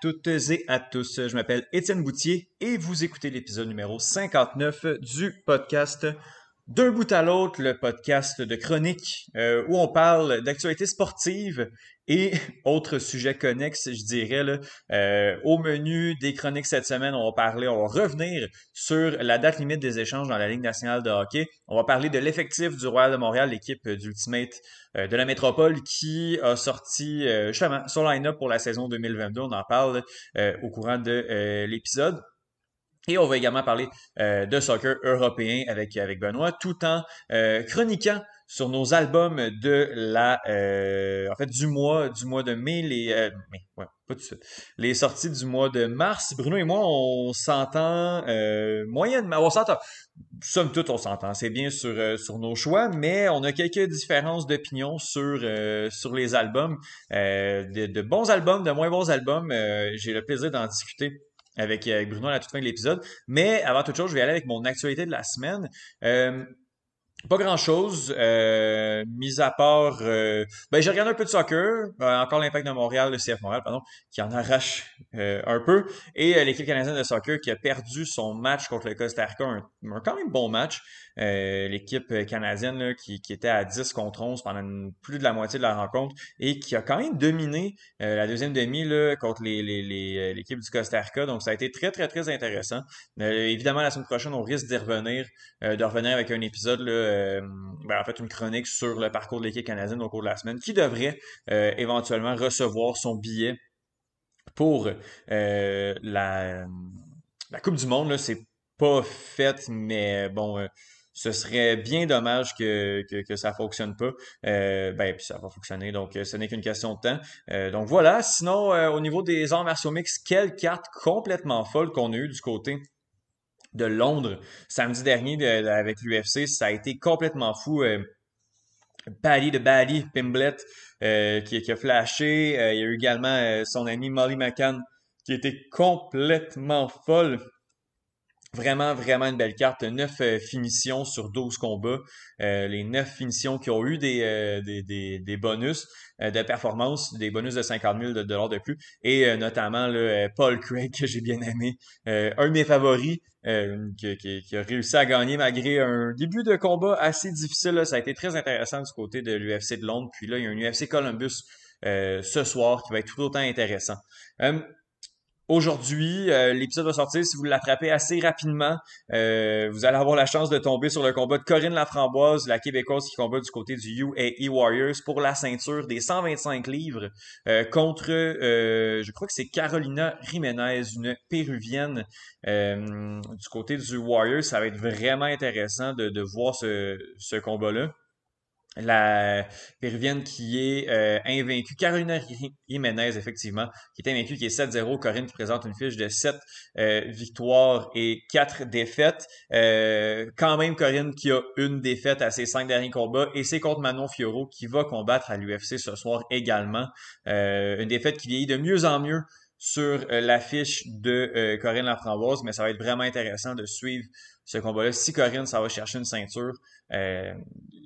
toutes et à tous. Je m'appelle Étienne Boutier et vous écoutez l'épisode numéro 59 du podcast d'un bout à l'autre, le podcast de chronique euh, où on parle d'actualité sportive et autres sujets connexes, je dirais. Euh, au menu des chroniques cette semaine, on va parler, on va revenir sur la date limite des échanges dans la Ligue nationale de hockey. On va parler de l'effectif du Royal de Montréal, l'équipe d'Ultimate euh, de la métropole qui a sorti justement son line-up pour la saison 2022. On en parle au courant de l'épisode. Et on va également parler euh, de soccer européen avec, avec Benoît, tout en euh, chroniquant sur nos albums de la euh, en fait du mois du mois de mai les mais, ouais, pas tout suite. Les sorties du mois de mars. Bruno et moi on s'entend moyennement on s'entend. Somme toute on s'entend. C'est bien sur sur nos choix mais on a quelques différences d'opinion sur sur les albums de, de, bons albums de moins bons albums. J'ai le plaisir d'en discuter avec, Bruno à la toute fin de l'épisode. Mais avant toute chose, je vais aller avec mon actualité de la semaine. Euh, pas grand chose, euh, mis à part. Euh, ben, j'ai regardé un peu de soccer, euh, encore l'impact de Montréal, le CF Montréal, pardon, qui en arrache un peu, et l'équipe canadienne de soccer qui a perdu son match contre le Costa Rica, un, un quand même bon match. Euh, l'équipe canadienne qui, était à 10 contre 11 pendant plus de la moitié de la rencontre et qui a quand même dominé euh, la deuxième demi contre euh, l'équipe du Costa Rica. Donc ça a été très, très, très intéressant. évidemment, la semaine prochaine, on risque d'y revenir, de revenir avec un épisode, ben, en fait, une chronique sur le parcours de l'équipe canadienne au cours de la semaine, qui devrait éventuellement recevoir son billet pour la, Coupe du Monde. C'est pas fait, mais bon, ce serait bien dommage que, que, que ça fonctionne pas. Euh, ben, puis ça va fonctionner, donc euh, ce n'est qu'une question de temps. Euh, donc voilà, sinon, au niveau des arts martiaux mix, quelle carte complètement folle qu'on a eu du côté de Londres samedi dernier avec l'UFC, ça a été complètement fou. Bali de Bali, Pimblet, qui, qui, a flashé. il y a eu également son ami Molly McCann, qui était complètement folle. Vraiment, vraiment une belle carte. 9 euh, finitions sur 12 combats. Euh, les 9 finitions qui ont eu des, euh, des, des, des, bonus de performance, des bonus de 50 000 de dollars de plus. Et notamment le Paul Craig, que j'ai bien aimé. un de mes favoris, qui, qui, qui, a réussi à gagner malgré un début de combat assez difficile. Ça a été très intéressant du côté de l'UFC de Londres. Puis là, il y a un UFC Columbus ce soir qui va être tout autant intéressant. Aujourd'hui, euh, l'épisode va sortir. Si vous l'attrapez assez rapidement, euh, vous allez avoir la chance de tomber sur le combat de Corinne Laframboise, la Québécoise qui combat du côté du UAE Warriors pour la ceinture des 125 livres euh, contre, je crois que c'est Carolina Jiménez, une péruvienne du côté du Warriors. Ça va être vraiment intéressant de, de voir ce, ce combat-là la péruvienne qui est euh, invaincue, Carolina Jiménez, effectivement, qui est invaincue, qui est 7-0. Corinne qui présente une fiche de 7 euh, victoires et 4 défaites. Euh, quand même, Corinne qui a une défaite à ses 5 derniers combats. Et c'est contre Manon Fioro qui va combattre à l'UFC ce soir également. une défaite qui vieillit de mieux en mieux sur l'affiche de Corinne Laframboise, mais ça va être vraiment intéressant de suivre ce combat-là. Si Corinne, ça va chercher une ceinture, euh,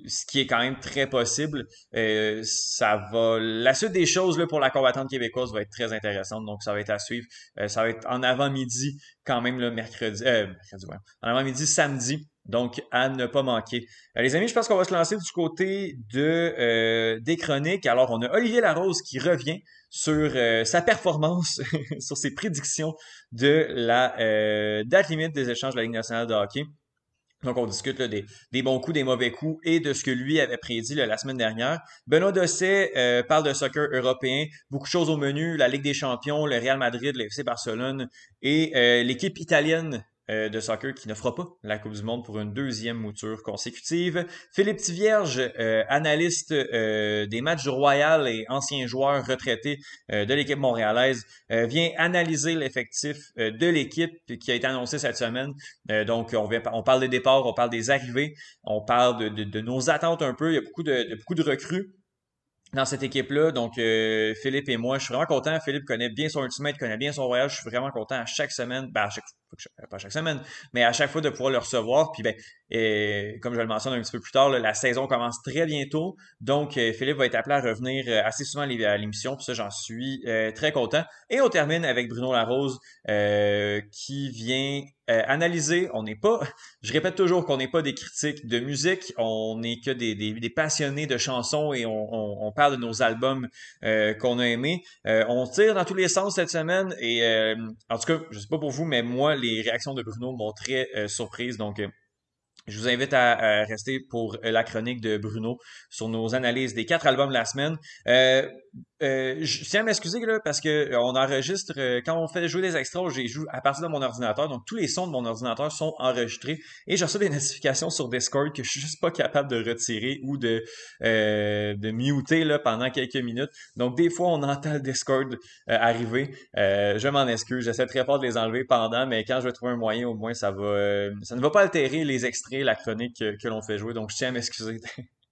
ce qui est quand même très possible. Euh, ça va. La suite des choses là, pour la combattante québécoise va être très intéressante, donc ça va être à suivre. Euh, ça va être en avant-midi, quand même le mercredi. mercredi ouais. En avant-midi, samedi. Donc, à ne pas manquer. les amis, je pense qu'on va se lancer du côté de des chroniques. Alors, on a Olivier Larose qui revient sur sa performance, sur ses prédictions de la date limite des échanges de la Ligue nationale de hockey. Donc, on discute des, bons coups, des mauvais coups et de ce que lui avait prédit la semaine dernière. Benoît Dosset euh, parle de soccer européen, beaucoup de choses au menu, la Ligue des champions, le Real Madrid, l'FC Barcelone et euh, l'équipe italienne euh, de soccer qui ne fera pas la Coupe du Monde pour une deuxième mouture consécutive. Philippe Tivierge, euh, analyste euh, des matchs du Royal et ancien joueur retraité de l'équipe montréalaise, vient analyser l'effectif de l'équipe qui a été annoncé cette semaine. donc, on, parle des départs, on parle des arrivées, on parle de, nos attentes un peu. Il y a beaucoup de, recrues dans cette équipe-là. Donc, euh, Philippe et moi, je suis vraiment content. Philippe connaît bien son ultimate, connaît bien son voyage. Je suis vraiment content à chaque semaine, ben, à chaque, pas chaque semaine, mais à chaque fois de pouvoir le recevoir. Puis ben, et, comme je le mentionne un petit peu plus tard, la saison commence très bientôt. Donc, Philippe va être appelé à revenir assez souvent à l'émission. Puis ça, j'en suis très content. Et on termine avec Bruno Larose qui vient analyser. On n'est pas, je répète toujours qu'on n'est pas des critiques de musique, on n'est que des, passionnés de chansons et on, parle de nos albums qu'on a aimés. on tire dans tous les sens cette semaine et en tout cas, je sais pas pour vous, mais moi, les réactions de Bruno m'ont très surprise. Donc, je vous invite à, rester pour la chronique de Bruno sur nos analyses des quatre albums de la semaine. Euh, euh, je tiens à m'excuser là, parce que euh, on enregistre euh, quand on fait jouer des extras, j'ai joué à partir de mon ordinateur, donc tous les sons de mon ordinateur sont enregistrés. Et j'ai reçu des notifications sur Discord que je suis juste pas capable de retirer ou de de muter là pendant quelques minutes. Donc des fois on entend le Discord arriver, je m'en excuse, j'essaie très fort de les enlever pendant, mais quand je vais trouver un moyen au moins ça va ça ne va pas altérer les extraits, la chronique que, que l'on fait jouer, donc je tiens à m'excuser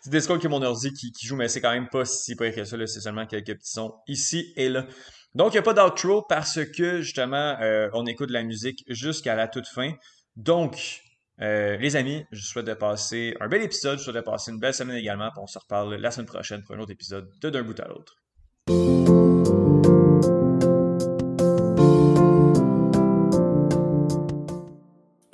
C'est Discord qui est mon ordi qui, joue, mais c'est quand même pas si pire que ça. C'est seulement quelques petits sons ici et là. Donc, il n'y a pas d'outro parce que, justement, euh, on écoute la musique jusqu'à la toute fin. Donc, euh, les amis, je souhaite de passer un bel épisode. Je souhaite de passer une belle semaine également. on se reparle la semaine prochaine pour un autre épisode de D'un bout à l'autre.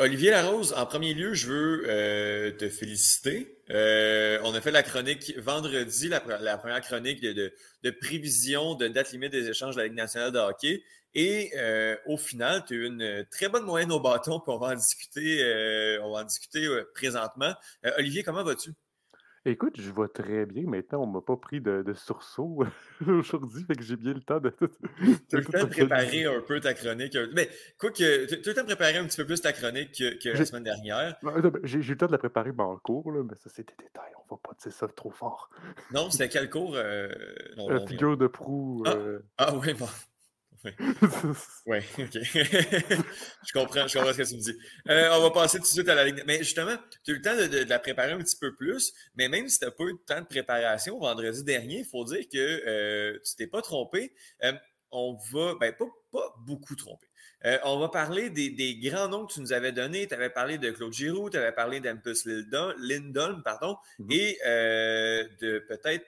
Olivier Larose, en premier lieu, je veux euh, te féliciter. Euh, on a fait la chronique vendredi, la, première chronique de, prévision de date limite des échanges de la Ligue nationale de hockey. Et euh, au final, tu as eu une très bonne moyenne au bâton, puis on va en discuter, on va en discuter présentement. Olivier, comment vas-tu? Écoute, je vois très bien. Maintenant, on m'a pas pris de, de sursaut aujourd'hui, fait que j'ai bien le temps de tout. Tu as le temps de préparer un peu ta chronique. Mais quoi que tu as le temps de préparer un petit peu plus ta chronique que, la semaine dernière. Ben, j'ai eu le temps de la préparer en cours, là, mais ça, c'est des détails. On va pas dire ça trop fort. Non, c'était quel cours? Euh... Non, figure de proue. Ah, euh. ah oui, bon. Oui, ok. je, comprends, je comprends ce que tu me dis. Euh, on va passer tout de suite à la ligne. Mais justement, tu as eu le temps de, la préparer un petit peu plus, mais même si tu n'as pas eu de temps de préparation vendredi dernier, il faut dire que euh, tu t'es pas trompé. Euh, on va, ben pas, pas beaucoup trompé. on va parler des, grands noms que tu nous avais donnés. Tu avais parlé de Claude Giroux, tu avais parlé d'Ampus Lindholm, pardon, mm-hmm. et de peut-être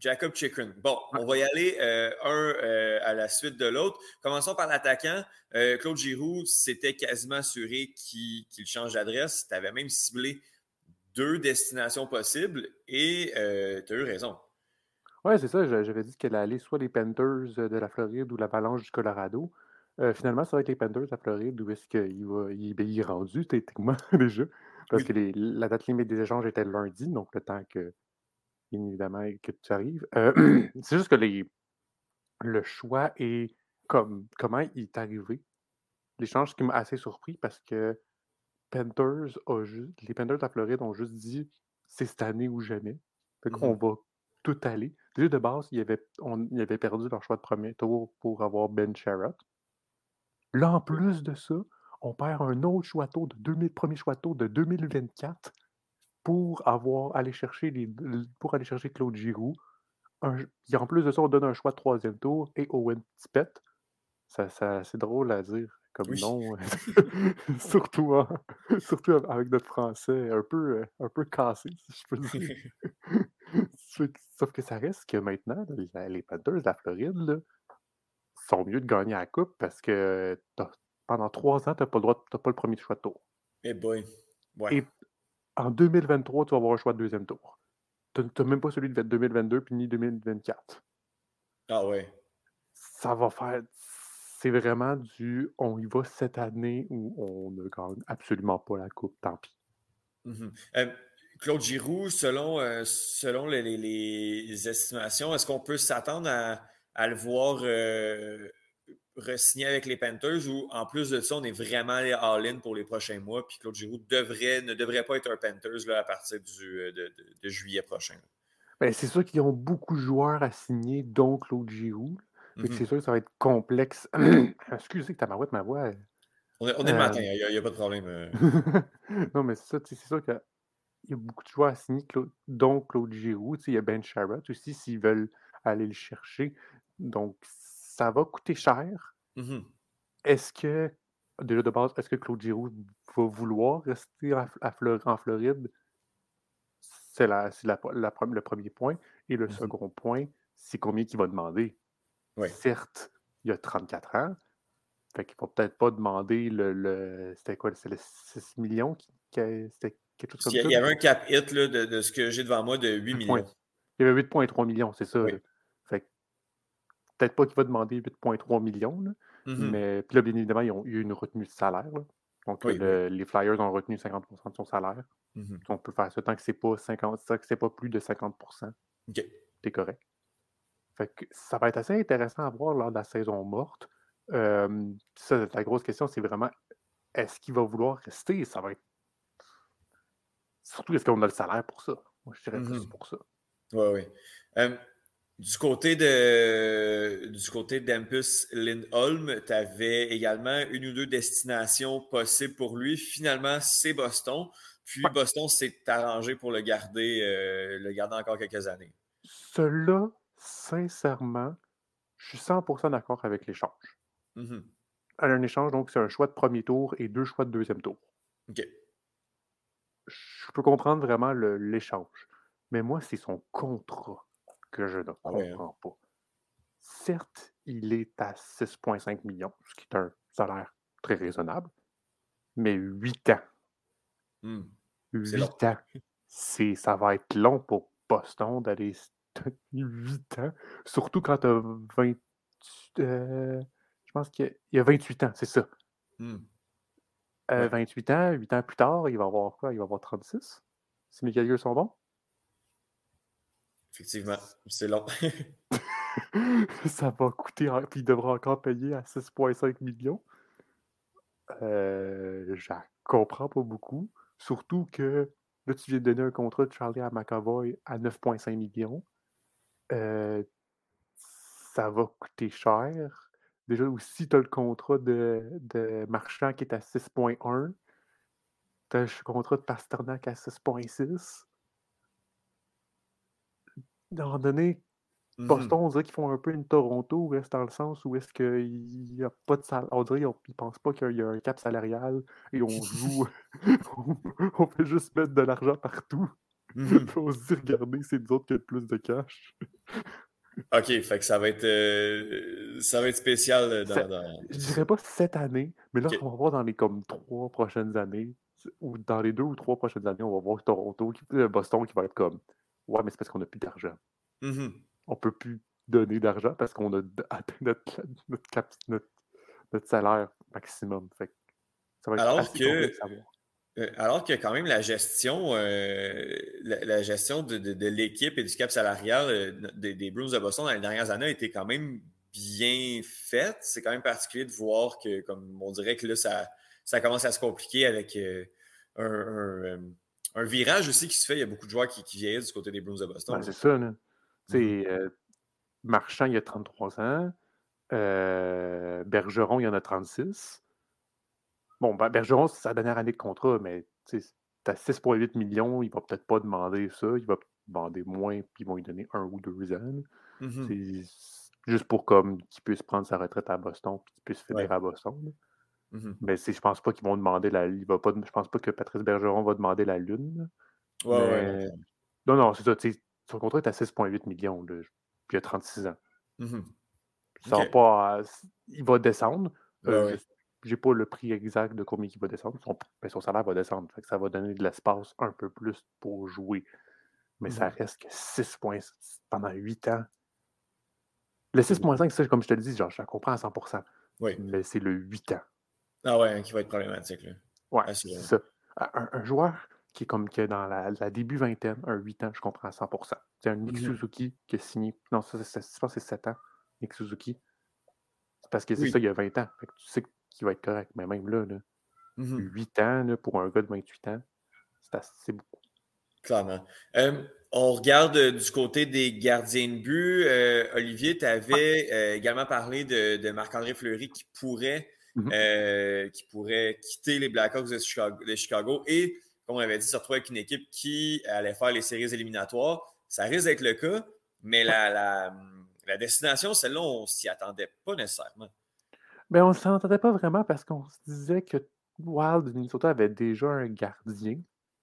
Jacob Chikrin. Bon, on va y aller euh, un euh, à la suite de l'autre. Commençons par l'attaquant. Euh, Claude Giroux, c'était quasiment assuré qu'il change d'adresse. Tu avais même ciblé deux destinations possibles et tu as eu raison. Oui, c'est ça. J'avais dit qu'elle allait soit les Panthers de la Floride ou l'Avalanche du Colorado. finalement, ça va être les Panthers de la Floride où est-ce qu'il va, il, ben, est rendu techniquement déjà? Parce que la date limite des échanges était lundi, donc le temps que bien évidemment, que tu arrives. c'est juste que les, le choix est comme comment il est arrivé. L'échange qui m'a assez surpris parce que Panthers a juste, les Panthers à Floride ont juste dit c'est cette année ou jamais. Fait qu'on mmh va tout aller. Déjà de base, ils avaient, on, ils avaient perdu leur choix de premier tour pour avoir Ben Sherrod. Là, en plus de ça, on perd un autre choix de 2000, premier choix de 2024 pour avoir aller chercher les, pour aller chercher Claude Giroux. et en plus de ça, on donne un choix de troisième tour et Owen Tippett. Ça, ça, c'est drôle à dire comme nom. surtout, surtout avec notre français un peu, un peu cassé, si je peux dire. Sauf que ça reste que maintenant, les Panthers de la Floride sont mieux de gagner la coupe parce que pendant trois ans, tu n'as pas le droit, pas le premier choix de tour. Eh boy. Ouais en 2023, tu vas avoir un choix de deuxième tour. Tu n'as même pas celui de 2022 puis ni 2024. Ah ouais. Ça va faire. C'est vraiment du on y va cette année où on ne gagne absolument pas la coupe, tant pis. Mm-hmm. Euh, Claude Giroux, selon, euh, selon les, estimations, est-ce qu'on peut s'attendre à, le voir euh, re-signer avec les Panthers ou en plus de ça, on est vraiment allé all-in pour les prochains mois. Puis Claude Giroux devrait, ne devrait pas être un Panthers là, à partir du, euh, de, juillet prochain. Ben, c'est sûr qu'ils ont beaucoup de joueurs à signer, dont Claude Giroux. Mm-hmm. C'est sûr que ça va être complexe. Excusez que ta marouette, ma voix. On est, on est le matin, il n'y a, pas de problème. Euh. non, mais c'est ça, c'est sûr qu'il y a beaucoup de joueurs à signer, dont Claude Giroux. Il y a Ben Sharrett aussi, s'ils veulent aller le chercher. Donc, ça va coûter cher. Mmh Est-ce que déjà de base, est-ce que Claude Giroux va vouloir rester en Floride? C'est la, le premier point. Et le mmh second point, c'est combien il va demander? Certes, il a 34 ans. Fait qu'il ne va peut-être pas demander le. c'était quoi? C'est le 6 millions? Qui, c'était quelque chose comme il y, ça? Il y avait un cap hit là, de, ce que j'ai devant moi de 8 millions. Il y avait 8,3 millions, c'est ça. Peut-être pas qu'il va demander 8,3 millions. Là, mmh Mais puis là, bien évidemment, ils ont eu une retenue de salaire. Donc, les Flyers ont retenu 50 de son salaire. Mmh On peut faire ça tant que c'est pas 50, tant que c'est pas plus de 50 OK. C'est correct. Fait que ça va être assez intéressant à voir lors de la saison morte. ça, la grosse question, c'est vraiment est-ce qu'il va vouloir rester? Ça va être. Surtout, est-ce qu'on a le salaire pour ça? Moi, je dirais plus mmh pour ça. Oui, oui. Du côté de du côté d'Empus Lindholm, tu avais également une ou deux destinations possibles pour lui. Finalement, c'est Boston. Puis Boston s'est arrangé pour le garder, euh, le garder encore quelques années. Cela, sincèrement, je suis 100% d'accord avec l'échange. Mmh Un échange, donc, c'est un choix de premier tour et deux choix de deuxième tour. OK. Je peux comprendre vraiment l'échange. Mais moi, c'est son contrat que je ne ah hein. comprends pas. Certes, il est à 6,5 millions, ce qui est un salaire très raisonnable, mais 8 ans. 8 mmh. ans. Ça va être long pour Boston d'aller 8 ans, surtout quand tu as 20. Euh, je pense qu'il y, a 28 ans, c'est ça. 28 mmh. euh, ans, 8 ans plus tard, il va avoir quoi? Il va avoir 36? Si mes calculs sont bons? Effectivement, c'est long. ça va coûter, puis il devra encore payer à 6,5 millions. Euh, je comprends pas beaucoup. Surtout que là, tu viens de donner un contrat de Charlie à McAvoy à 9,5 millions. Euh, ça va coûter cher. Déjà, aussi, tu as le contrat de, de Marchand qui est à 6,1. Tu as le contrat de Pasternak à 6,6 à un moment donné, Boston, on dirait qu'ils font un peu une Toronto, reste dans le sens où est-ce qu'il n'y a pas de salaire. On dirait qu'ils ne pensent pas qu'il y a un cap salarial et on joue. on fait juste mettre de l'argent partout. Mmh on se dit, regardez, c'est nous autres qui avons plus de cash. OK, fait que ça va être, euh, ça va être spécial. Euh, dans, Je dirais pas cette année, mais là, on va voir dans les comme trois prochaines années, ou dans les deux ou trois prochaines années, on va voir Toronto, euh, Boston qui va être comme Ouais, mais c'est parce qu'on n'a plus d'argent. Mmh on ne peut plus donner d'argent parce qu'on a atteint notre, notre, salaire maximum. Fait ça va être alors que, euh, alors que quand même la gestion, euh, la, gestion de, l'équipe et du cap salarial euh, des, des, Bruins de Boston dans les dernières années a été quand même bien faite. C'est quand même particulier de voir que, comme on dirait que là, ça, ça commence à se compliquer avec un un virage aussi qui se fait. Il y a beaucoup de joueurs qui, qui vieillissent du côté des Bruins de Boston. Ben, c'est ça. Là. Mm euh, Marchand, il y a 33 ans. Euh, Bergeron, il y en a 36. Bon, ben, Bergeron, c'est sa dernière année de contrat, mais tu as 6,8 millions, il va peut-être pas demander ça. Il va demander moins, puis ils vont lui donner un ou deux ans. Mm-hmm. C'est juste pour comme qu'il puisse prendre sa retraite à Boston, puis qu'il puisse finir à Boston. Mmh mais je pense pas qu'ils vont demander la. Il va pas, je pense pas que Patrice Bergeron va demander la Lune. Ouais, Non, non, c'est ça. Son contrat est à 6,8 millions. Là, puis il a 36 ans. Mmh ça pas, il va descendre. Euh, j'ai pas le prix exact de combien il va descendre. Son, mais son salaire va descendre. Fait que ça va donner de l'espace un peu plus pour jouer. Mais ça mmh reste que 6 points pendant 8 ans. Le 6.5, ça, comme je te le dis, genre, je la comprends à 100%. Oui. Mais c'est le 8 ans. Ah ouais, hein, qui va être problématique. Là. Ouais, c'est ça. Un, joueur qui est comme que dans la, début vingtaine, un 8 ans, je comprends à 100%. C'est un Nick mmh Suzuki qui a signé. Non, ça, je pense que c'est 7 ans, Nick Suzuki. C'est parce que c'est ça, il y a 20 ans. Fait que tu sais qu'il va être correct. Mais même là, là 8 mmh ans là, pour un gars de 28 ans, c'est assez beaucoup. Clairement. on regarde euh, du côté des gardiens de but. Euh, Olivier, tu avais euh, également parlé de, de Marc-André Fleury qui pourrait Mmh euh, qui pourrait quitter les Blackhawks de Chicago, et, comme on avait dit, se retrouver avec une équipe qui allait faire les séries éliminatoires. Ça risque d'être le cas, mais la, destination, celle-là, on ne s'y attendait pas nécessairement. Ben, on s'entendait pas vraiment parce qu'on se disait que Wild du Minnesota avait déjà un gardien.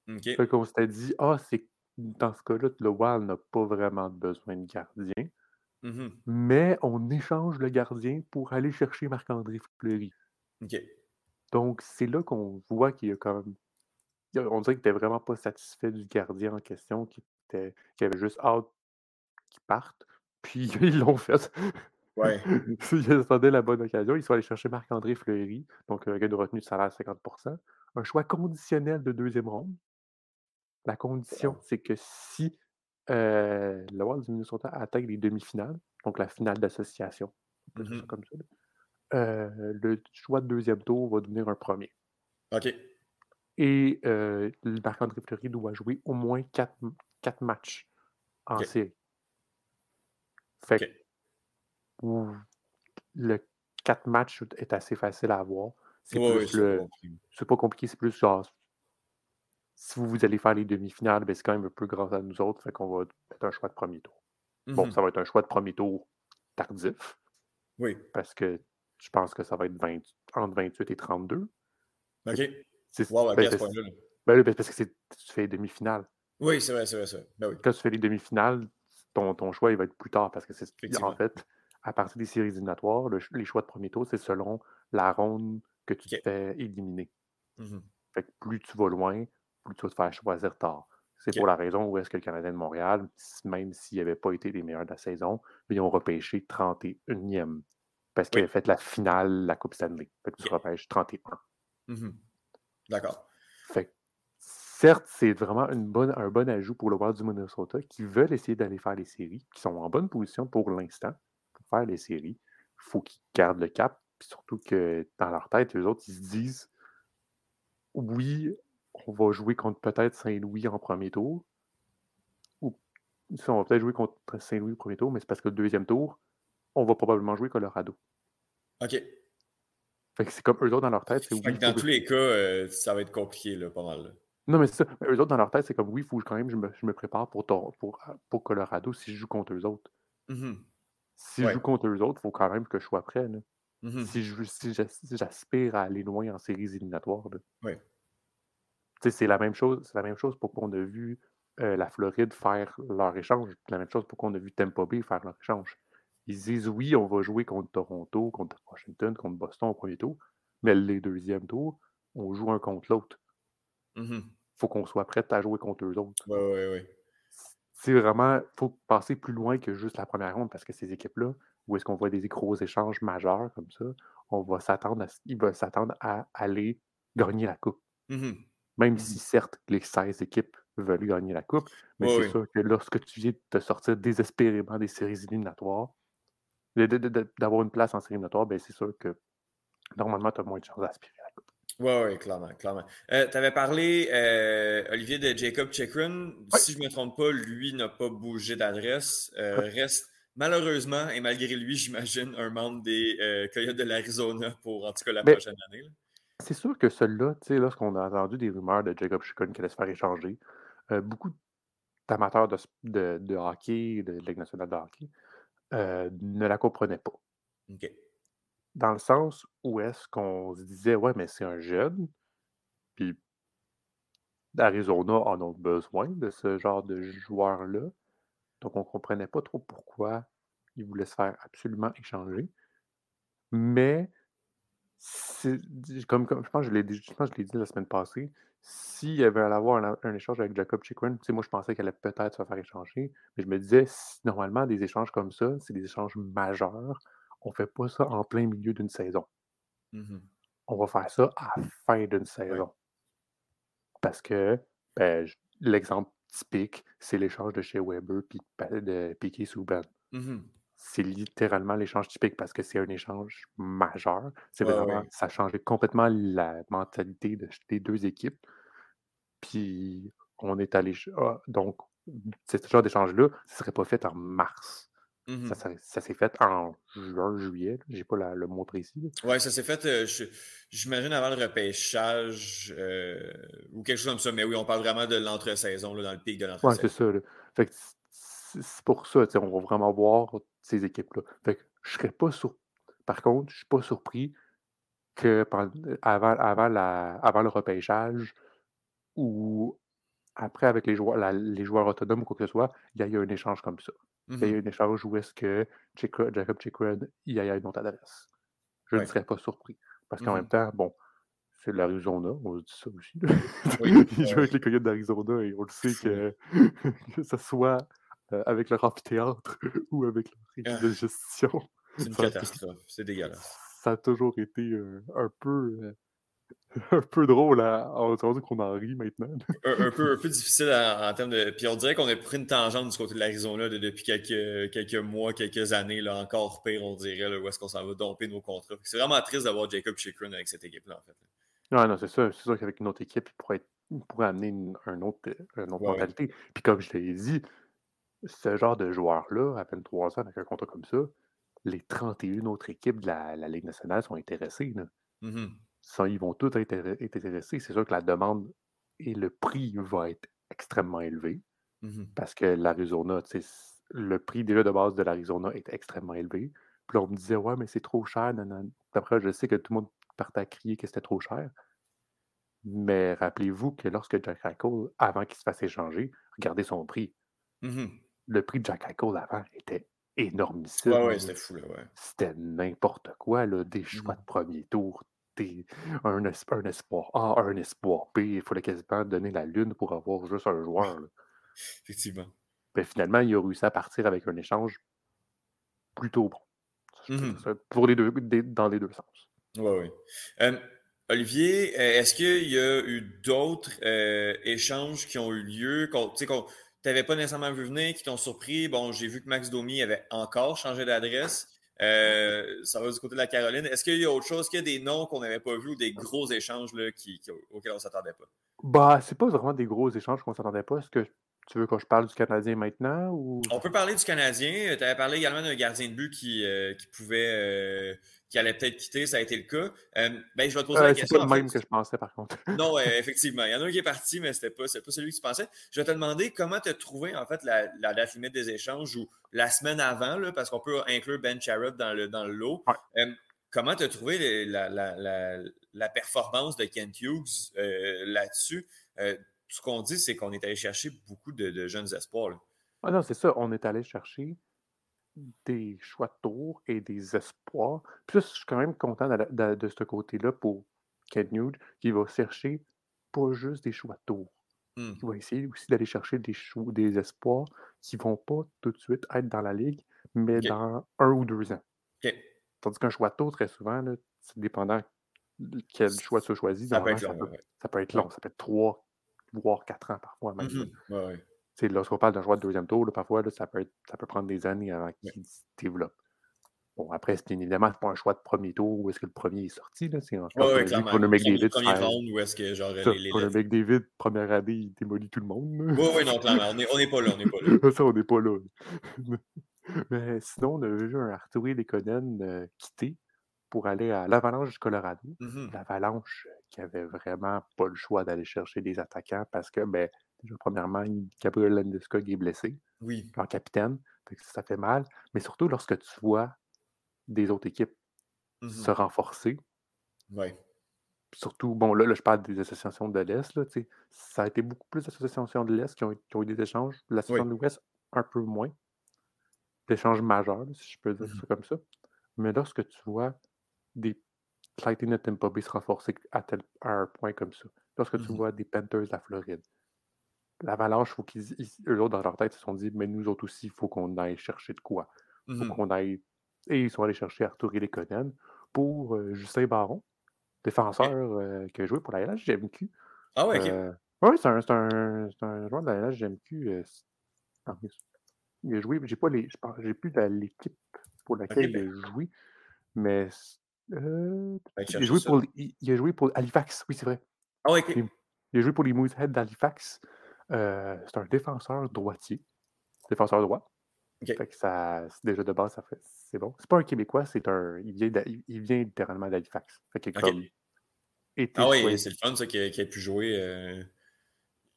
OK. Fait qu'on s'était dit, ah, c'est dans ce cas-là, le Wild n'a pas vraiment besoin de gardien. Mhm. Mais on échange le gardien pour aller chercher Marc-André Fleury. OK. Donc, c'est là qu'on voit qu'il y a quand même. On dirait qu'il n'était vraiment pas satisfait du gardien en question, qu'il était... avait juste hâte qu'il parte. Puis ils l'ont fait. Ouais. Ils attendaient la bonne occasion. Ils sont allés chercher Marc-André Fleury, donc un gars de retenue de salaire à 50% Un choix conditionnel de deuxième ronde. La condition, c'est que si euh, le Wild du Minnesota attaque les demi-finales, donc la finale d'association, ça Mhm. comme ça, euh, le choix de deuxième tour va devenir un premier. OK. Et euh, le Marc-André Fleury doit jouer au moins quatre, quatre matchs en série. Fait OK. que le quatre matchs est assez facile à avoir. C'est Ouais, plus le. C'est pas compliqué, c'est plus genre. Si vous, vous allez faire les demi-finales, ben, c'est quand même un peu grâce à nous autres, fait qu'on va mettre un choix de premier tour. Bon, Mhm. ça va être un choix de premier tour tardif, Oui. parce que je pense que ça va être 20 entre 28 et 32. OK. C'est- Wow, ben, à ce point-là. ben, ben, parce que tu fais les demi-finales. Oui, c'est vrai, c'est vrai, vrai. Ben oui. Quand tu fais les demi-finales, ton, ton choix il va être plus tard parce que c'est en fait, à partir des séries éliminatoires, le les choix de premier tour, c'est selon la ronde que tu te fais éliminer. Mhm. Fait que plus tu vas loin, plus tu vas te faire choisir tard. C'est pour la raison où est-ce que le Canadien de Montréal, même s'il n'avait pas été les meilleurs de la saison, mais ils ont repêché 31e. Parce Oui. avaient fait la finale de la Coupe Stanley. Fait que tu Ok. repêches 31. Mhm. D'accord. Fait que, certes, c'est vraiment une bonne, un bon ajout pour le Wild du Minnesota qui veulent essayer d'aller faire les séries, qui sont en bonne position pour l'instant pour faire les séries. Il faut qu'ils gardent le cap. Puis surtout que dans leur tête, eux autres, ils se disent oui, on va jouer contre peut-être Saint-Louis en premier tour. Ou on va peut-être jouer contre Saint-Louis au premier tour, mais c'est parce que le deuxième tour, on va probablement jouer Colorado. OK. Fait que c'est comme eux autres dans leur tête, oui. Que dans tous les cas, euh, ça va être compliqué, là, pas mal. là. Non, mais c'est ça. Mais eux autres, dans leur tête, c'est comme oui, il faut que quand même je me, je me prépare pour, pour, pour Colorado si je joue contre eux autres. Mhm. Si je joue contre eux autres, il faut quand même que je sois prêt. là. Mhm. Si j'aspire à aller loin en séries éliminatoires. sais, C'est la même chose. C'est la même chose pour qu'on a vu euh, la Floride faire leur échange. La même chose pour qu'on a vu Tampa Bay faire leur échange. Ils disent oui, on va jouer contre Toronto, contre Washington, contre Boston au premier tour, mais les deuxièmes tours, on joue un contre l'autre. Mhm. faut qu'on soit prêt à jouer contre eux autres. Ouais, ouais, ouais. c'est vraiment, faut passer plus loin que juste la première ronde parce que ces équipes-là, où est-ce qu'on voit des gros échanges majeurs comme ça, on va s'attendre à, ils veulent s'attendre à aller gagner la coupe. Mhm. Même Mhm. si, certes, les 16 équipes veulent gagner la coupe, mais c'est sûr que lorsque tu viens de te sortir désespérément des séries éliminatoires, d'avoir une place en série éliminatoire, ben c'est sûr que normalement, tu as moins de chances d'aspirer à la coupe. Ouais, ouais, clairement, clairement. Euh, tu avais parlé, euh, Olivier, de Jacob Chikrin. Si je ne me trompe pas, lui n'a pas bougé d'adresse. Euh, reste malheureusement, et malgré lui, j'imagine, un membre des euh, Coyotes de l'Arizona pour en tout cas la Mais- prochaine année. C'est sûr que celui-là, tu sais, lorsqu'on a entendu des rumeurs de Jacob Chikon qui allait se faire échanger, beaucoup d'amateurs de, de, de hockey, de Ligue nationale de hockey, euh, ne la comprenaient pas. OK. Dans le sens où est-ce qu'on se disait, ouais, mais c'est un jeune, puis Arizona en a besoin de ce genre de joueur-là. Donc, on ne comprenait pas trop pourquoi il voulait se faire absolument échanger. Mais, comme, comme je pense que je l'ai dit, dit la semaine passée, s'il y avait à avoir un, un échange avec Jacob sais, moi je pensais qu'elle allait peut-être se faire échanger, mais je me disais, normalement, des échanges comme ça, c'est des échanges majeurs. On ne fait pas ça en plein milieu d'une saison. Mhm. On va faire ça à la fin d'une saison. Parce que ben, l'exemple typique, c'est l'échange de chez Weber puis de Piquet Souban. Mhm. C'est littéralement l'échange typique parce que c'est un échange majeur. C'est vraiment, ouais. ça a changé complètement la mentalité de- des deux équipes. Puis on est allé. ah, donc, ce genre d'échange-là, ce ne serait pas fait en mars. Mhm. Ça, s'est fait en juin, juillet. Je n'ai pas la- le mot précis. Ouais, ça s'est fait, euh, j'imagine, avant le repêchage euh, ou quelque chose comme ça. Mais oui, on parle vraiment de l'entre-saison, dans le pic de l'entre-saison. c'est ça. là. Fait que c'est pour ça, on va vraiment voir ces équipes-là. Fait que je serais pas sur. Par contre, je ne suis pas surpris que avant, avant, la, avant le repêchage ou après avec les joueurs, les joueurs autonomes ou quoi que ce soit, il y a eu un échange comme ça. Il y a eu Mhm. un échange où est-ce que Jacob Chikred, il y a une autre adresse. Je ne serais pas surpris. Parce qu'en même Mhm. temps, bon, c'est de l'Arizona, on se dit ça aussi. Oui. Il joue avec les Coyotes d'Arizona et on le sait que, que ce soit avec leur amphithéâtre ou avec leur équipe de Ah, gestion, c'est une catastrophe. C'est dégueulasse. ça a toujours été euh, un peu euh, un peu drôle à, rendu qu'on en rit maintenant. Un, un peu, un peu difficile en, en termes de. Puis on dirait qu'on a pris une tangente du côté de l'Arizona là, depuis quelques, quelques mois, quelques années, là, encore pire, on dirait, là, où est-ce qu'on s'en va domper nos contrats. C'est vraiment triste d'avoir Jacob Chikrin avec cette équipe-là, en fait. Non, non, c'est ça. C'est sûr qu'avec une autre équipe, il pourrait, être- il pourrait amener une, un autre, une autre ouais. mentalité. Puis comme je l'ai dit, ce genre de joueur-là, à peine 3 ans avec un contrat comme ça, les 31 autres équipes de la, la Ligue nationale sont intéressées. là. Ça, ils vont tous être, être intéressés. C'est sûr que la demande et le prix va être extrêmement élevé Mhm. parce que l'Arizona, le prix déjà de base de l'Arizona est extrêmement élevé. Puis là, on me disait, ouais, mais c'est trop cher. nanana. Après, je sais que tout le monde partait à crier que c'était trop cher. Mais rappelez-vous que lorsque Jack Eichel, avant qu'il se fasse échanger, regardez son prix. Mhm. Le prix de Jack Eichel avant était énormissime. Ouais, ouais, c'était fou, là, ouais. C'était n'importe quoi, là, des choix Mhm. de premier tour, des- un, es- un espoir A, un espoir B. Il fallait quasiment donner la lune pour avoir juste un joueur. là. Effectivement. Ben, finalement, il a réussi à partir avec un échange plutôt bon. Ça, Pour les deux, des- dans les deux sens. Ouais, ouais. Euh, Olivier, est-ce qu'il y a eu d'autres euh, échanges qui ont eu lieu, qu'on, tu sais, qu'on t'avais pas nécessairement vu venir, qui t'ont surpris? Bon, j'ai vu que Max Domi avait encore changé d'adresse. Euh, ça va du côté de la Caroline. Est-ce qu'il y a autre chose, qu'il y a des noms qu'on n'avait pas vus ou des gros échanges là, qui, qui- auxquels on ne s'attendait pas? Bah, c'est pas vraiment des gros échanges qu'on s'attendait pas. Est-ce que tu veux que je parle du Canadien maintenant ou? On peut parler du Canadien. Tu avais parlé également d'un gardien de but qui, euh, qui pouvait euh, qui allait peut-être quitter, ça a été le cas. Euh, ben, je vais te poser Euh, la c'est question. pas le fait. même que je pensais, par contre. Non, effectivement. Il y en a un qui est parti, mais ce n'était pas, pas celui que tu pensais. Je vais te demander comment tu as trouvé en fait la, la date limite des échanges ou la semaine avant, là, parce qu'on peut inclure Ben Charrot dans le, dans le lot. Ouais. Euh, comment tu as trouvé les- la, la, la, performance de Kent Hughes euh, là-dessus? Euh, ce qu'on dit, c'est qu'on est allé chercher beaucoup de, de jeunes espoirs. là. Ah non, c'est ça. On est allé chercher des choix de tour et des espoirs. Puis ça, je suis quand même content de, de- de ce côté-là pour Ken Hughes, qui va chercher pas juste des choix de tour. Hmm. Il va essayer aussi d'aller chercher des, choix, des espoirs qui vont pas tout de suite être dans la ligue, mais dans un ou deux ans. Tandis qu'un choix de tour, très souvent, c'est dépendant quel choix tu choisis. Ça peut être long. ça, peut, ouais, ouais. ça peut être long. Ça peut être trois, voire quatre ans parfois même. Ouais, ouais. Lorsqu'on parle d'un joueur de deuxième tour, là, parfois, là, ça, peut être- ça peut prendre des années avant qu'il se développe. Bon, après, c'est évidemment c'est pas un choix de premier tour où est-ce que le premier est sorti. là, C'est un choix Ouais, ouais. Connor McDavid, premier round où est-ce que genre Ça, les, les Connor lettres- McDavid, première année, il démolit tout le monde. Oui, oui, non, clairement. On n'est pas là, on n'est pas là. ça, on n'est pas là. Mais sinon, on a vu un Arthur Lekonen euh, quitter pour aller à l'Avalanche du Colorado. Mhm. L'Avalanche euh, qui avait vraiment pas le choix d'aller chercher des attaquants parce que, ben, déjà, premièrement, Gabriel Landeskog est blessé, Oui. leur capitaine. Fait ça fait mal. Mais surtout lorsque tu vois des autres équipes se renforcer, Ouais. surtout, bon, là, là, je parle des associations de l'Est, ça a été beaucoup plus d'associations de l'Est qui ont, qui ont eu des échanges. L'association de l'Ouest, un peu moins. D'échanges majeurs, si je peux dire Mhm. ça comme ça. Mais lorsque tu vois des Lightning de Tampa Bay se renforcer à, tel, à un point comme ça, lorsque tu Mhm. vois des Panthers de la Floride, l'Avalanche, faut qu'ils, ils- eux autres, dans leur tête, se sont dit, mais nous autres aussi, il faut qu'on aille chercher de quoi. Il faut Mhm. qu'on aille. Et ils sont allés chercher Arthur Lekonen pour euh, Justin Baron, défenseur euh, qui a joué pour la LHGMQ. Ah ouais, ok. Euh, oui, c'est un, un, joueur de la LHGMQ. euh, il a joué, j'ai pas les. J'ai plus l'équipe pour laquelle ben. il a joué, mais euh, Ben, il, a cherche joué pour, il, il a joué pour Halifax, oui, c'est vrai. Ah ouais, ok. Il, il a joué pour les Moosehead d'Halifax. Euh, c'est un défenseur droitier. Défenseur droit. Fait que ça, déjà de base, ça fait, c'est bon. C'est pas un Québécois, c'est un, il vient, il vient littéralement d'Halifax. Fait comme Ah oui, c'est le fun, ça, qui a, qui a pu jouer, euh,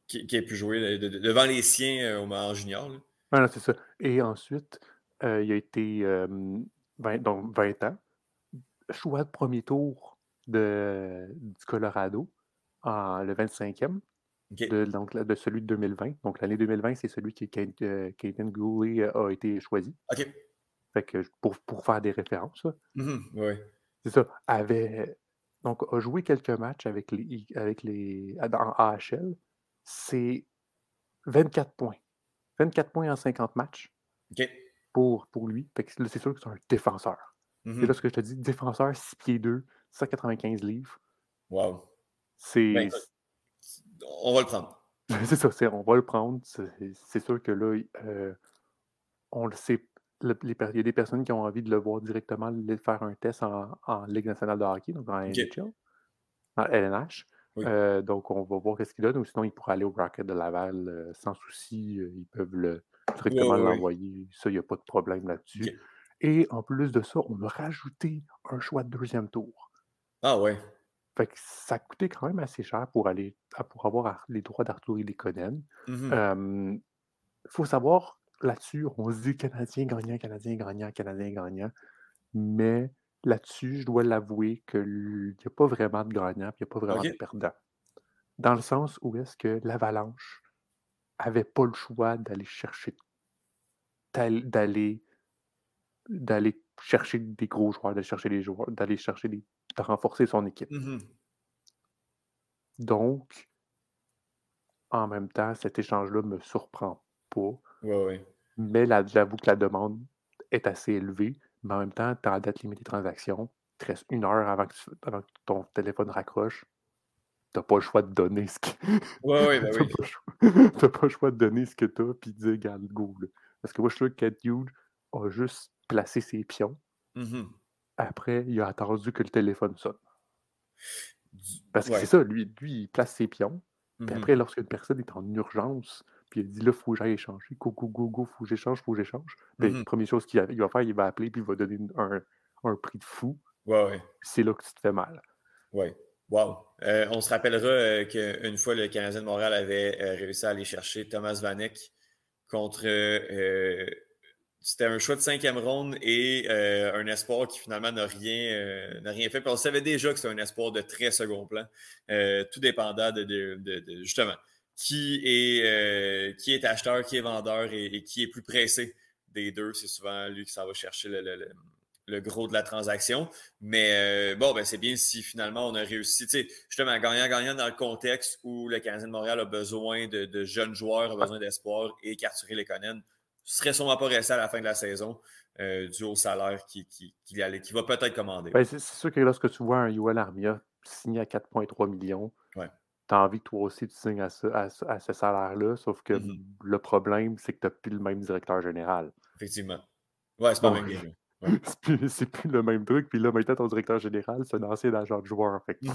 qui, qui a pu jouer de- de- devant les siens euh, au en junior. là. Ah non, c'est ça. Et ensuite, euh, il a été euh, 20, donc 20 ans. choix de premier tour de, du Colorado, en, le 25e, de, donc, de celui de 2020. Donc, l'année 2020, c'est celui qui, Caden Goulet a été choisi. OK. Fait que pour, pour faire des références. Mm-hmm. Oui. C'est ça. Avait, donc, a joué quelques matchs avec les, avec les, en AHL. C'est 24 points. 24 points en 50 matchs OK. pour, pour lui. c'est sûr que c'est un défenseur. C'est là ce que je te dis, défenseur 6 pieds 2, 195 livres. Wow. C'est. Ben, on va le prendre. c'est ça, on va le prendre. C'est sûr que là, euh, on le sait. il y a des personnes qui ont envie de le voir directement faire un test en, Ligue nationale de hockey, donc en NHL, en LNH. Euh, donc, on va voir qu'est-ce qu'il donne. Ou sinon, il pourra aller au Rocket de Laval euh, sans souci. ils peuvent le, directement l'envoyer. Ça, il n'y a pas de problème là-dessus. Et en plus de ça, on a rajouté un choix de deuxième tour. Ah ouais. Fait que ça coûtait quand même assez cher pour aller pour avoir les droits d'Arthur et les Conan. Il faut savoir, là-dessus, on se dit Canadien gagnant, Canadien gagnant, Canadien gagnant. Mais là-dessus, je dois l'avouer qu'il n'y a pas vraiment de gagnant, il n'y a pas vraiment de perdant. Dans le sens où est-ce que l'Avalanche avait pas le choix d'aller chercher d'aller d'aller chercher des gros joueurs, d'aller chercher des joueurs, d'aller chercher des, renforcer son équipe. Mmh Donc, en même temps, cet échange-là ne me surprend pas. Mais j'avoue que la demande est assez élevée. Mais en même temps, tu as la date limite des transactions. Il te reste une heure avant que, ton téléphone raccroche. Tu n'as pas le choix de donner ce que. Ouais, ouais, ben oui. N'as pas le choix de donner ce que tu as puis de dire, regarde, go. Parce que moi, je suis sûr que Cat Hughes a juste placé ses pions. Mmh Après, il a attendu que le téléphone sonne. Parce que c'est ça, lui, lui, il place ses pions. Puis mmh après, lorsqu'une personne est en urgence, puis il dit là, il faut que j'aille échanger, go, go, go, go, faut que j'échange, faut que j'échange. Ben, la première chose qu'il va faire, il va appeler, puis il va donner un, un prix de fou. Ouais, C'est là que tu te fais mal. Ouais. Wow. Euh, on se rappellera euh, qu'une fois, le Canadien de Montréal avait euh, réussi à aller chercher Thomas Vanek contre c'était un choix de cinquième ronde et euh, un espoir qui finalement n'a rien, euh, rien fait. on savait déjà que c'était un espoir de très second plan, euh, tout dépendant de, justement qui est, qui est acheteur, qui est vendeur et, qui est plus pressé des deux. C'est souvent lui qui s'en va chercher le, gros de la transaction. Mais bon, ben, c'est bien si finalement on a réussi, justement, gagnant-gagnant dans le contexte où le Canadien de Montréal a besoin de, jeunes joueurs, a besoin d'espoir et qu'Arthur Lekonen serait sûrement pas resté à la fin de la saison euh, dû au salaire qu'il qui, qui, qui, va peut-être commander. Ben, c'est sûr que lorsque tu vois un Yoel Armia signé à 4,3 millions, tu as envie que toi aussi tu signes à ce, à, ce salaire-là, sauf que mm-hmm. le problème, c'est que tu n'as plus le même directeur général. Effectivement. Ouais, c'est pas le même game. c'est, plus, le même truc. Puis là, maintenant, ton directeur général, c'est un ancien agent de joueur. Fait il,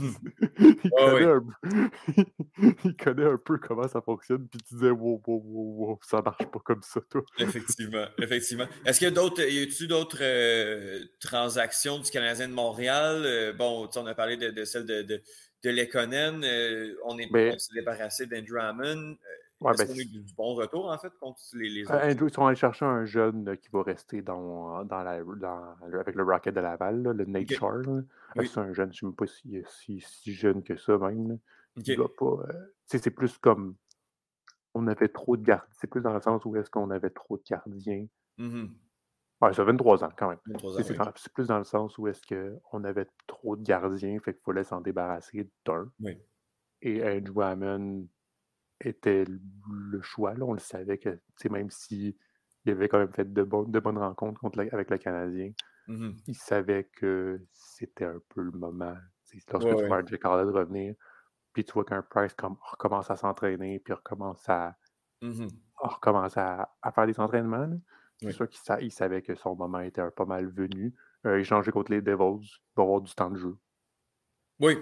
connaît un... peu comment ça fonctionne. Puis tu disais, wow, wow, wow, wow, ça marche pas comme ça, toi. effectivement, effectivement. Est-ce qu'il y a d'autres, y a-tu d'autres euh, transactions du Canadien de Montréal? Euh, bon, on a parlé de, celle de, de, de Lekonen. Euh, on est ben débarrassé d'Andrew Hammond. Ouais, ben, a eu du bon retour, en fait, contre les, les autres? Andrew, ils sont allés chercher un jeune qui va rester dans, dans la, dans, avec le Rocket de Laval, le Nate okay. Charles. C'est un jeune, je ne sais même pas si, si, si, jeune que ça, même. Okay. pas. c'est plus comme. On avait trop de gardiens. C'est plus dans le sens où est-ce qu'on avait trop de gardiens. Mm Ouais, ça a 23 ans quand même. C'est oui. plus dans le sens où est-ce qu'on avait trop de gardiens, fait qu'il fallait s'en débarrasser d'un. Oui. Et Andrew Hammond était le choix. Là. On le savait que, même s'il il avait quand même fait de, de bonnes rencontres contre avec le Canadien, mmh il savait que c'était un peu le moment. Lorsque tu vois Jack revenir, puis tu vois qu'un Price recommence à s'entraîner, puis recommence à, mmh recommence à, faire des entraînements. C'est sûr qu'il savait que son moment était un pas mal venu. Euh, échanger contre les Devils, il va avoir du temps de jeu. Oui.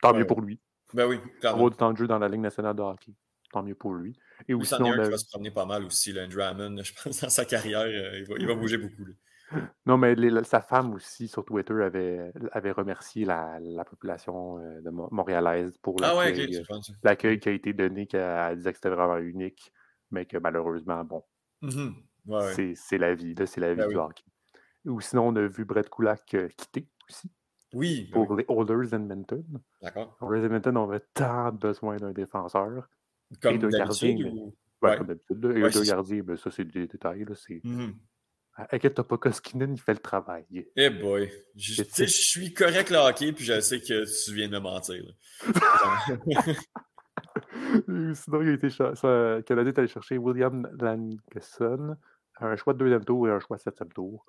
Tant mieux pour lui. Ben oui, il va avoir du temps de jeu dans la Ligue nationale de hockey tant mieux pour lui. Et aussi, il y va se promener pas mal aussi, là, Andrew Hammond, je pense, dans sa carrière. Euh, il, va, bouger beaucoup. Non, mais sa femme aussi, sur Twitter, avait, avait remercié la, la population euh, de montréalaise pour ah l'accueil euh, qui a été donné, qu'elle disait que c'était vraiment unique, mais que malheureusement, bon, mm-hmm. c'est la vie, c'est la vie ben du hockey. Ou sinon, on a vu Brett Kulak quitter aussi. Oui, ben pour oui. les Oilers Edmonton. D'accord. Oilers Edmonton avait tant besoin d'un défenseur Comme d'habitude mais ou? Ouais. comme d'habitude, là, et Ouais, d'un c'est ça. gardien, ben, ça, c'est des détails, là, c'est Mmh Ah, inquiète-toi pas, Koskinen, il fait le travail. Eh boy! Je je suis correct le hockey, puis je sais que tu viens de me mentir, là. Et sinon, il a été cha- ça- le Canadien est allé chercher William Langesson, un choix de deuxième tour et un choix de septième tour.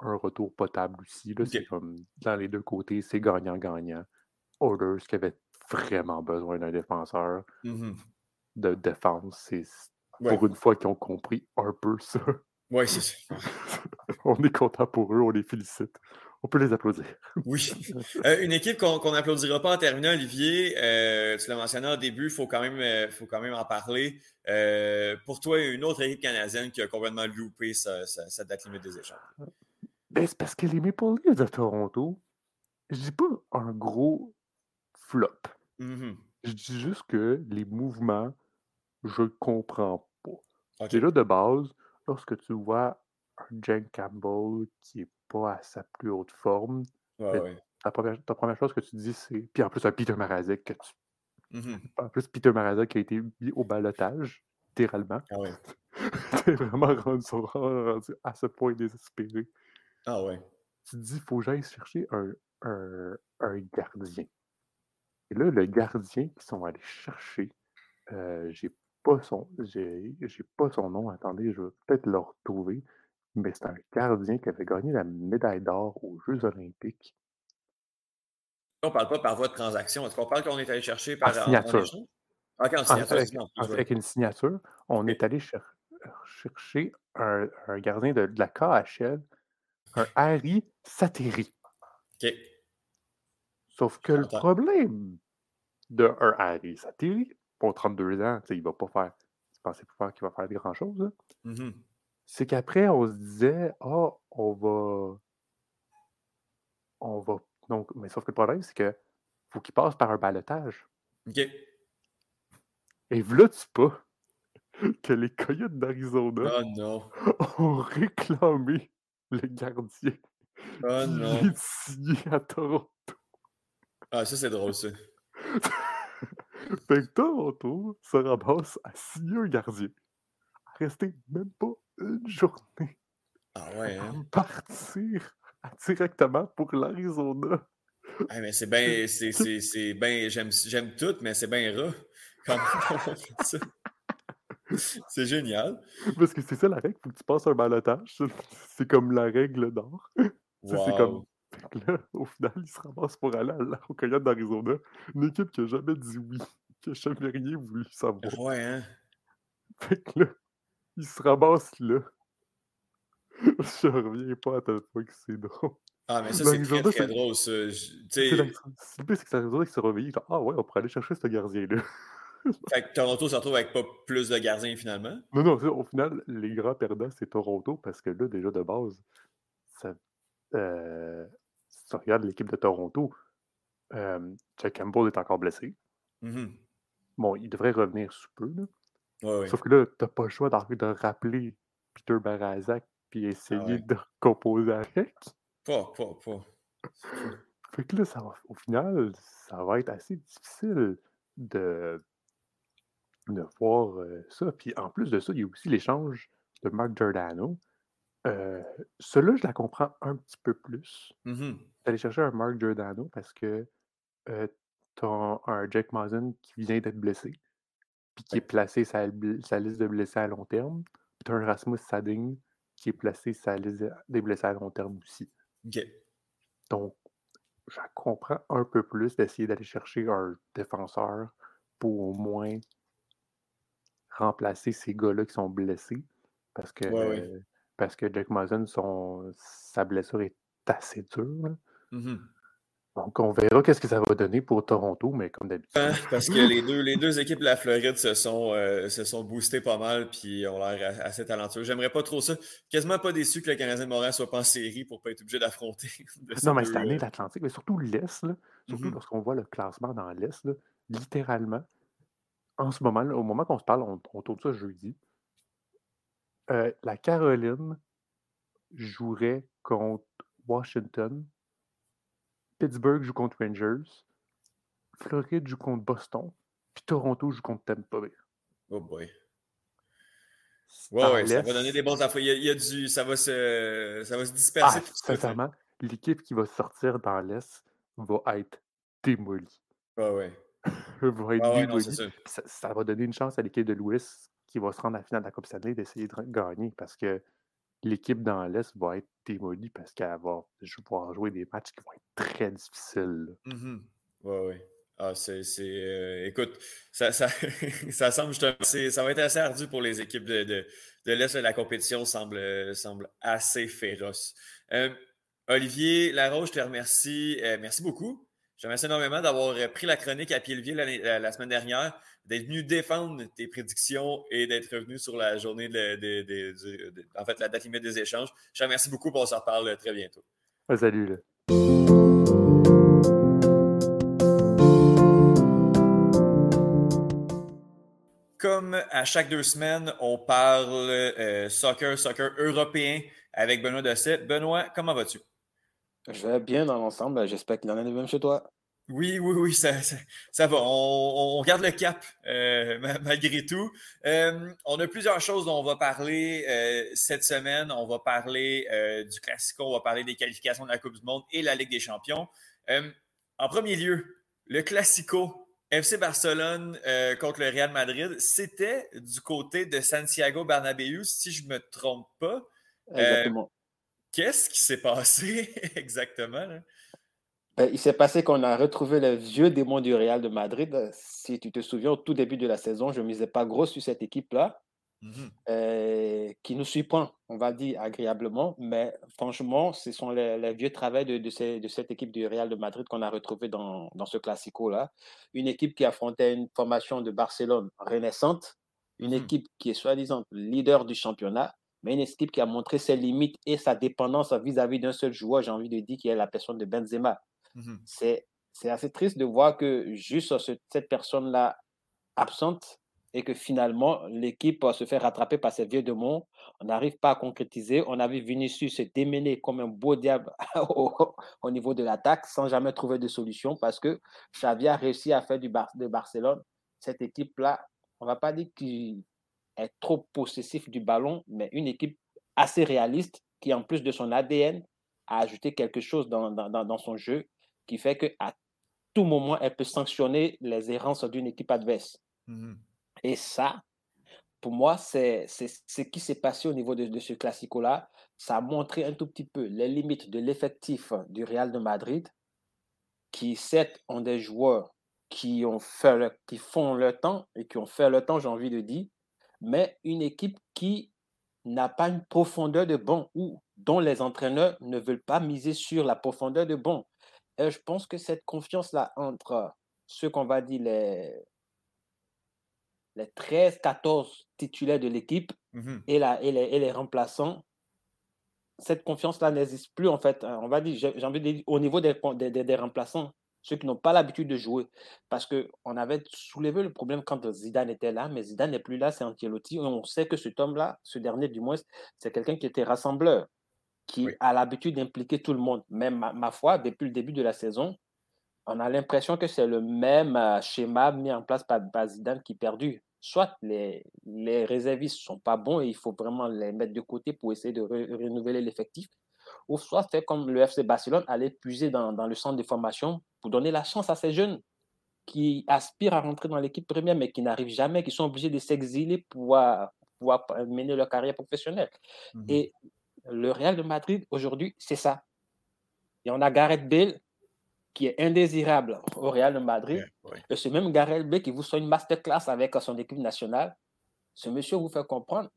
Un retour potable aussi. Là. C'est comme dans les deux côtés, c'est gagnant-gagnant. Oilers qui avait vraiment besoin d'un défenseur Mhm. de défense. C'est Ouais. pour une fois qu'ils ont compris un peu ça. Ouais, c'est ça. on est content pour eux, on les félicite. On peut les applaudir. Oui. Euh, une équipe qu'on n'applaudira pas en terminant, Olivier, euh, tu l'as mentionné au début, il faut, quand même, euh, faut quand même en parler. Pour toi, une autre équipe canadienne qui a complètement loupé sa, sa- sa date limite des échanges. Ben, c'est parce que les Maple Leafs de Toronto, je dis pas un gros flop. Mhm. Je dis juste que les mouvements, je comprends pas. OK. Déjà de base, lorsque tu vois un Jen Campbell qui est pas à sa plus haute forme, Ouais, ouais. ta première, ta première chose que tu dis, c'est. Puis en plus, un Peter Marazek, que tu... Mhm. en plus, Peter Marazek qui a été mis au balotage, littéralement. Ah ouais. T'es vraiment rendu, à ce point désespéré. Ah ouais. tu te dis, il faut que j'aille chercher un, un, un gardien. Et là, le gardien qu'ils sont allés chercher, euh, j'ai pas son j'ai j'ai pas son nom, attendez, je vais peut-être le retrouver, mais c'est un gardien qui avait gagné la médaille d'or aux Jeux olympiques. On ne parle pas par voie de transaction. Est-ce qu'on parle qu'on est allé chercher par en- signature. En- avec, une signature, on est allé cher- chercher un, un gardien de, de la KHL, un Harry Sateri. OK. Sauf que le problème de un Harry Satiri, pour 32 ans, tu sais, il va pas faire. Tu pensais pas faire qu'il va faire grand chose, Mhm. c'est qu'après, on se disait, ah, on va. On va. Donc, mais sauf que le problème, c'est que faut qu'il passe par un balotage. OK. Et là, tu pas que les Coyotes d'Arizona Oh ont réclamé le gardien Oh qui non. de signer à Toronto. Ah, ça, c'est drôle, ça. Fait que Toronto se ramasse à signer un gardien. À rester même pas une journée. Ah ouais, À hein? partir directement pour l'Arizona. Ah, mais c'est bien, c'est, c'est, c'est bien, j'aime, j'aime tout, mais c'est bien ras. Comment on fait ça? C'est génial. Parce que c'est ça la règle, faut que tu passes un balotage. C'est comme la règle d'or. C'est comme. Wow. Fait que là, au final, il se ramasse pour aller à la- Coyote d'Arizona. Une équipe qui a jamais dit oui, qui a jamais rien voulu savoir. Ouais, hein? Fait que là, il se ramasse là. Je reviens pas à tel point que c'est drôle. Ah, mais ça, c'est très, très drôle, ça. C'est le c'est que c'est l'Arizona qui s'est réveillé. genre, Ah ouais, on pourrait aller chercher ce gardien-là. fait que Toronto se retrouve avec pas plus de gardiens, finalement? Non, non, au final, les grands perdants, c'est Toronto parce que là, déjà de base, ça, euh, si tu regardes l'équipe de Toronto, euh, Jack Campbell est encore blessé. Mhm. Bon, il devrait revenir sous peu, là. Ouais, ouais. Sauf que là, t'as pas le choix de rappeler Peter Barazak puis essayer Ah ouais. de composer avec. Pas, pas, pas. Fait que là, ça va, au final, ça va être assez difficile de, de voir euh, ça. Puis en plus de ça, il y a aussi l'échange de Mark Giordano. Euh, Cela, je la comprends un petit peu plus. Mhm. D'aller chercher un Mark Giordano parce que euh, t'as un Jack Mazen qui vient d'être blessé, puis qui est placé sa, liste de blessés à long terme. Puis t'as un Rasmus Sading qui est placé sa liste des blessés à long terme aussi. Donc, je comprends un peu plus d'essayer d'aller chercher un défenseur pour au moins remplacer ces gars-là qui sont blessés. Parce que, Ouais, ouais. Parce que Jack Mason, son, sa blessure est assez dure. Mhm. Donc, on verra qu'est-ce que ça va donner pour Toronto, mais comme d'habitude. Hein, Parce que les deux, les deux équipes de la Floride se sont, euh, se sont boostées pas mal puis ont l'air assez talentueux. J'aimerais pas trop ça. Quasiment pas déçu que le Canadien de Montréal soit pas en série pour pas être obligé d'affronter. Non, mais cette année, l'Atlantique, mais surtout l'Est, là, surtout lorsqu'on voit le classement dans l'Est, littéralement, en ce moment, là, au moment qu'on se parle, on, on tourne ça jeudi. Euh, la Caroline jouerait contre Washington Pittsburgh joue contre Rangers, Floride joue contre Boston, puis Toronto joue contre Tampa Bay. Oh boy. Ouais, ouais, ça va donner des bons affaires. Il y a, du. Ça va se, ça va se disperser. Ah, sincèrement, l'équipe qui va sortir dans l'Est va être démolie. Ouais, ouais. va être démolie. ça, va donner une chance à l'équipe de Louis qui va se rendre à la finale de la Coupe Stanley d'essayer de gagner parce que l'équipe dans l'Est va être démolie parce qu'elle va pouvoir jouer des matchs qui vont être très difficiles. Mm Ouais, ouais. Ah. Euh, écoute, ça, ça, ça semble Ça va être assez ardu pour les équipes de, de, de l'Est. La compétition semble, semble assez féroce. Euh, Olivier Laroche, je te remercie. Euh, merci beaucoup. Je te remercie énormément d'avoir pris la chronique à pied levé la, la, semaine dernière, d'être venu défendre tes prédictions et d'être revenu sur la journée de, en fait, la date limite des échanges. Je te remercie beaucoup. On se reparle très bientôt. salut. Là. Comme à chaque deux semaines, on parle euh, soccer, soccer européen avec Benoît Dosset. Benoît, comment vas-tu? Je vais bien dans l'ensemble. J'espère qu'il en est de même chez toi. Oui, oui, oui, ça, ça, va. On, garde le cap euh, malgré tout. Euh, on a plusieurs choses dont on va parler cette semaine. On va parler du Classico, on va parler des qualifications de la Coupe du Monde et la Ligue des Champions. en premier lieu, le Classico FC Barcelone euh, contre le Real Madrid, c'était du côté de Santiago Bernabéu, si je ne me trompe pas. Euh, exactement. Qu'est-ce qui s'est passé exactement? Ben, il s'est passé qu'on a retrouvé le vieux démon du Real de Madrid. Si tu te souviens, au tout début de la saison, je ne misais pas gros sur cette équipe-là. Mhm. Euh, qui nous surprend, on va dire agréablement, mais franchement, ce sont les, vieux travaux de, de, cette équipe du Real de Madrid qu'on a retrouvé dans, dans ce classico-là. Une équipe qui affrontait une formation de Barcelone renaissante, une mhm. équipe qui est soi-disant leader du championnat, mais une équipe qui a montré ses limites et sa dépendance vis-à-vis d'un seul joueur, j'ai envie de dire, qui est la personne de Benzema. Mhm. C'est assez triste de voir que juste cette personne-là absente, et que finalement, l'équipe se fait rattraper par ces vieux démons. On n'arrive pas à concrétiser. On a vu Vinicius se démener comme un beau diable au, niveau de l'attaque sans jamais trouver de solution parce que Xavi a réussi à faire du de Barcelone. Cette équipe-là, on ne va pas dire qu'il est trop possessif du ballon, mais une équipe assez réaliste qui, en plus de son ADN, a ajouté quelque chose dans, dans, dans son jeu qui fait qu'à tout moment, elle peut sanctionner les errances d'une équipe adverse. Mmh et ça, pour moi, c'est ce qui s'est passé au niveau de, ce classico-là. Ça a montré un tout petit peu les limites de l'effectif du Real de Madrid, qui, certes, ont des joueurs qui, ont fait qui font le temps et qui ont fait le temps, j'ai envie de dire, mais une équipe qui n'a pas une profondeur de banc ou dont les entraîneurs ne veulent pas miser sur la profondeur de banc. Et je pense que cette confiance-là entre ceux qu'on va dire les, les 13, 14 titulaires de l'équipe mmh et, et, les, remplaçants, cette confiance-là n'existe plus, en fait. Hein. On va dire, j'ai envie de dire, au niveau des, des, remplaçants, ceux qui n'ont pas l'habitude de jouer. Parce qu'on avait soulevé le problème quand Zidane était là, mais Zidane n'est plus là, c'est Ancelotti. On sait que cet homme-là, ce dernier du moins, c'est quelqu'un qui était rassembleur, qui a l'habitude d'impliquer tout le monde. Même ma, ma foi, depuis le début de la saison, on a l'impression que c'est le même euh, schéma mis en place par, Zidane qui perdu. Soit les, les réservistes ne sont pas bons et il faut vraiment les mettre de côté pour essayer de renouveler l'effectif, ou soit faire comme le FC Barcelone, aller puiser dans, le centre de formation pour donner la chance à ces jeunes qui aspirent à rentrer dans l'équipe première mais qui n'arrivent jamais, qui sont obligés de s'exiler pour pouvoir, mener leur carrière professionnelle. Mmh et le Real de Madrid, aujourd'hui, c'est ça. Et on a Gareth Bale qui est indésirable au Real de Madrid, et ce même Gareth B qui vous soit une masterclass avec son équipe nationale, ce monsieur vous fait comprendre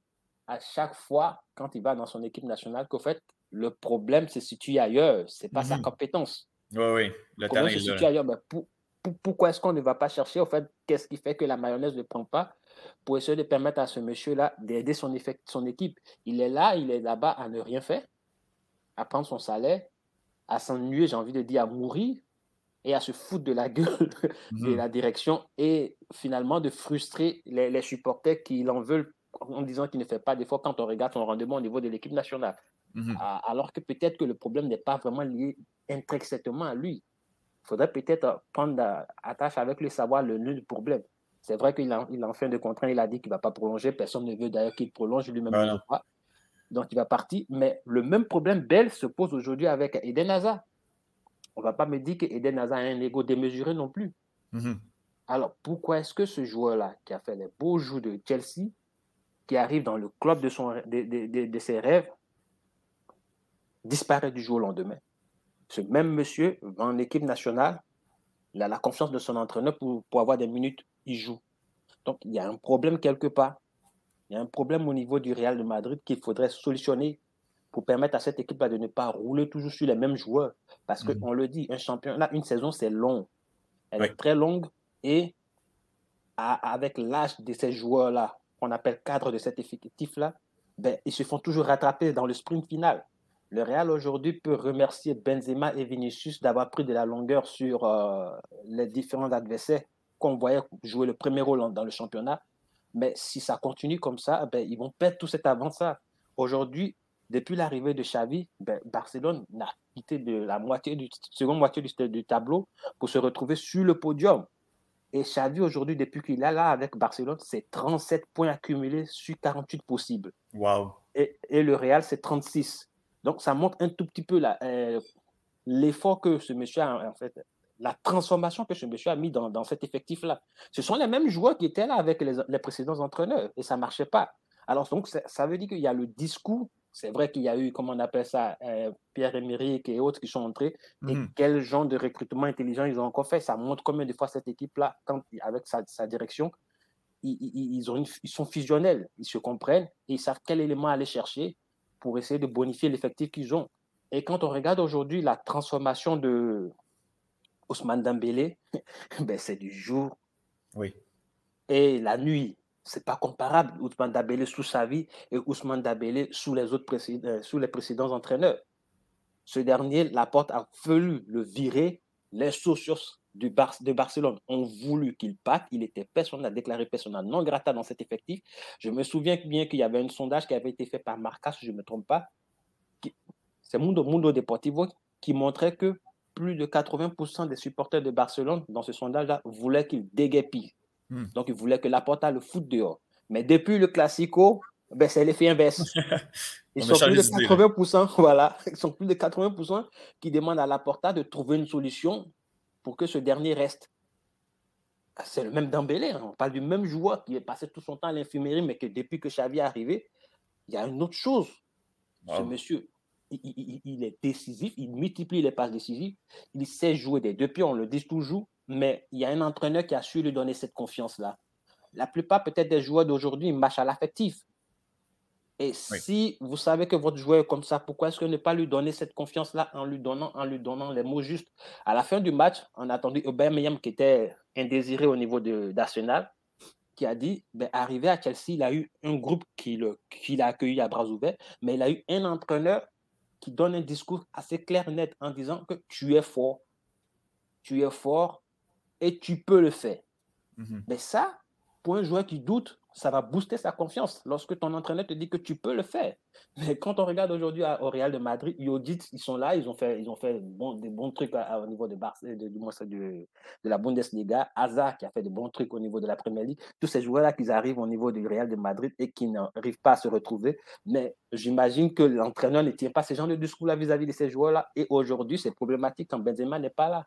à chaque fois, quand il va dans son équipe nationale, qu'au fait, le problème se situe ailleurs, ce n'est pas sa mhm. compétence. Oui, oui, le, problème se situe ailleurs? Mais pourquoi est-ce qu'on ne va pas chercher, au fait, qu'est-ce qui fait que la mayonnaise ne prend pas pour essayer de permettre à ce monsieur-là d'aider son, son équipe? Il est là, il est là-bas à ne rien faire, à prendre son salaire, à s'ennuyer, j'ai envie de dire, à mourir, et à se foutre de la gueule de mhm. la direction et finalement de frustrer les, supporters qui en veulent en disant qu'il ne fait pas d'efforts quand on regarde son rendement au niveau de l'équipe nationale. Mhm. Alors que peut-être que le problème n'est pas vraiment lié intrinsèquement à lui. Il faudrait peut-être prendre attache avec lui, savoir le nœud du problème. C'est vrai qu'il a, il en fin de contrat, il a dit qu'il ne va pas prolonger. Personne ne veut d'ailleurs qu'il prolonge lui-même. Donc il va partir. Mais le même problème Bell se pose aujourd'hui avec Eden Hazard. On ne va pas me dire qu'Eden Hazard a un ego démesuré non plus. Mm-hmm. Alors pourquoi est-ce que ce joueur-là, qui a fait les beaux jours de Chelsea, qui arrive dans le club de, son, de ses rêves, disparaît du jour au lendemain ce même monsieur va en équipe nationale, il a la confiance de son entraîneur pour, pour avoir des minutes, il joue. Donc, il y a un problème quelque part. Il y a un problème au niveau du Real de Madrid qu'il faudrait solutionner pour permettre à cette équipe-là de ne pas rouler toujours sur les mêmes joueurs. Parce qu'on mhm. le dit, un championnat, une saison, c'est long. Elle est très longue et avec l'âge de ces joueurs-là, qu'on appelle cadre de cet effectif-là, ben, ils se font toujours rattraper dans le sprint final. Le Real aujourd'hui peut remercier Benzema et Vinicius d'avoir pris de la longueur sur euh, les différents adversaires qu'on voyait jouer le premier rôle dans le championnat. Mais si ça continue comme ça, ben, ils vont perdre tout cet avance-là. Aujourd'hui, depuis l'arrivée de Xavi, ben, Barcelone n'a quitté de la moitié du seconde moitié du, du, tableau pour se retrouver sur le podium. Et Xavi aujourd'hui, depuis qu'il est là avec Barcelone, c'est 37 points accumulés sur 48 possibles. Wow. Et, et le Real, c'est 36. Donc, ça montre un tout petit peu euh, l'effort que ce monsieur a, en fait, la transformation que ce monsieur a mis dans, cet effectif-là. Ce sont les mêmes joueurs qui étaient là avec les, précédents entraîneurs et ça ne marchait pas. Alors, donc, ça, veut dire qu'il y a le discours. C'est vrai qu'il y a eu, comment on appelle ça, euh, Pierre-Emerick et autres qui sont entrés. Et mhm. quel genre de recrutement intelligent ils ont encore fait. Ça montre combien de fois cette équipe-là, avec sa, direction, ils, ils, ont ils sont fusionnels, ils se comprennent et ils savent quel élément aller chercher pour essayer de bonifier l'effectif qu'ils ont. Et quand on regarde aujourd'hui la transformation de Ousmane Dembélé, ben c'est du jour oui. et la nuit. C'est pas comparable Ousmane Dembélé sous sa vie et Ousmane Dembélé sous les autres précédents, euh, sous les précédents entraîneurs. Ce dernier, la porte a fallu le virer. Les socios de Barcelone ont voulu qu'il parte. Il était personne, a déclaré persona non grata dans cet effectif. Je me souviens bien qu'il y avait un sondage qui avait été fait par Marca, si je ne me trompe pas. C'est Mundo, Mundo Deportivo qui montrait que plus de 80% des supporters de Barcelone, dans ce sondage-là, voulaient qu'il déguépille. Hmm. Donc, ils voulaient que la porte le foot dehors. Mais depuis le Classico, ben, c'est l'effet inverse. Ils sont plus de 80%, voilà, ils sont plus de 80% qui demandent à la Porta de trouver une solution pour que ce dernier reste. C'est le même Dembélé, hein. on parle du même joueur qui est passé tout son temps à l'infirmerie, mais que depuis que Xavi est arrivé, il y a une autre chose. Ce monsieur, il, est décisif, il multiplie les passes décisives, il sait jouer des deux pieds, on le dit toujours, mais il y a un entraîneur qui a su lui donner cette confiance-là. La plupart peut-être des joueurs d'aujourd'hui, ils marchent à l'affectif. Et si vous savez que votre joueur est comme ça, pourquoi est-ce que ne pas lui donner cette confiance-là en lui donnant, en lui donnant les mots justes? À la fin du match, on a attendu Aubameyang qui était indésiré au niveau d'Arsenal, qui a dit, ben, arrivé à Chelsea, il a eu un groupe qui l'a accueilli à bras ouverts, mais il a eu un entraîneur qui donne un discours assez clair, net, en disant que tu es fort, tu es fort et tu peux le faire. Mmh mais ça, pour un joueur qui doute, ça va booster sa confiance lorsque ton entraîneur te dit que tu peux le faire. Mais quand on regarde aujourd'hui au Real de Madrid, Yodit, ils sont là, ils ont fait, ils ont fait des bons trucs au niveau de, de, de, la Bundesliga. Hazard qui a fait de bons trucs au niveau de la Premier League. Tous ces joueurs-là qui arrivent au niveau du Real de Madrid et qui n'arrivent pas à se retrouver. Mais j'imagine que l'entraîneur ne tient pas ce genre de discours-là vis-à-vis de ces joueurs-là. Et aujourd'hui, c'est problématique quand Benzema n'est pas là.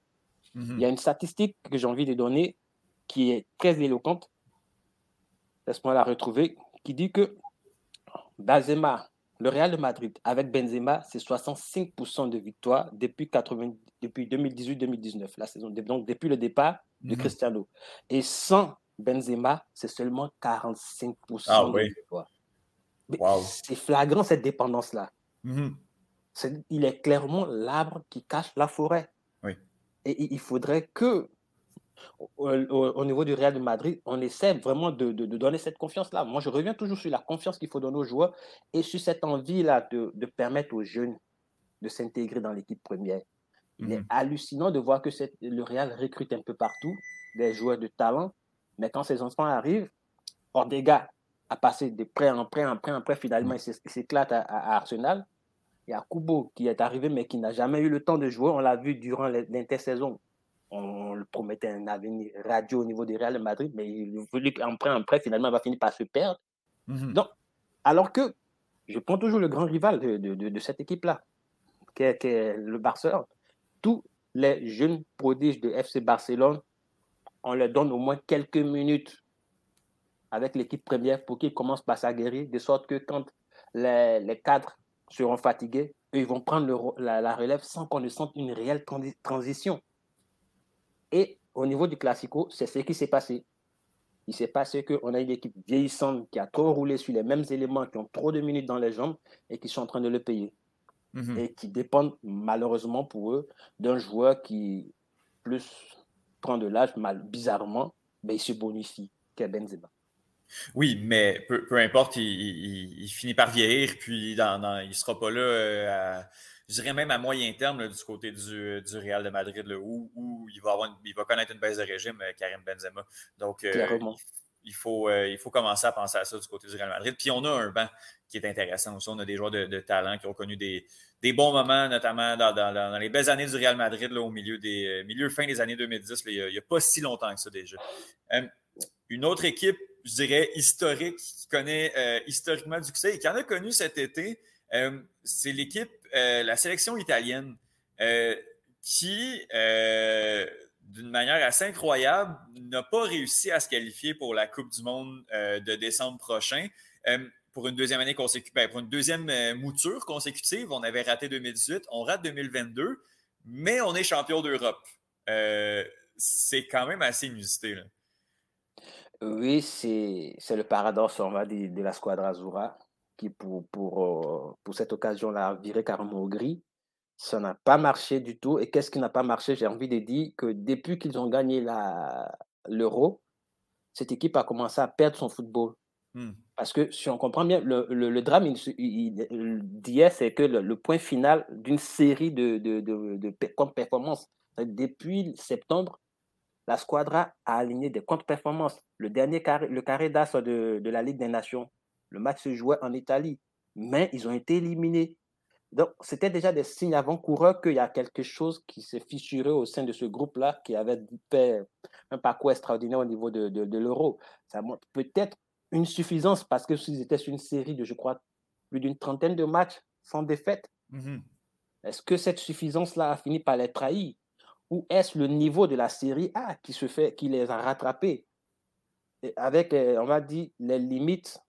Mhm. Il y a une statistique que j'ai envie de donner qui est très éloquente laisse-moi la retrouver, qui dit que Benzema, le Real de Madrid, avec Benzema, c'est 65% de victoire depuis, depuis 2018-2019, la saison, donc depuis le départ de mhm. Cristiano. Et sans Benzema, c'est seulement 45% ah, de victoire. C'est flagrant cette dépendance-là. Mhm. il est clairement l'arbre qui cache la forêt. Et il faudrait que au, niveau du Real de Madrid, on essaie vraiment de, donner cette confiance-là. Moi, je reviens toujours sur la confiance qu'il faut donner aux joueurs et sur cette envie-là de, permettre aux jeunes de s'intégrer dans l'équipe première. Il est mhm. hallucinant de voir que le Real recrute un peu partout des joueurs de talent, mais quand ces enfants arrivent, Ordega a passé de prêt en prêt en prêt en prêt, finalement, il s'éclate à, Arsenal. Il y a Kubo qui est arrivé, mais qui n'a jamais eu le temps de jouer. On l'a vu durant l'intersaison On le promettait un avenir radieux au niveau du Real Madrid, mais il voulait qu'en prêt, en prêt, finalement, il va finir par se perdre. Mhm. Donc, alors que je prends toujours le grand rival de, de, de, cette équipe-là, qui, est, le Barcelone. Tous les jeunes prodiges de FC Barcelone, on leur donne au moins quelques minutes avec l'équipe première pour qu'ils commencent par s'aguerrir, de sorte que quand les, les cadres seront fatigués, eux, ils vont prendre la, relève sans qu'on ne sente une réelle transition. Et au niveau du Classico, c'est ce qui s'est passé. Il s'est passé qu'on a une équipe vieillissante qui a trop roulé sur les mêmes éléments, qui ont trop de minutes dans les jambes et qui sont en train de le payer. Mhm. Et qui dépendent malheureusement pour eux d'un joueur qui, plus prend de l'âge, mal, bizarrement, ben, il se bonifie, qu'est Benzema. Oui, mais peu, importe, il, finit par vieillir, puis dans, il ne sera pas là, euh, je dirais même à moyen terme du côté du, du, Real de Madrid, où, il, va avoir il va connaître une baisse de régime, euh, Karim Benzema. Donc, euh, il, faut, il faut commencer à penser à ça du côté du Real Madrid. Puis on a un banc qui est intéressant aussi. On a des joueurs de, talent qui ont connu des, bons moments, notamment dans, les belles années du Real Madrid, là, au milieu des milieu fin des années 2010. il n'y a, pas si longtemps que ça déjà. une autre équipe je dirais, historique, qui connaît euh, historiquement du succès et qui en a connu cet été, euh, c'est l'équipe, euh, la sélection italienne, qui, d'une manière assez incroyable, n'a pas réussi à se qualifier pour la Coupe du Monde de décembre prochain. pour une deuxième année consécutive, ben, pour une deuxième mouture consécutive, on avait raté 2018, on rate 2022, mais on est champion d'Europe. c'est quand même assez inusité. Là. Oui, c'est le paradoxe, on dire, de la Squadra Azura, qui pour, pour, euh, pour cette occasion-là a viré carrément au gris. Ça n'a pas marché du tout. Et qu'est-ce qui n'a pas marché? J'ai envie de dire que depuis qu'ils ont gagné l'Euro, cette équipe a commencé à perdre son football. Hmm. Parce que si on comprend bien, le, le, drame d'hier, c'est que le, point final d'une série de, de, de, de performances, depuis septembre, la Squadra a aligné des contre-performances. Le dernier carré, le carré d'as de, la Ligue des Nations, le match se jouait en Italie, mais ils ont été éliminés. Donc, c'était déjà des signes avant-coureurs qu'il y a quelque chose qui s'est fissuré au sein de ce groupe-là, qui avait fait un parcours extraordinaire au niveau de, de, l'euro. Ça montre peut-être une suffisance parce que s'ils étaient sur une série de, je crois, plus d'une trentaine de matchs sans défaite, mm-hmm. est-ce que cette suffisance-là a fini par les trahir? Ou est-ce le niveau de la série A qui, se fait, qui les a rattrapés? Avec, euh, on va dire, les limites,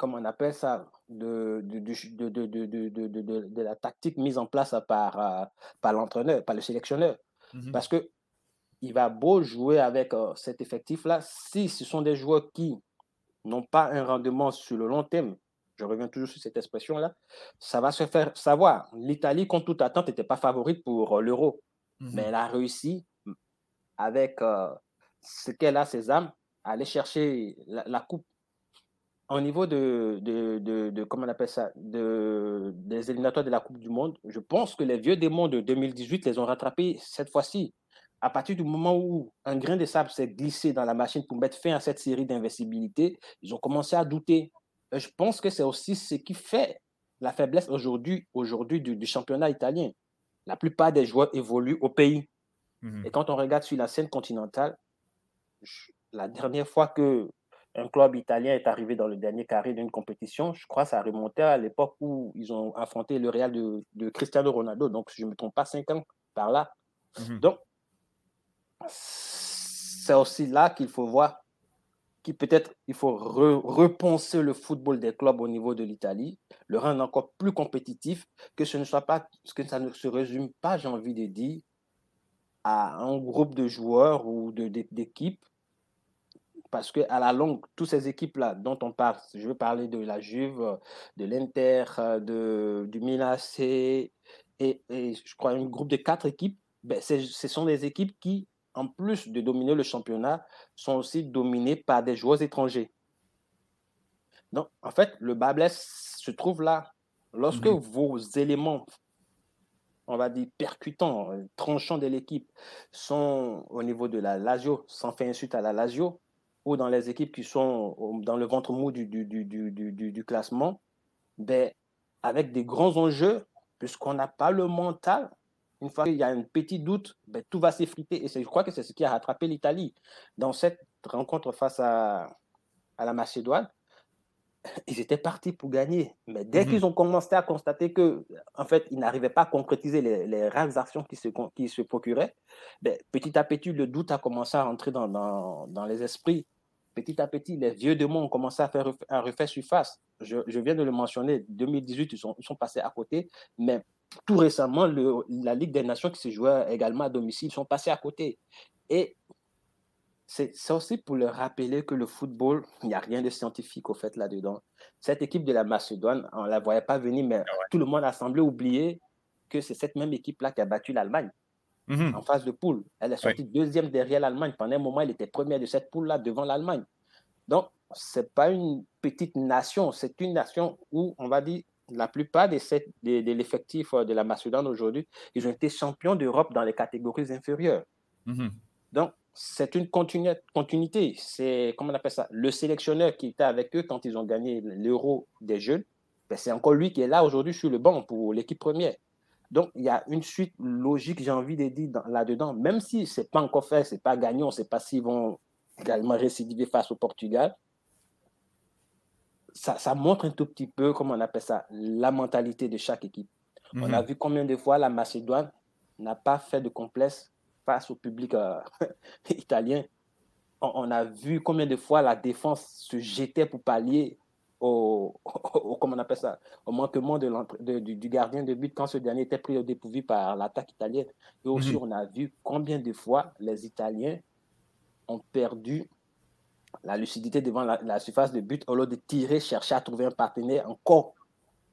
comme on appelle ça, de, de, de, de la tactique mise en place par, euh, par l'entraîneur, par le sélectionneur. Mmh Parce que il va beau jouer avec euh, cet effectif-là, si ce sont des joueurs qui n'ont pas un rendement sur le long terme, je reviens toujours sur cette expression-là, ça va se faire savoir. L'Italie, contre toute attente, n'était pas favorite pour l'euro. Mmh mais elle a réussi, avec euh, ce qu'elle a, ses âmes, à aller chercher la, coupe. Au niveau de, de, de, comment on appelle ça, de, des éliminatoires de la Coupe du Monde, je pense que les vieux démons de 2018 les ont rattrapés cette fois-ci. À partir du moment où un grain de sable s'est glissé dans la machine pour mettre fin à cette série d'invincibilité, ils ont commencé à douter. je pense que c'est aussi ce qui fait la faiblesse aujourd'hui aujourd'hui du, championnat italien la plupart des joueurs évoluent au pays. Mhm. Et quand on regarde sur la scène continentale, la dernière fois que un club italien est arrivé dans le dernier carré d'une compétition, je crois que ça remontait à l'époque où ils ont affronté le Real de, Cristiano Ronaldo. Donc, si je ne me trompe pas, cinq ans par là. Mhm. Donc, c'est aussi là qu'il faut voir qui peut-être il faut repenser le football des clubs au niveau de l'Italie, le rendre encore plus compétitif, que ce ne soit pas, que ça ne se résume pas, j'ai envie de dire, à un groupe de joueurs ou d'équipes, parce que à la longue, toutes ces équipes-là dont on parle, je veux parler de la Juve, de l'Inter, de, du Milan et, et, je crois un groupe de quatre équipes, ben ce sont des équipes qui en plus de dominer le championnat, sont aussi dominés par des joueurs étrangers. Donc, en fait, le bas se trouve là. Lorsque mhm. vos éléments, on va dire, percutants, tranchants de l'équipe sont au niveau de la Lazio, sans faire insulte à la Lazio, ou dans les équipes qui sont dans le ventre mou du, du, du, du classement, ben, avec des grands enjeux, puisqu'on n'a pas le mental Une fois qu'il y a un petit doute, ben, tout va s'effriter. Et je crois que c'est ce qui a rattrapé l'Italie. Dans cette rencontre face à, à la Macédoine, ils étaient partis pour gagner. Mais dès mhm. qu'ils ont commencé à constater que, en fait, ils n'arrivaient pas à concrétiser les, les rares actions qui se, qui se procuraient, ben, petit à petit, le doute a commencé à rentrer dans, dans, dans les esprits. Petit à petit, les vieux démons ont commencé à faire à refaire surface. Je, je, viens de le mentionner, 2018, ils sont, ils sont passés à côté, mais tout récemment, le, la Ligue des Nations qui se jouait également à domicile, ils sont passés à côté. Et c'est aussi pour leur rappeler que le football, il n'y a rien de scientifique au fait là-dedans. Cette équipe de la Macédoine, on ne la voyait pas venir, mais ah tout le monde a semblé oublier que c'est cette même équipe-là qui a battu l'Allemagne mhm. en phase de poule. Elle est sortie deuxième derrière l'Allemagne. Pendant un moment, elle était première de cette poule-là devant l'Allemagne. Donc, ce n'est pas une petite nation, c'est une nation où, on va dire, la plupart de, de, l'effectif de la Macédoine aujourd'hui, ils ont été champions d'Europe dans les catégories inférieures. Mhm. Donc, c'est une continuité. C'est, comment on appelle ça, le sélectionneur qui était avec eux quand ils ont gagné l'euro des jeunes, ben c'est encore lui qui est là aujourd'hui sur le banc pour l'équipe première. Donc, il y a une suite logique, j'ai envie de dire, là-dedans, même si ce n'est pas encore fait, ce n'est pas gagnant, on ne sait pas s'ils vont également récidiver face au Portugal. Ça, ça, montre un tout petit peu, comment on appelle ça, la mentalité de chaque équipe. On mhm. a vu combien de fois la Macédoine n'a pas fait de complexe face au public euh, italien. On, a vu combien de fois la défense se jetait pour pallier au, comment on appelle ça, au manquement de, du, gardien de but quand ce dernier était pris au dépourvu par l'attaque italienne. Et aussi, mhm. on a vu combien de fois les Italiens ont perdu la lucidité devant la, surface de but au lieu de tirer, chercher à trouver un partenaire encore.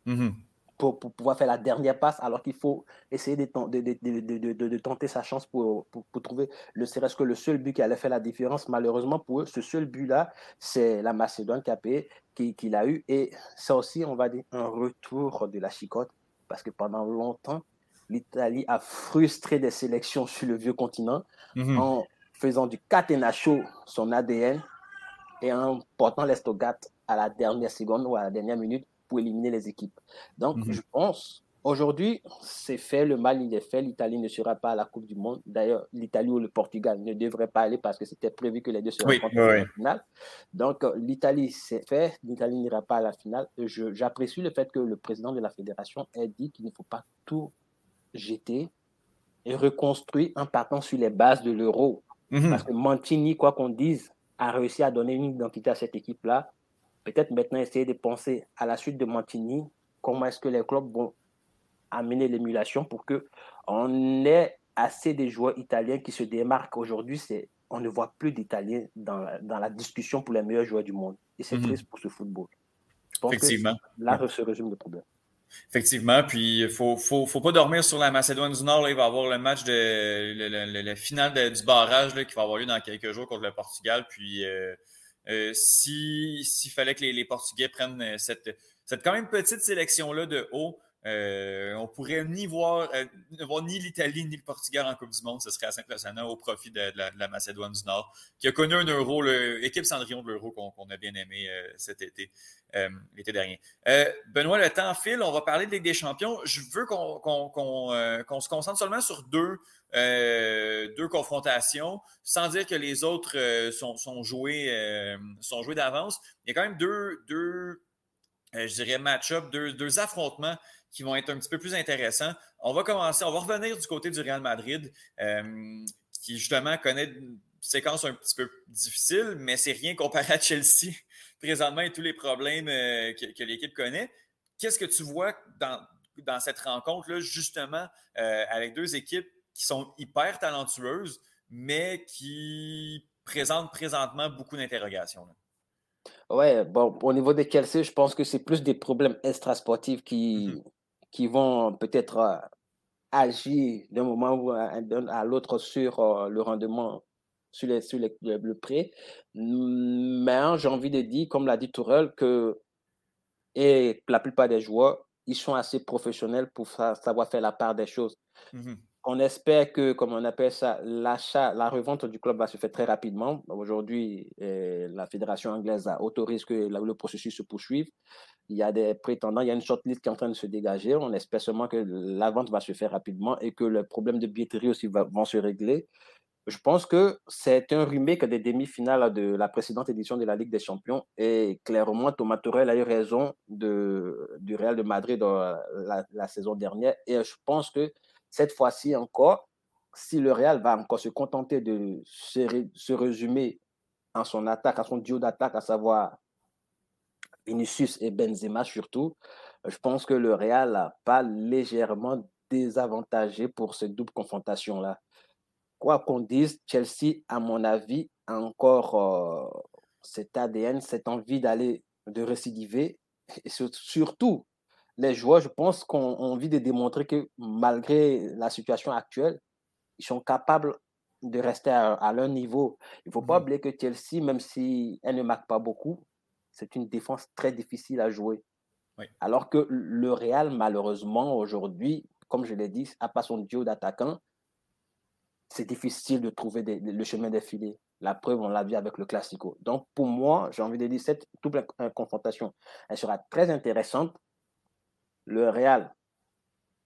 Mhm pour, pouvoir faire la dernière passe, alors qu'il faut essayer de, de, de, tenter sa chance pour, pour, trouver le serait-ce que le seul but qui allait faire la différence. Malheureusement pour eux, ce seul but-là, c'est la Macédoine qui a payé, qui, qui l'a eu. Et ça aussi, on va dire, un retour de la chicotte, parce que pendant longtemps, l'Italie a frustré des sélections sur le vieux continent mhm. en faisant du catenaccio son ADN et en portant l'estogat à la dernière seconde ou à la dernière minute pour éliminer les équipes. Donc, mhm. je pense, aujourd'hui, c'est fait, le mal, il est fait. L'Italie ne sera pas à la Coupe du Monde. D'ailleurs, l'Italie ou le Portugal ne devraient pas aller parce que c'était prévu que les deux se rencontrent en finale. Donc, euh, l'Italie, c'est fait. L'Italie n'ira pas à la finale. J'apprécie le fait que le président de la fédération ait dit qu'il ne faut pas tout jeter et reconstruire en partant sur les bases de l'euro. Mhm. Parce que Mantini, quoi qu'on dise, a réussi à donner une identité à cette équipe-là peut-être maintenant essayer de penser à la suite de Montigny, comment est-ce que les clubs vont amener l'émulation pour que on ait assez de joueurs italiens qui se démarquent. Aujourd'hui, c'est on ne voit plus d'Italiens dans, dans, la discussion pour les meilleurs joueurs du monde. Et c'est mhm. triste pour ce football. Je pense Effectivement. Que là se résume le problème. Effectivement, puis il ne faut, faut, faut, pas dormir sur la Macédoine du Nord. il va y avoir le match de la finale du barrage là, qui va avoir lieu dans quelques jours contre le Portugal. Puis euh, euh, s'il fallait que les, Portugais prennent euh, cette, cette quand même petite sélection-là de haut, euh, on pourrait ni voir, voir ni l'Italie ni le Portugal en Coupe du Monde. Ce serait assez impressionnant au profit de, la, Macédoine du Nord, qui a connu un euro, l'équipe Cendrillon de l'euro qu'on a bien aimé cet été, l'été dernier. Benoît, le temps file. On va parler de Ligue des Champions. Je veux qu'on se concentre seulement sur deux euh, deux confrontations, sans dire que les autres euh, sont, sont, joués, euh, joués d'avance. Il y a quand même deux, deux je dirais, match-up, deux, deux, affrontements qui vont être un petit peu plus intéressants. On va commencer, on va revenir du côté du Real Madrid, qui justement connaît une séquence un petit peu difficile, mais c'est rien comparé à Chelsea présentement et tous les problèmes que, que l'équipe connaît. Qu'est-ce que tu vois dans, dans cette rencontre-là, justement, avec deux équipes qui sont hyper talentueuses, mais qui présentent présentement beaucoup d'interrogations. Ouais, bon, au niveau des Kelsey, je pense que c'est plus des problèmes extrasportifs qui, mm-hmm. Qui vont peut-être euh, agir d'un moment à, l'autre sur euh, le rendement, sur, les, sur le, prêt. Mais j'ai envie de dire, comme l'a dit Tourelle, que et la plupart des joueurs, ils sont assez professionnels pour savoir faire la part des choses. Mm-hmm on espère que, comme on appelle ça, l'achat, la revente du club va se faire très rapidement. Aujourd'hui, euh, la fédération anglaise a autorisé que le processus se poursuive. Il y a des prétendants, il y a une shortlist qui est en train de se dégager. On espère seulement que la vente va se faire rapidement et que le problème de billetterie aussi va, vont se régler. Je pense que c'est un remake des demi-finales de la précédente édition de la Ligue des Champions. Et clairement, Thomas Torel a eu raison de, du Real de Madrid la, la, saison dernière. Et je pense que cette fois-ci encore, si le Real va encore se contenter de se, se résumer en son attaque, à son duo d'attaque, à savoir Vinicius et Benzema surtout, je pense que le Real n'a pas légèrement désavantagé pour cette double confrontation-là quoi qu'on dise, Chelsea, à mon avis, a encore euh, cet ADN, cette envie d'aller, de récidiver. Et surtout, les joueurs, je pense, qu'on a envie de démontrer que malgré la situation actuelle, ils sont capables de rester à, leur niveau. Il ne faut pas mmh oublier que Chelsea, même si elle ne marque pas beaucoup, c'est une défense très difficile à jouer. Alors que le Real, malheureusement, aujourd'hui, comme je l'ai dit, n'a pas son duo d'attaquants c'est difficile de trouver le chemin défilé. La preuve, on l'a vu avec le Classico. Donc, pour moi, j'ai envie de dire, cette double confrontation, elle sera très intéressante. Le Real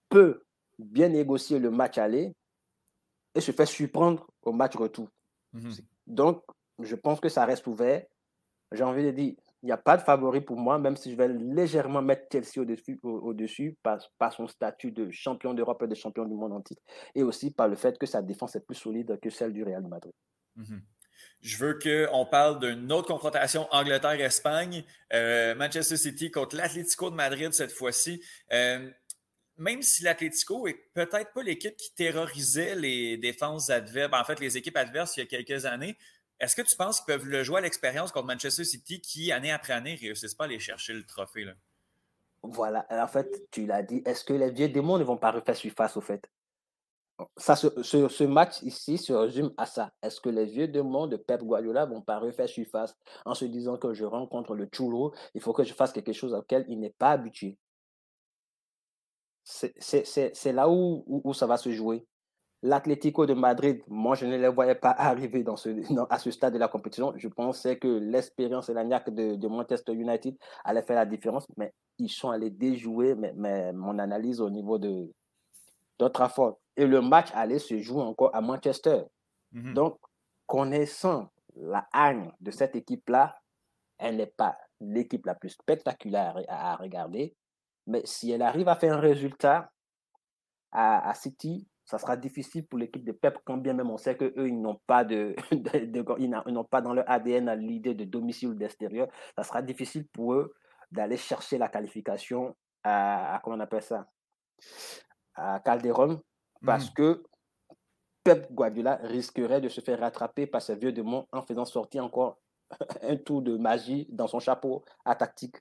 peut bien négocier le match aller et se faire surprendre au match retour. Mhm. Donc, je pense que ça reste ouvert. J'ai envie de dire, il n'y a pas de favori pour moi, même si je vais légèrement mettre Chelsea au-dessus, au, dessus par, son statut de champion d'Europe et de champion du monde en titre, et aussi par le fait que sa défense est plus solide que celle du Real Madrid. Mhm. Je veux qu'on parle d'une autre confrontation Angleterre-Espagne, euh, Manchester City contre l'Atlético de Madrid cette fois-ci. Euh, même si l'Atlético est peut-être pas l'équipe qui terrorisait les défenses adverses, en fait les équipes adverses il y a quelques années, est-ce que tu penses qu'ils peuvent le jouer à l'expérience contre Manchester City qui, année après année, ne réussissent pas à aller chercher le trophée? Là? Voilà, en fait, tu l'as dit. Est-ce que les vieux démons ne vont pas refaire surface au fait? Ça, ce, ce, match ici se résume à ça. Est-ce que les vieux démons de Pep Guardiola vont pas refaire surface en se disant que je rencontre le chulo, il faut que je fasse quelque chose auquel il n'est pas habitué? C'est là où, où, ça va se jouer. L'Atlético de Madrid, moi, je ne les voyais pas arriver dans ce, à ce stade de la compétition. Je pensais que l'expérience et la de, de, Manchester United allait faire la différence, mais ils sont allés déjouer mais, mon analyse au niveau de Et le match allait se jouer encore à Manchester. Mhm. Donc, connaissant la haine de cette équipe-là, elle n'est pas l'équipe la plus spectaculaire à, regarder. Mais si elle arrive à faire un résultat à, à City, ça sera difficile pour l'équipe de Pep, quand bien même on sait qu'eux, ils n'ont pas, de, ils n'ont pas dans leur ADN l'idée de domicile ou d'extérieur. Ça sera difficile pour eux d'aller chercher la qualification à, comment on appelle ça, à Calderon, parce mmh. que Pep Guardiola risquerait de se faire rattraper par ce vieux démon en faisant sortir encore un tour de magie dans son chapeau à tactique.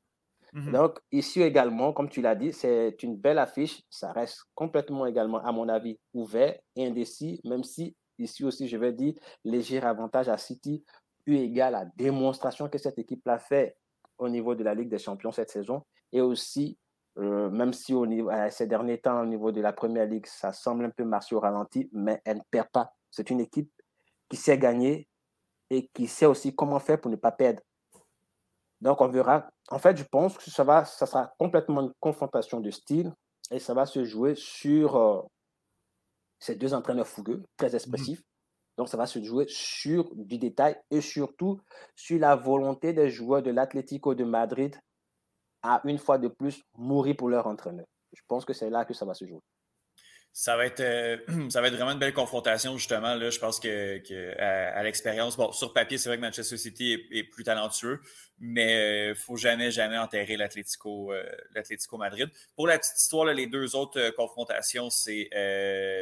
Mmh Donc, ici également, comme tu l'as dit, c'est une belle affiche. Ça reste complètement également, à mon avis, ouvert et indécis, même si ici aussi, je vais dire, léger avantage à City, eu égale la démonstration que cette équipe l'a fait au niveau de la Ligue des Champions cette saison. Et aussi, euh, même si au niveau, ces derniers temps, au niveau de la Première Ligue, ça semble un peu marcher au ralenti, mais elle ne perd pas. C'est une équipe qui sait gagner et qui sait aussi comment faire pour ne pas perdre. Donc, on verra. En fait, je pense que ça, va, ça sera complètement une confrontation de style et ça va se jouer sur euh, ces deux entraîneurs fougueux, très mmh expressifs. Donc, ça va se jouer sur du détail et surtout sur la volonté des joueurs de l'Atlético de Madrid à, une fois de plus, mourir pour leur entraîneur. Je pense que c'est là que ça va se jouer. Ça va être, euh, ça va être vraiment une belle confrontation, justement. Là, je pense que, à, l'expérience, bon, sur papier, c'est vrai que Manchester City est, plus talentueux, mais il euh, faut jamais, jamais enterrer l'Atlético, euh, l'Atlético Madrid. Pour la petite histoire, les deux autres confrontations, c'est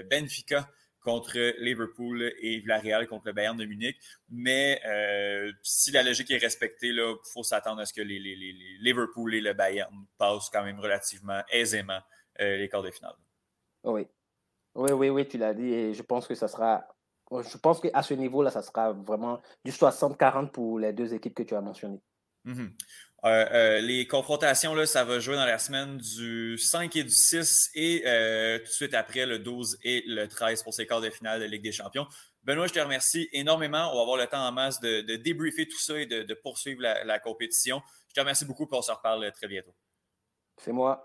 Benfica contre Liverpool et Villarreal contre le Bayern de Munich. Mais si la logique est respectée, il faut s'attendre à ce que les, les, les, Liverpool et le Bayern passent quand même relativement aisément les quarts de finale. Oui, oui, oui, oui, tu l'as dit. Et je pense que ça sera. Je pense qu'à ce niveau-là, ça sera vraiment du 60-40 pour les deux équipes que tu as mentionnées. Mhm. Euh, euh, les confrontations, là, ça va jouer dans la semaine du 5 et du 6 et tout de suite après le 12 et le 13 pour ces quarts de finale de Ligue des Champions. Benoît, je te remercie énormément. On va avoir le temps en masse de, débriefer tout ça et de, poursuivre la, la, compétition. Je te remercie beaucoup et on se reparle très bientôt. C'est moi.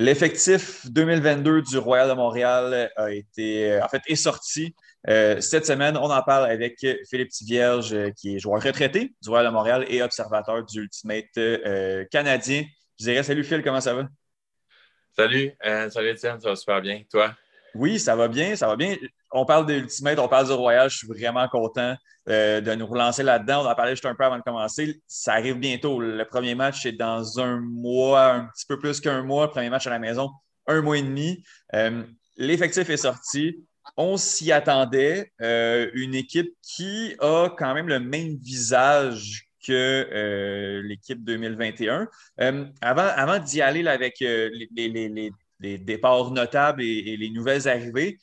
L'effectif 2022 du Royal de Montréal a été, euh, en fait, est sorti euh, cette semaine. On en parle avec Philippe Tivierge, euh, qui est joueur retraité du Royal de Montréal et observateur du Ultimate canadien. Je dirais salut Phil, comment ça va? Salut, salut Étienne, ça va super bien. Toi? Oui, ça va bien, ça va bien on parle de Ultimate, on parle du Royal. Je suis vraiment content euh, de nous relancer là-dedans. On en parlé juste un peu avant de commencer. Ça arrive bientôt. Le premier match est dans un mois, un petit peu plus qu'un mois. Le premier match à la maison, un mois et demi. Euh, l'effectif est sorti. On s'y attendait. Euh, une équipe qui a quand même le même visage que l'équipe 2021. avant avant d'y aller avec les, départs notables et, les nouvelles arrivées,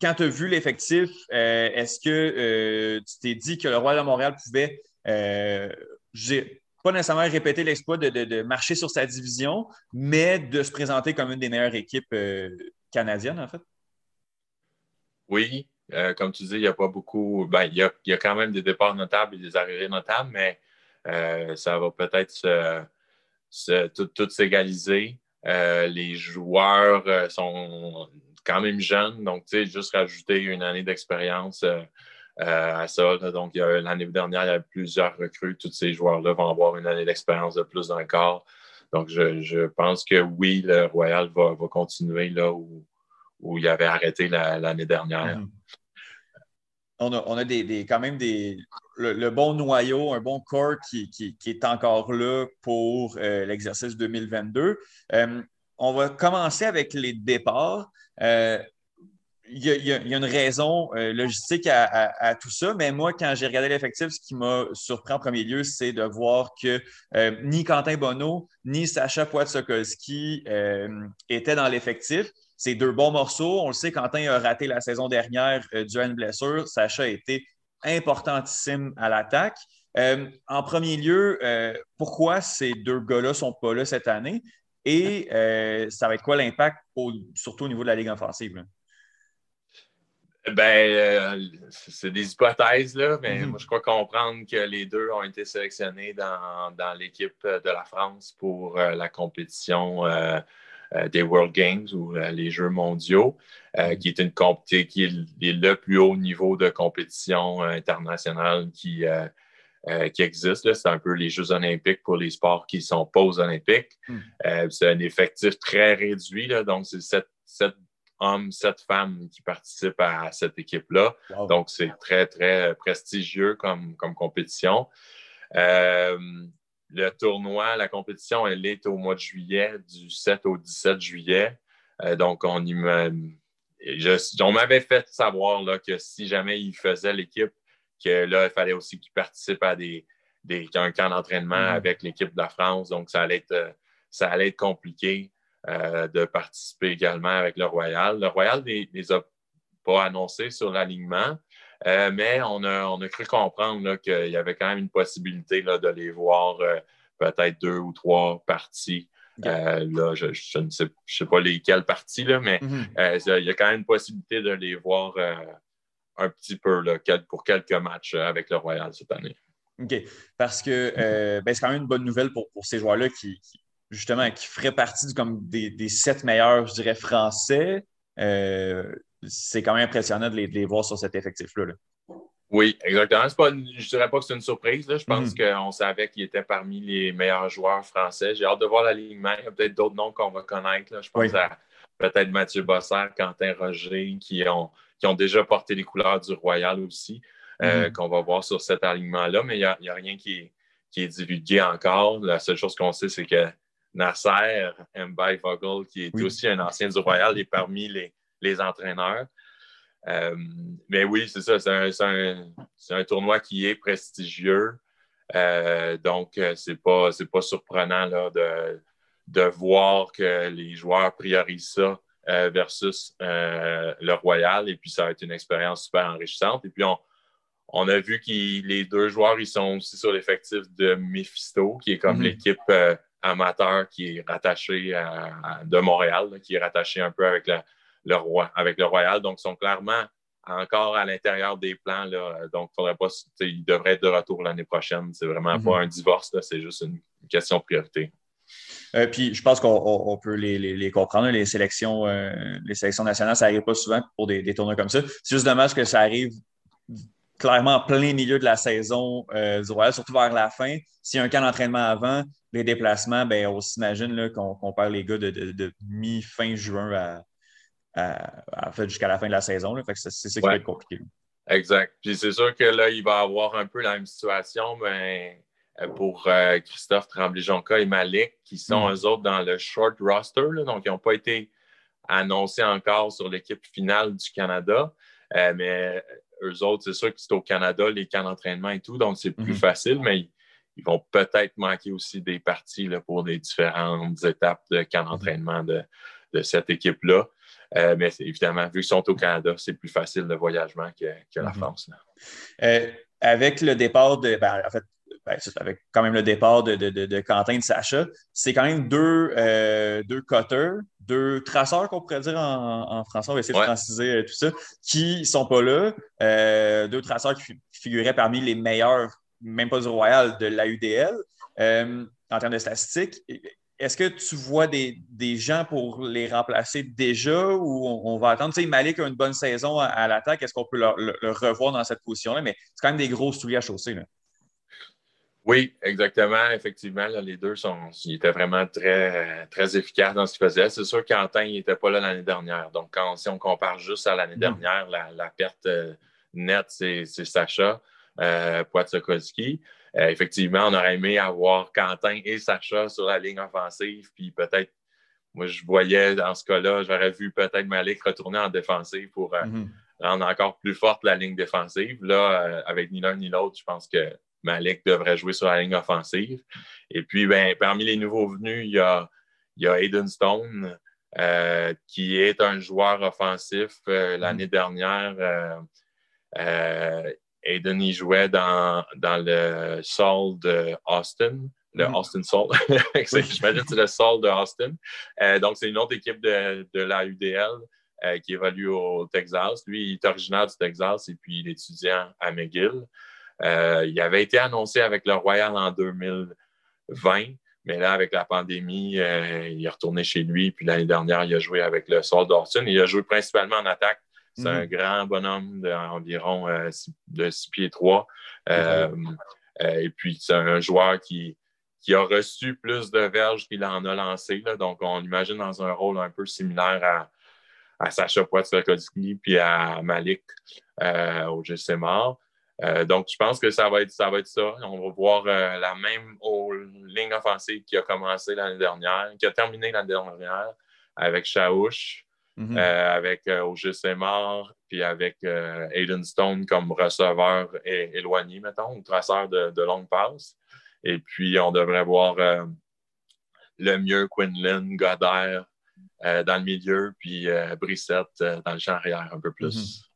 quand tu as vu l'effectif, euh, est-ce que euh, tu t'es dit que le Royal de Montréal pouvait, euh, pas nécessairement répéter l'exploit de, marcher sur sa division, mais de se présenter comme une des meilleures équipes canadiennes, en fait? Oui, comme tu dis, il n'y a pas beaucoup. Ben, il, y a, quand même des départs notables et des arrivées notables, mais ça va peut-être tout s'égaliser. les joueurs sont quand même jeune. Donc, tu sais, juste rajouter une année d'expérience euh, euh, à ça. Donc, l'année dernière, il y avait plusieurs recrues. Tous ces joueurs-là vont avoir une année d'expérience de plus d'un quart. Donc, je, pense que oui, le Royal va, continuer là où, il avait arrêté l'année dernière. Mm-hmm. On a, des, quand même des, le, bon noyau, un bon corps qui, est encore là pour euh, l'exercice 2022. On va commencer avec les départs. Euh, il y, a, une raison euh, logistique à, tout ça, mais moi, quand j'ai regardé l'effectif, ce qui m'a surpris en premier lieu, c'est de voir que euh, ni Quentin Bonneau, ni Sacha Poit-Sokolski étaient dans l'effectif. C'est deux bons morceaux. On le sait, Quentin a raté la saison dernière dû à une blessure. Sacha a été importantissime à l'attaque. en premier lieu, pourquoi ces deux gars-là ne sont pas là cette année? Et euh, ça va être quoi l'impact, surtout au niveau de la Ligue offensive? Ben, euh, c'est des hypothèses, là, mais mhm. moi, je crois comprendre que les deux ont été sélectionnés dans, l'équipe de la France pour euh, la compétition des World Games ou les Jeux mondiaux, mhm. qui est une qui est le plus haut niveau de compétition internationale qui, euh, qui existent. C'est un peu les Jeux olympiques pour les sports qui ne sont pas aux olympiques. Hmm. Euh, c'est un effectif très réduit, donc c'est sept, hommes, sept femmes qui participent à, cette équipe-là. Donc c'est très, très prestigieux comme, comme compétition. Euh, le tournoi, la compétition, elle est au mois de juillet, du 7 au 17 juillet. donc, on, on m'avait fait savoir là, que si jamais il faisait l'équipe que là, il fallait aussi qu'il participe à des, un camp d'entraînement mm-hmm. avec l'équipe de la France. Donc, ça allait être, euh, ça allait être compliqué euh, de participer également avec le Royal. Le Royal ne les, a pas annoncés sur l'alignement, euh, mais on a, on a cru comprendre qu'il y avait quand même une possibilité là, de les voir peut-être deux ou trois parties. là, je, ne sais, sais, pas lesquelles parties, là, mais mm-hmm. il y a quand même une possibilité de les voir un petit peu là, pour quelques matchs euh, avec le Royal cette année. OK. Parce que euh, ben, c'est quand même une bonne nouvelle pour, ces joueurs-là qui, justement, qui feraient partie comme des, sept meilleurs, je dirais, français. Euh, c'est quand même impressionnant de les, voir sur cet effectif-là. Oui, exactement. Pas je ne dirais pas que c'est une surprise. Je pense mhm. qu'on savait qu'il était parmi les meilleurs joueurs français. J'ai hâte de voir l'alignement. Il y a peut-être d'autres noms qu'on va connaître. Je pense à peut-être Mathieu Bossert, Quentin Roger, qui ont, qui ont déjà porté les couleurs du Royal aussi, euh, mhm. qu'on va voir sur cet alignement-là, mais il n'y a, rien qui est, divulgué encore. La seule chose qu'on sait, c'est que Nasser Mbaye Vogel, qui est aussi un ancien du Royal, est parmi les, entraîneurs. Euh, mais oui, c'est ça, c'est un, tournoi qui est prestigieux. Euh, donc, c'est pas, pas surprenant là, de, de voir que les joueurs priorisent ça versus le Royal. Et puis, ça a été une expérience super enrichissante. Et puis, on, on a vu que les deux joueurs, ils sont aussi sur l'effectif de Mephisto, qui est comme mhm. l'équipe euh, amateur qui est rattachée à, de Montréal, qui est rattachée un peu avec, le, roi, avec le Royal. Donc, ils sont clairement encore à l'intérieur des plans. Donc, faudrait pas, ils devraient être de retour l'année prochaine. C'est vraiment pas mhm. un divorce, c'est juste une, question de priorité. Euh, puis je pense qu'on peut les, comprendre. Les sélections, euh, les sélections nationales, ça n'arrive pas souvent pour des, des tournois comme ça. C'est juste dommage que ça arrive clairement en plein milieu de la saison euh, du Royal, surtout vers la fin. S'il y a un camp d'entraînement avant, les déplacements, ben, on s'imagine qu'on perd les gars de, mi-fin juin à, fait, jusqu'à la fin de la saison. c'est ça qui va être compliqué. Exact. Puis c'est sûr que là, il va avoir un peu la même situation mais euh, pour euh, Christophe Tremblay-Jonca et Malik, qui sont mm. eux autres dans le short roster, donc ils n'ont pas été annoncés encore sur l'équipe finale du Canada. mais eux autres, c'est sûr que c'est au Canada, les camps d'entraînement et tout, donc c'est plus mhm. facile, mais ils, vont peut-être manquer aussi des parties là, pour des différentes étapes de camp mhm. d'entraînement de, cette équipe-là. Euh, mais évidemment, vu qu'ils sont au Canada, c'est plus facile de voyagement que, la mhm. France. Euh, avec le départ de. Ben, en fait, ben, avec quand même le départ de, de, Quentin et de Sacha, c'est quand même deux, euh, deux cutters, deux traceurs qu'on pourrait dire en, français, on va essayer de franciser euh, tout ça, qui ne sont pas là. Euh, deux traceurs qui, figuraient parmi les meilleurs, même pas du Royal, de l'AUDL en termes de statistiques. Est-ce que tu vois des, gens pour les remplacer déjà ou on, va attendre? Tu sais, Malik a une bonne saison à, l'attaque. Est-ce qu'on peut le, revoir dans cette position-là? Mais c'est quand même des gros souliers à chausser. Là. Oui, exactement. Effectivement, les deux sont, ils étaient vraiment très, très efficaces dans ce qu'ils faisaient. C'est sûr qu'Antin n'était pas là l'année dernière. Donc, quand, si on compare juste à l'année dernière, la, perte euh, nette, c'est Sacha euh, euh, effectivement, on aurait aimé avoir Quentin et Sacha sur la ligne offensive. Puis peut-être, moi, je voyais dans ce cas-là, j'aurais vu peut-être Malik retourner en défensive pour euh, mm-hmm. rendre encore plus forte la ligne défensive. Là, avec ni l'un ni l'autre, je pense que Malik devrait jouer sur la ligne offensive. Et puis, ben, parmi les nouveaux venus, il y a, il Aiden Stone, euh, qui est un joueur offensif. Euh, l'année dernière, euh, Aiden y jouait dans, dans le Sol de Austin, le mm-hmm. Austin Sol. J'imagine que c'est le Sol de Austin. donc, c'est une autre équipe de, de la UDL qui évolue au Texas. Lui, il est originaire du Texas et puis il est étudiant à McGill. Euh, il avait été annoncé avec le Royal en 2020, mais là, avec la pandémie, euh, il est retourné chez lui. Puis l'année dernière, il a joué avec le Sol d'Orson. Il a joué principalement en attaque. C'est un mhm. grand bonhomme d'environ euh, de 6 pieds 3. et puis, c'est un joueur qui, qui a reçu plus de verges qu'il en a lancé. Donc, on imagine dans un rôle un peu similaire à, à Sacha Poitvin puis à Malik au GC euh, donc, je pense que ça va être ça. Va être ça. On va voir euh, la même ligne offensive qui a commencé l'année dernière, qui a terminé l'année dernière avec Chaouche, mhm. euh, avec OGC Mort, puis avec Aiden Stone comme receveur éloigné, mettons, ou traceur de, de longue passe. Et puis, on devrait voir le mieux Quinlan, Goddard dans le milieu, puis Brissette dans le champ arrière un peu plus. Mhm.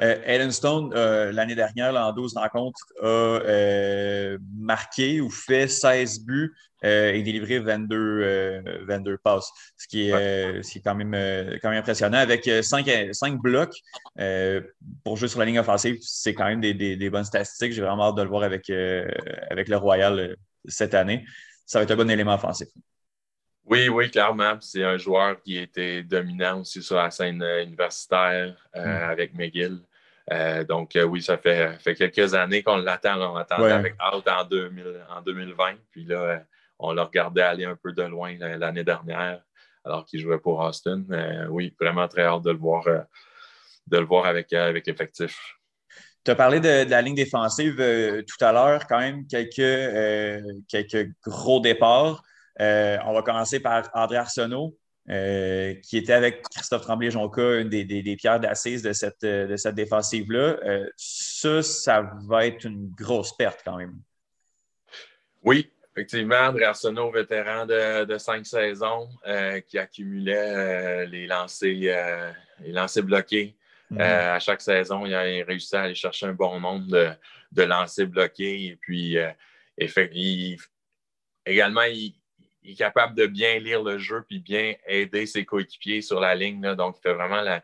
Euh, Stone, euh, l'année dernière, en 12 rencontres, a euh, marqué ou fait 16 buts euh, et délivré 22, 22 passes, ce qui est, quand, même, quand même impressionnant. Avec 5, 5 blocs pour jouer sur la ligne offensive, c'est quand même des, bonnes statistiques. J'ai vraiment hâte de le voir avec, avec le Royal cette année. Ça va être un bon élément offensif. Oui, oui, clairement. C'est un joueur qui était dominant aussi sur la scène euh, universitaire euh, hmm. avec McGill. Euh, donc, oui, ça fait, fait quelques années qu'on l'attend. On l'attendait avec Out en, 2020. Puis là, on l'a regardé aller un peu de loin l'année dernière, alors qu'il jouait pour Austin. oui, vraiment très hâte de le voir, de le voir avec, avec l'effectif. Tu as parlé de, la ligne défensive tout à l'heure, quand même, quelques, quelques gros départs. Euh, on va commencer par André Arsenault, euh, qui était avec Christophe Tremblay-Jonca, une des, pierres d'assise de cette, de cette défensive-là. Euh, ça, ça va être une grosse perte quand même. Oui, effectivement, André Arsenault, vétéran de, cinq saisons, qui accumulait les, lancers, les lancers bloqués. Mhm. à chaque saison, il a réussi à aller chercher un bon nombre de, de lancers bloqués. Et puis, également, il, est capable de bien lire le jeu puis bien aider ses coéquipiers sur la ligne. donc, il fait vraiment la.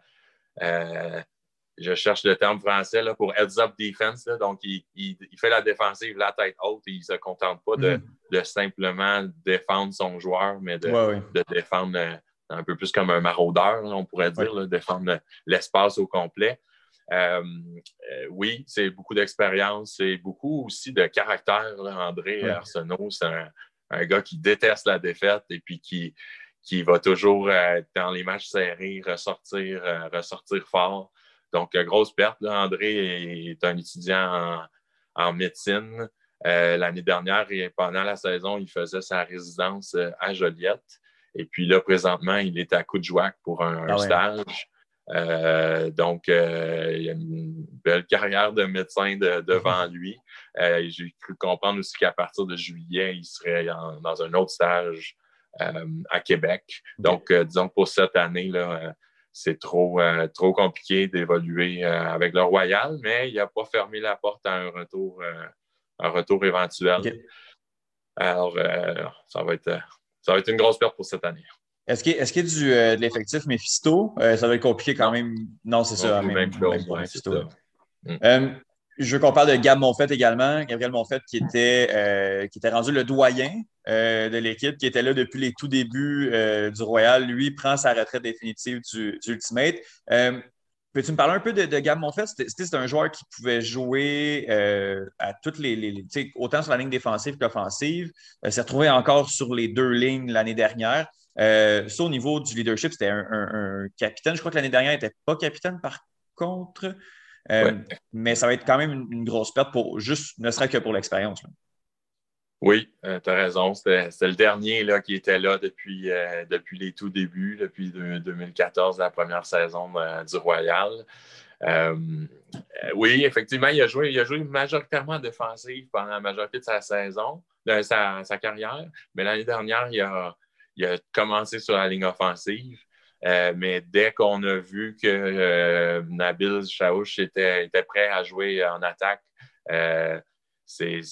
Euh, je cherche le terme français là, pour heads up defense. donc, il, fait la défensive la tête haute et il ne se contente pas de, mm. simplement défendre son joueur, mais de, défendre euh, un peu plus comme un maraudeur, on pourrait dire, défendre l'espace au complet. Euh, oui, c'est beaucoup d'expérience, c'est beaucoup aussi de caractère. André Arsenault, c'est un, un gars qui déteste la défaite et puis qui, qui va toujours, euh, dans les matchs serrés, ressortir, euh, ressortir fort. Donc, euh, grosse perte. André est un étudiant en, médecine. L'année dernière, et pendant la saison, il faisait sa résidence à Joliette. Et puis là, présentement, il est à Coudjouac pour un, ah stage. Donc, il a une belle carrière de médecin devant lui. Euh, j'ai cru comprendre aussi qu'à partir de juillet, il serait dans un autre stage euh, à Québec. Donc, euh, disons que pour cette année, là, c'est trop, trop compliqué d'évoluer avec le Royal, mais il n'a pas fermé la porte à un retour, un retour éventuel. Alors, ça, va être, ça va être une grosse perte pour cette année. Est-ce qu'il y, est du, de l'effectif Mephisto? ça va être compliqué quand même. Non, c'est ça. Même, Mephisto. Je veux qu'on parle de Gab Monfett également. Gabriel Monfett qui était, euh, qui était rendu le doyen euh, de l'équipe, qui était là depuis les tout débuts euh, du Royal. Lui prend sa retraite définitive du, Ultimate. Peux-tu me parler un peu de, de Gab Monfett? C'était un joueur qui pouvait jouer à toutes les, les autant sur la ligne défensive qu'offensive. s'est retrouvé encore sur les deux lignes l'année dernière. Ça, au niveau du leadership, c'était un, un, capitaine. Je crois que l'année dernière, il n'était pas capitaine par contre. Euh, mais ça va être quand même une, grosse perte pour juste, ne serait-ce que pour l'expérience. Oui, euh, tu as raison. C'était le dernier là, qui était là depuis, euh, depuis les tout débuts, depuis 2014, la première saison du Royal. oui, effectivement, il a, joué, il a joué majoritairement défensif pendant la majorité de sa saison, de sa, carrière. Mais l'année dernière, il a, il a commencé sur la ligne offensive. Euh, mais dès qu'on a vu que euh, Nabil Chaouch était, prêt à jouer en attaque, euh, c'est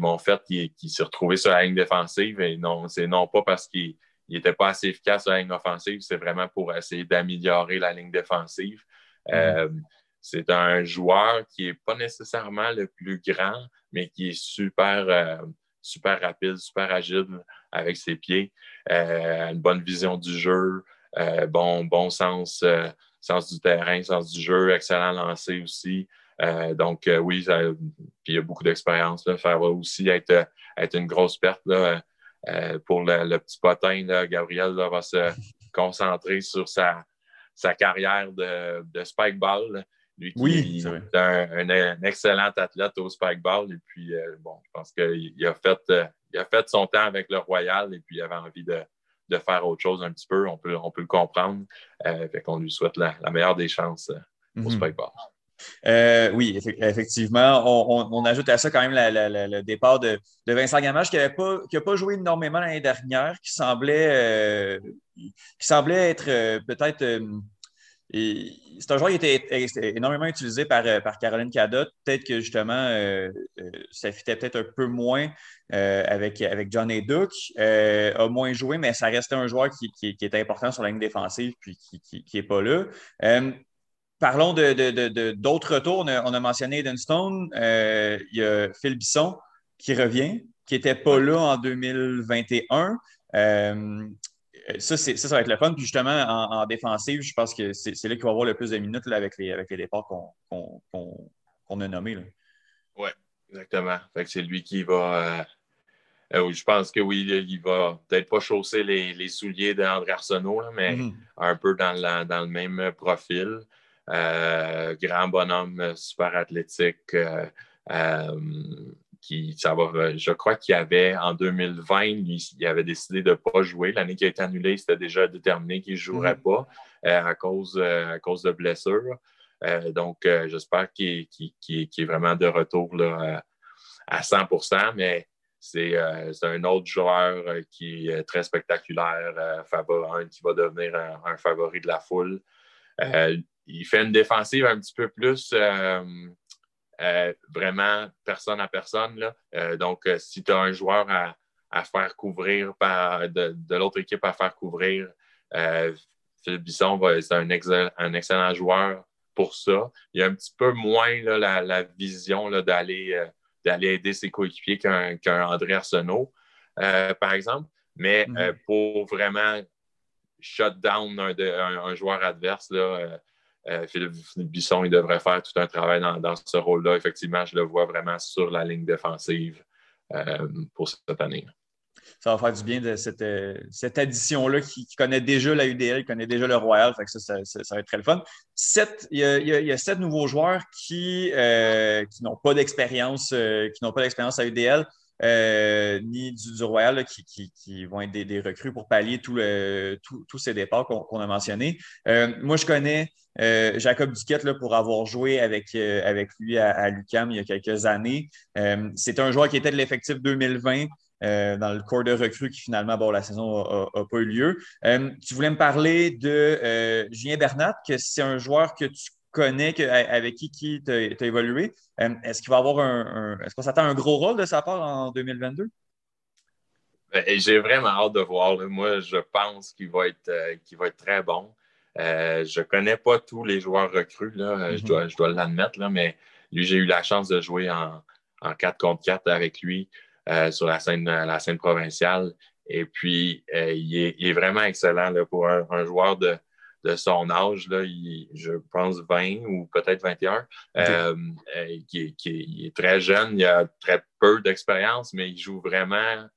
mon fait qui, s'est retrouvé sur la ligne défensive. Et non, c'est non pas parce qu'il n'était pas assez efficace sur la ligne offensive, c'est vraiment pour essayer d'améliorer la ligne défensive. Mm-hmm. c'est un joueur qui n'est pas nécessairement le plus grand, mais qui est super, super rapide, super agile avec ses pieds, une bonne vision du jeu. Euh, bon, bon sens, euh, sens du terrain, sens du jeu, excellent lancer aussi. Euh, donc, oui, il y a beaucoup d'expérience. Ça va aussi être, être une grosse perte pour le, petit potin. Gabriel va se concentrer sur sa, sa carrière de, de spike ball. Lui qui oui, est un, excellent athlète au spike ball. Et puis, bon, je pense qu'il a, fait, il a fait son temps avec le Royal et puis il avait envie de, de faire autre chose un petit peu. On peut, on peut le comprendre. Euh, fait qu'on lui souhaite la, meilleure des chances euh, au mm -hmm. oui, effectivement. On, ajoute à ça quand même le départ de, Vincent Gamache qui n'a pas, pas joué énormément l'année dernière, qui semblait, euh, qui semblait être peut-être c'est un joueur qui était énormément utilisé par, euh, Caroline Cadot. Peut-être que justement, euh, euh, ça fitait peut-être un peu moins avec, avec John et Duke. a moins joué, mais ça restait un joueur qui, qui, était important sur la ligne défensive puis qui n'est pas là. parlons d'autres de, retours. On a, mentionné Eden Stone. il y a Phil Bisson qui revient, qui n'était pas là en 2021. Euh, ça, ça, va être le fun. Puis justement, en, défensive, je pense que c'est là qu'il va avoir le plus de minutes avec, les, avec les départs qu'on a nommés. Oui, exactement. c'est lui qui va. Euh, euh, je pense que oui, il va peut-être pas chausser les, souliers d'André Arsenault, mais mm-hmm. un peu dans, le même profil. grand bonhomme, super athlétique ça va, je crois qu'il avait en 2020, il, avait décidé de ne pas jouer. L'année qui a été annulée, c'était déjà déterminé qu'il ne jouerait mm-hmm. pas euh, à, cause, euh, à cause de blessures. Euh, donc, j'espère qu'il est vraiment de retour là, à 100% mais c'est un autre joueur qui est très spectaculaire, favori, qui va devenir un, favori de la foule. il fait une défensive un petit peu plus vraiment personne à personne. Là. donc, si tu as un joueur à, faire couvrir par, de, l'autre équipe à faire couvrir, Philippe Bisson, c'est un, un, excellent joueur pour ça. Il y a un petit peu moins la, vision d'aller d'aller aider ses coéquipiers qu'un André Arsenault, euh, par exemple. Mais mhm. euh, pour vraiment shut down un, joueur adverse, là, euh, Philippe Bisson, il devrait faire tout un travail dans, ce rôle-là. Effectivement, je le vois vraiment sur la ligne défensive pour cette année. Ça va faire du bien de cette, cette addition-là qui, connaît déjà la UDL, qui connaît déjà le Royal. Que ça, va être très le fun. il, y a, sept nouveaux joueurs qui, qui n'ont pas d'expérience, qui n'ont pas d'expérience à UDL. Euh, ni du, Royal qui, vont être des, recrues pour pallier tous ces départs qu'on a mentionnés. Euh, moi, je connais euh, Jacob Duquette pour avoir joué avec, avec lui à, l'UCAM il y a quelques années. C'est un joueur qui était de l'effectif 2020. dans le corps de recrues qui finalement, bon, la saison n'a pas eu lieu. tu voulais me parler de Julien Bernat, que c'est un joueur que tu connais, avec qui, qui tu as, évolué. Euh, est-ce qu'il va avoir un, est-ce qu'on s'attend à un gros rôle de sa part en 2022? Ben, j'ai vraiment hâte de voir. Moi, je pense qu'il va être, euh, va être très bon. Euh, je ne connais pas tous les joueurs recrues, là, je, mm-hmm. dois, je dois l'admettre, mais lui, j'ai eu la chance de jouer en, en 4 contre 4 avec lui sur la scène, la scène provinciale. Et puis, il est, vraiment excellent là, pour un joueur de, de son âge, là, je pense 20 ou peut-être 21, euh, euh, qui, est très jeune, il a très peu d'expérience, mais il joue vraiment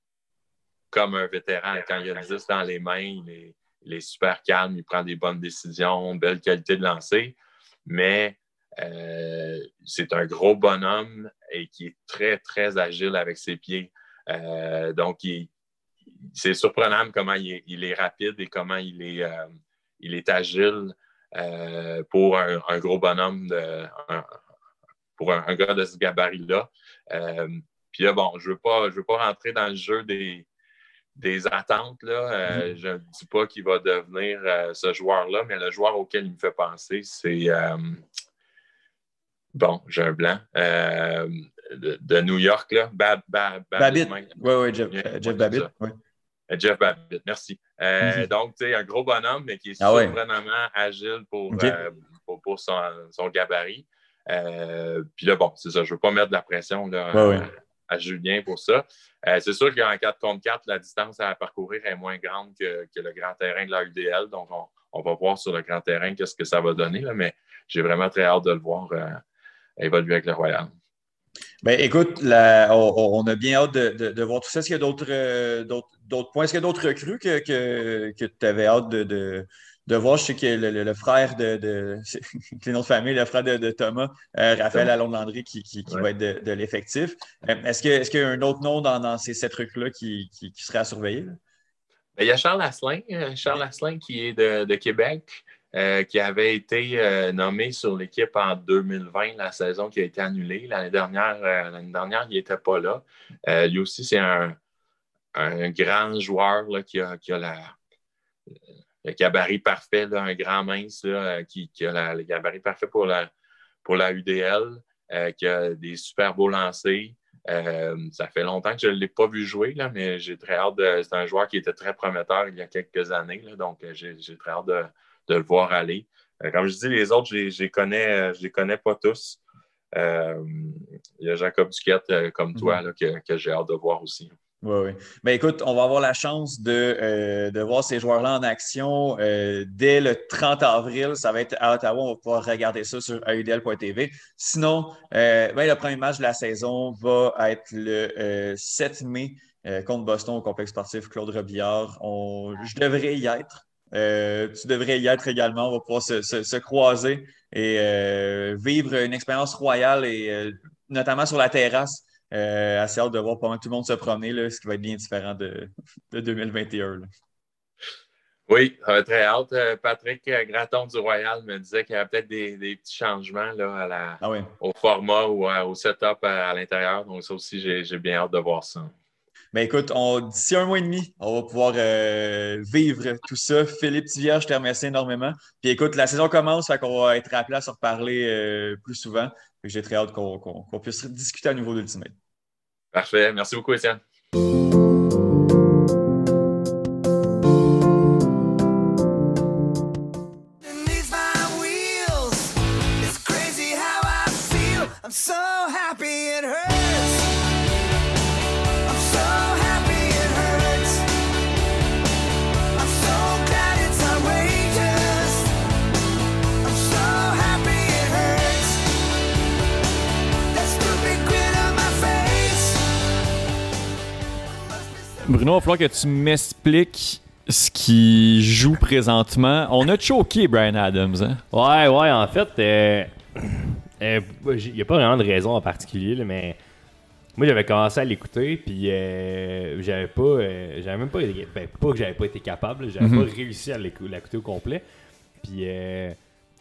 comme un vétéran. Quand il a 10 dans les mains, il est, super calme, il prend des bonnes décisions, belle qualité de lancer, mais euh, c'est un gros bonhomme et qui est très, très agile avec ses pieds. donc, c'est surprenant comment il est, rapide et comment il est, il est agile euh, pour un, gros bonhomme, pour un, gars de ce gabarit-là. Euh, puis là, bon, je ne veux, pas, veux pas rentrer dans le jeu des, des attentes. Là. Euh, mm-hmm. Je ne dis pas qu'il va devenir ce joueur-là, mais le joueur auquel il me fait penser, c'est. bon, j'ai un blanc. De, New York, là. Babbitt. Oui, oui, Jeff, Jeff Babbitt. Jeff Babbitt, merci. Euh, mhm. Donc, tu sais, un gros bonhomme, mais qui est ah surprenamment agile pour, euh, pour, son, gabarit. Euh, puis là, bon, c'est ça, je ne veux pas mettre de la pression à, Julien pour ça. c'est sûr qu'en 4 contre 4, la distance à parcourir est moins grande que, le grand terrain de la UDL. Donc, on, va voir sur le grand terrain qu'est-ce que ça va donner, là, mais j'ai vraiment très hâte de le voir évoluer avec le Royal. Ben, écoute, on, a bien hâte de, voir tout ça. Est-ce qu'il y a d'autres, euh, points? Est-ce qu'il y a d'autres recrues que, tu avais hâte de, voir? Je sais que le, frère de, de les noms de famille, le frère de, Thomas, euh, Raphaël Allon-Landry, qui, va être de, l'effectif. Euh, est-ce, qu'il y a un autre nom dans, ces sept recrues-là qui, serait à surveiller? Ben, il y a Charles Asselin, Charles Asselin qui est de, Québec. Euh, qui avait été euh, nommé sur l'équipe en 2020, la saison qui a été annulée. L'année dernière, euh, l'année dernière il n'était pas là. lui aussi, c'est un, grand joueur qui a, le gabarit parfait, un grand mince qui, a le gabarit parfait pour la, pour la UDL, qui a des super beaux lancers. ça fait longtemps que je ne l'ai pas vu jouer, là, mais j'ai très hâte de. C'est un joueur qui était très prometteur il y a quelques années, donc j'ai très hâte de, de le voir aller. Euh, comme je dis, les autres, je ne les, connais, euh, les connais pas tous. Euh, il y a Jacob Duquette, comme toi, mhm. que, j'ai hâte de voir aussi. Oui, oui. Ben, écoute, on va avoir la chance de, voir ces joueurs-là en action dès le 30 avril. Ça va être à Ottawa. On va pouvoir regarder ça sur AUDL.tv. Sinon, ben, le premier match de la saison va être le 7 mai contre Boston au complexe sportif Claude Robillard. je devrais y être. Euh, tu devrais y être également. On va pouvoir se, croiser et euh, vivre une expérience royale et euh, notamment sur la terrasse. Assez hâte de voir pendant tout le monde se promener, là, ce qui va être bien différent de, 2021. Oui, très hâte. Patrick Graton du Royal me disait qu'il y avait peut-être des, petits changements là, ah au format ou au setup à, l'intérieur. Donc, ça aussi, j'ai bien hâte de voir ça. Ben écoute, d'ici un mois et demi, on va pouvoir euh, vivre tout ça. Philippe Tivierge, je te remercie énormément. Puis écoute, la saison commence, fait qu'on va être appelé à se reparler euh, plus souvent. J'ai très hâte qu'on puisse discuter à nouveau d'Ultimate. Parfait. Merci beaucoup, Étienne. Bruno, il va falloir que tu m'expliques ce qui joue présentement. On a choqué Brian Adams, hein? Ouais, ouais, en fait, euh, euh, il n'y a pas vraiment de raison en particulier, mais moi j'avais commencé à l'écouter, puis euh, j'avais pas, j'avais même pas, ben, pas que j'avais pas été capable, j'avais mhm. pas réussi à l'écouter au complet. Puis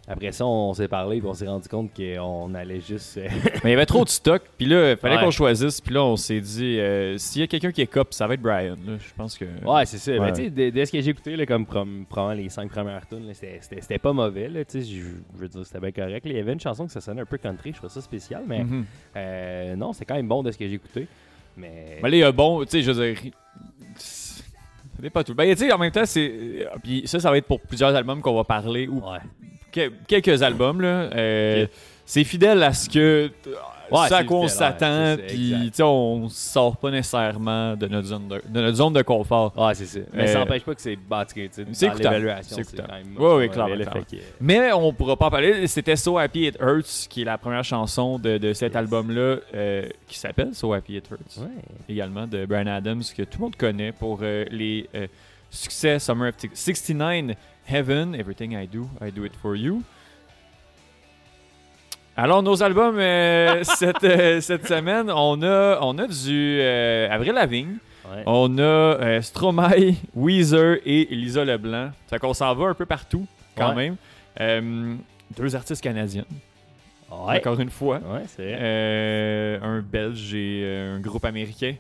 après ça, on s'est parlé et on s'est rendu compte qu'on allait juste. Euh, Mais il y avait trop de stock. Puis là, il fallait qu'on choisisse. Puis là, on s'est dit, euh, s'il y a quelqu'un qui est cop, ça va être Brian. Je pense que. Ouais, c'est ça. Mais tu sais, dès, ce que j'ai écouté, là, comme probablement les cinq premières tunes, c'était pas mauvais. Je veux dire, c'était bien correct. Il y avait une chanson que ça sonnait un peu country. Je trouvais ça spécial. Mais mm-hmm. euh, non, c'est quand même bon de ce que j'ai écouté. Mais. Mais là, il y a bon. Tu sais, je veux dire. C'est pas tout. Ben, tu sais, en même temps, c'est. Puis ça, ça va être pour plusieurs albums qu'on va parler. Ou ouais quelques albums. Là. Euh, c'est fidèle à ce que. Ouais, à quoi on s'attend, puis on sort pas nécessairement de notre zone de, de, notre zone de confort. Ouais, c'est ça. Mais ça n'empêche pas que c'est bâti. C'est l'évaluation. C'est quand même. Oui, oui, clairement. Mais on pourra pas en parler. C'était So Happy It Hurts, qui est la première chanson de, de cet album-là, euh, qui s'appelle So Happy It Hurts. Également, de Brian Adams, que tout le monde connaît pour euh, les succès Summer of 69. Heaven, Everything I Do, I Do It For You. Alors, nos albums euh, cette, euh, cette, semaine, on a, on a du euh, Avril Lavigne, on a Stromae, Weezer et Lisa Leblanc. Ça qu'on s'en va un peu partout, quand même. deux artistes canadiens. Encore une fois. un Belge et un groupe américain.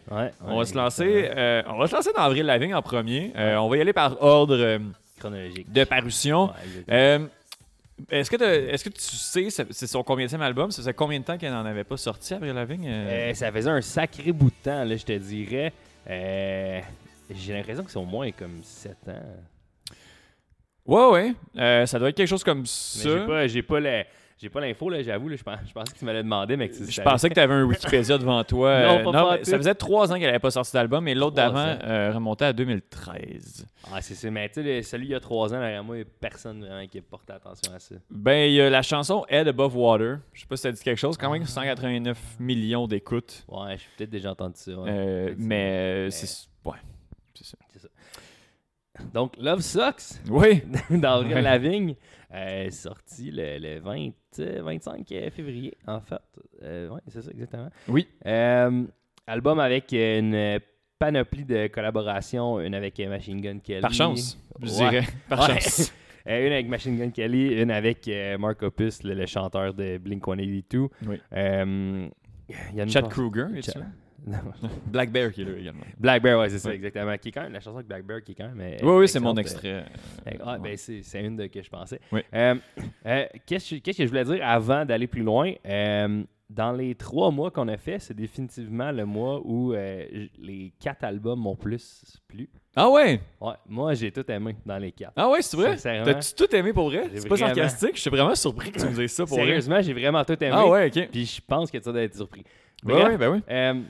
on, va se lancer, on va se lancer dans Avril Lavigne en premier. on va y aller par ordre chronologique de parution. Euh, est-ce que, est que tu sais, c'est son combien de album? Ça faisait combien de temps qu'elle n'en avait pas sorti, Avril Lavigne? Euh? Euh, ça faisait un sacré bout de temps, là, je te dirais. J'ai l'impression que c'est au moins comme 7 ans. Ouais, ouais. ça doit être quelque chose comme ça. J'ai pas, pas j'ai pas l'info, là, j'avoue. je, pense, je pensais que tu m'allais demander, mais Je pensais que tu avais un Wikipédia devant toi. non, pas ça faisait trois ans qu'elle n'avait pas sorti d'album, mais l'autre d'avant euh, remontait à 2013. Ah, c'est ça. Mais tu sais, celui il y a trois ans, derrière moi, il n'y a personne vraiment qui a porté attention à ça. Ben, il y a la chanson Head Above Water. Je sais pas si ça dit quelque chose. Quand même, 189 ah. millions d'écoutes. Ouais, j'ai peut-être déjà entendu ça. Euh, mais, c'est. Ouais, c'est ça. C'est ça. Donc, Love Sucks? Oui. D'Avril Lavigne. Euh, sorti le, 20, 25 février, en fait. Euh, oui, c'est ça, exactement. Oui. Euh, album avec une panoplie de collaborations, une avec Machine Gun Kelly. Par chance, je dirais. Par chance. une avec Machine Gun Kelly, une avec Mark Opus, le, chanteur de Blink 182. Oui. Chad Kruger, Black Bear qui est là également. Black Bear, ouais, c'est ça, exactement. Qui est quand même la chanson de Black Bear qui est quand même. Euh, oui, oui, c'est mon extrait. Euh, ah, ben c'est une de que je pensais. Euh, qu'est-ce que je voulais dire avant d'aller plus loin? dans les trois mois qu'on a fait, c'est définitivement le mois où les quatre albums m'ont plus plu. Ah ouais? Ouais, moi j'ai tout aimé dans les quatre. Ah ouais, c'est vrai? T'as-tu tout aimé pour vrai? C'est pas sarcastique, je suis vraiment surpris que tu me dises ça pour vrai. Sérieusement, j'ai vraiment tout aimé. Ah ouais, ok. Puis je pense que tu dois être surpris. Ben oui, ben oui.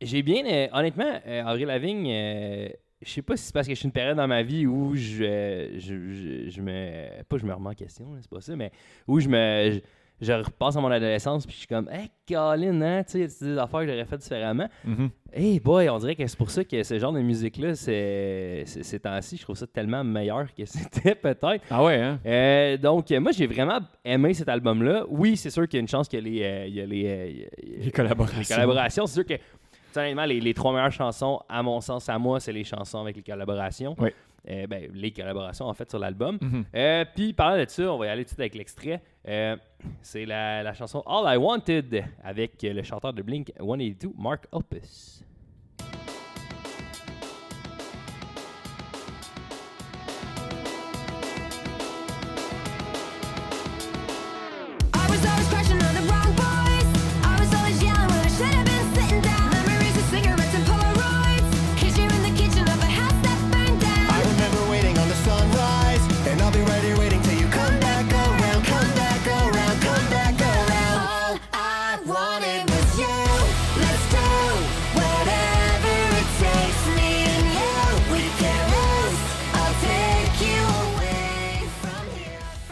J'ai bien, euh, honnêtement, euh, Avril Lavigne, euh, je sais pas si c'est parce que je suis une période dans ma vie où je, je, je, me. Pas je me remets en question, c'est pas ça, mais où je me. Je, repasse à mon adolescence, puis je suis comme, hey, Colin, hein, tu sais, des affaires que j'aurais fait différemment. Mm-hmm. Hey, boy, on dirait que c'est pour ça que ce genre de musique-là, c'est, ces temps-ci, je trouve ça tellement meilleur que c'était peut-être. Ah ouais, hein? donc, moi, j'ai vraiment aimé cet album-là. Oui, c'est sûr qu'il y a une chance qu'il y ait les, les, les collaborations. Les collaborations, c'est sûr que honnêtement, les, les, trois meilleures chansons, à mon sens, à moi, c'est les chansons avec les collaborations. Oui. Euh, ben, les collaborations en fait sur l'album. Mhm. Euh, puis parlant de ça, on va y aller tout de suite avec l'extrait. Euh, c'est la, la, chanson All I Wanted avec le chanteur de Blink 182, Mark Opus.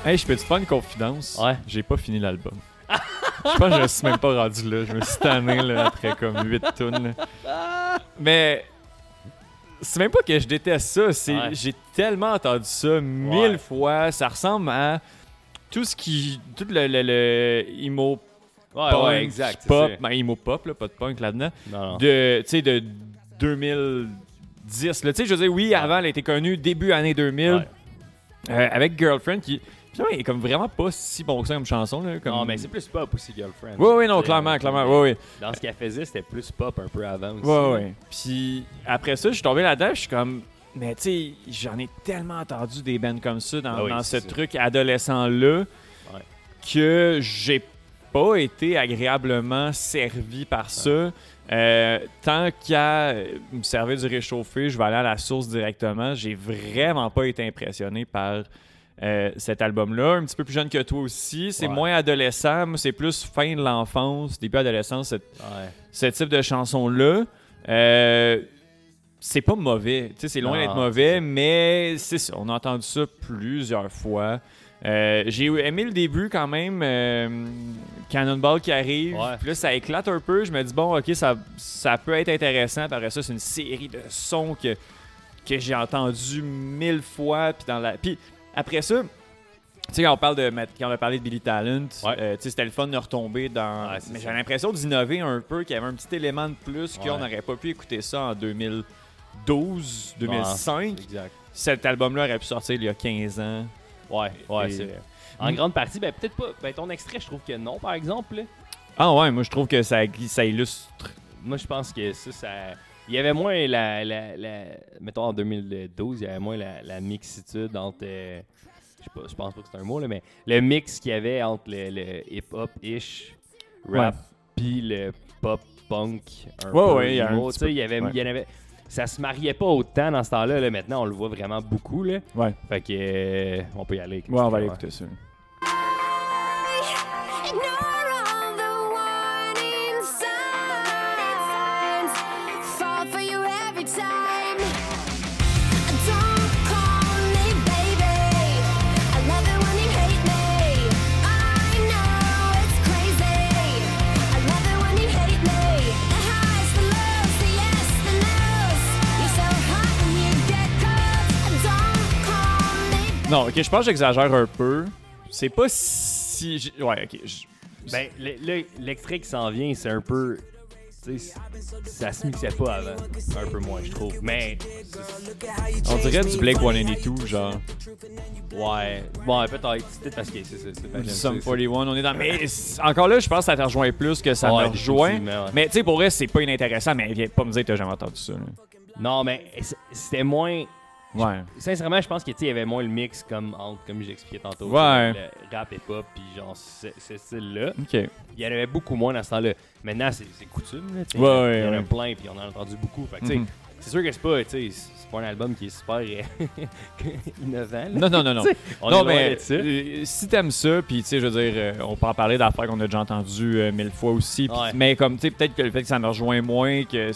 Hey, je peux te faire une confidence? Ouais. J'ai pas fini l'album. je pense que je me suis même pas rendu là. Je me suis tanné là, après comme 8 tunes. Mais c'est même pas que je déteste ça. C'est Ouais. j'ai tellement entendu ça mille fois. Ça ressemble à tout ce qui, tout le, le, le emo Ouais, punk, exact. pop, ben, emo pop là, pas de punk là-dedans. De, tu sais, de 2010. là. Tu sais, je veux dire, oui, avant, elle été connue début année 2000 Ouais. euh, avec Girlfriend qui, finalement, est comme vraiment pas si bon que ça comme chanson là. Comme... Non, mais c'est plus pop aussi, Girlfriend. Oui, oui, non, clairement, euh, clairement. Oui, oui. Dans ce qu'elle faisait, c'était plus pop un peu avant aussi. Ouais, ouais. Puis après ça, je suis tombé là-dedans, je suis comme. Mais tu sais, j'en ai tellement entendu des bands comme ça dans, Ah oui, dans ce ça. truc adolescent-là Ouais. que j'ai pas été agréablement servi par ça. Euh, tant qu'à me servir du réchauffé, je vais aller à la source directement. J'ai vraiment pas été impressionné par euh, cet album-là. Un petit peu plus jeune que toi aussi. C'est Ouais. moins adolescent. C'est plus fin de l'enfance, début adolescence, Ouais. ce type de chanson-là. Euh, c'est pas mauvais. Tu sais, c'est loin d'être mauvais, mais c'est ça. On a entendu ça plusieurs fois. Euh, J'ai aimé le début quand même. euh, Cannonball qui arrive. Ouais. Puis là, ça éclate un peu. Je me dis, bon, ok, ça, ça peut être intéressant. Puis après ça, c'est une série de sons que, que j'ai entendu mille fois. Puis, dans la... puis après ça, tu sais, quand on, parle de, Matt- quand on a parlé de Billy Talent, Ouais. euh, c'était le fun de retomber dans. Ouais, mais j'ai l'impression d'innover un peu, qu'il y avait un petit élément de plus, qu'on n'aurait pas pu écouter ça en 2012, 2005. Exact. Cet album-là aurait pu sortir il y a 15 ans. Ouais, ouais, c'est vrai. En grande partie, ben peut-être pas. Ben ton extrait, je trouve que non, par exemple. là. Ah ouais, moi je trouve que ça, ça illustre. Moi, je pense que ça, ça. Il y avait moins la, la, la- Mettons en 2012, il y avait moins la, la mixitude entre. euh, je, pense pas que c'est un mot, là, mais le mix qu'il y avait entre le, le hip-hop-ish, rap, puis le pop-punk. un Ouais, peu ouais, il y a un petit il y avait, ouais. y en avait. Ça se mariait pas autant dans ce temps-là. Là. Maintenant, on le voit vraiment beaucoup. Là. Ouais. Fait que. euh, on peut y aller. Ouais, on va aller écouter ça. Non, ok, je pense que j'exagère un peu. C'est pas si. j- Ouais, ok. j- Ben, le- le- l'extrait qui s'en vient, c'est un peu. Tu sais, ça se mixait pas avant. Un peu moins, je trouve. Mais. On dirait du Blake 182, genre. Ouais. Bon, peut-être. C'est peut-être parce que c'est ça. c'est parce Du que Sum c'est- 41, on est dans. Mais encore là, je pense que ça te rejoint plus que ça Ouais, me rejoint. ouais. Mais tu sais, pour vrai, c'est pas inintéressant, mais viens pas me dire que t'as jamais entendu ça. là. Non, mais c'était moins. Ouais. Sincèrement, je pense que tu sais, il y avait moins le mix comme entre, comme j'expliquais tantôt. Ouais. Le rap et pop, puis genre ce, ce style-là. Il y en avait beaucoup moins dans ce temps-là. Maintenant, c'est coutume. Là. Ouais, ouais, il y en a plein, puis on en a entendu beaucoup. Fait Mhm. c'est sûr que c'est pas, tu sais, c'est pas un album qui est super euh, innovant. là. Non, non, non, non. On non, mais ça. euh, si t'aimes ça, puis tu sais, je veux dire, euh, on peut en parler d'affaires qu'on a déjà entendues euh, mille fois aussi. Mais comme, tu sais, peut-être que le fait que ça me rejoint moins, que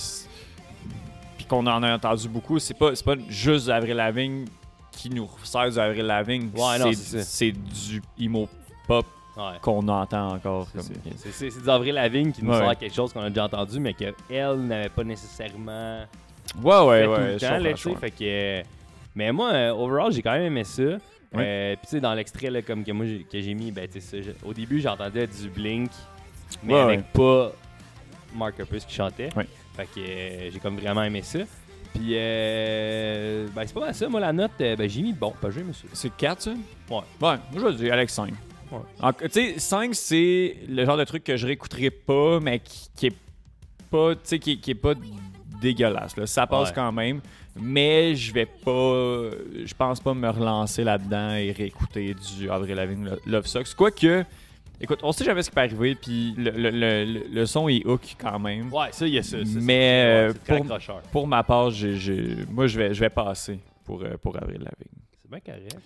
qu'on en a entendu beaucoup, c'est pas, c'est pas juste Avril Lavigne qui nous sert du Avril Lavigne. Ouais, c'est, du emo pop Ouais. qu'on entend encore. C'est comme- d'Avril Lavigne qui nous Ouais. sort quelque chose qu'on a déjà entendu, mais qu'elle n'avait pas nécessairement Ouais, ouais, fait ouais. tout le temps. là, fait que, euh, mais moi, euh, overall, j'ai quand même aimé ça. Euh, Puis tu sais, dans l'extrait comme que moi j'ai- que j'ai mis, ben, ça, au début j'entendais du Blink, mais Ouais, avec pas Mark Hoppus qui chantait. Fait que euh, j'ai comme vraiment aimé ça. Puis euh, ben, c'est pas mal ça. Moi la note, euh, ben, j'ai mis bon, pas j'ai ça. C'est 4, ça? Ouais. Ouais, moi je vais dire Alex 5. Ouais. En- Tu sais, 5, c'est le genre de truc que je réécouterai pas, mais qui, qui est pas, tu sais, qui, qui est pas dégueulasse. là. Ça passe Ouais. quand même, mais je vais pas, je pense pas me relancer là-dedans et réécouter du Avril Lavigne Lo- Love Sucks. Quoique, écoute, on sait jamais ce qui peut arriver, puis le, le- le- le- son est hook quand même. Ouais, ça, il y a ça. Mais, euh, pour-. Pour ma part, j'ai- j'ai- moi je vais, je vais passer pour, euh, pour Avril Lavigne. C'est bien correct.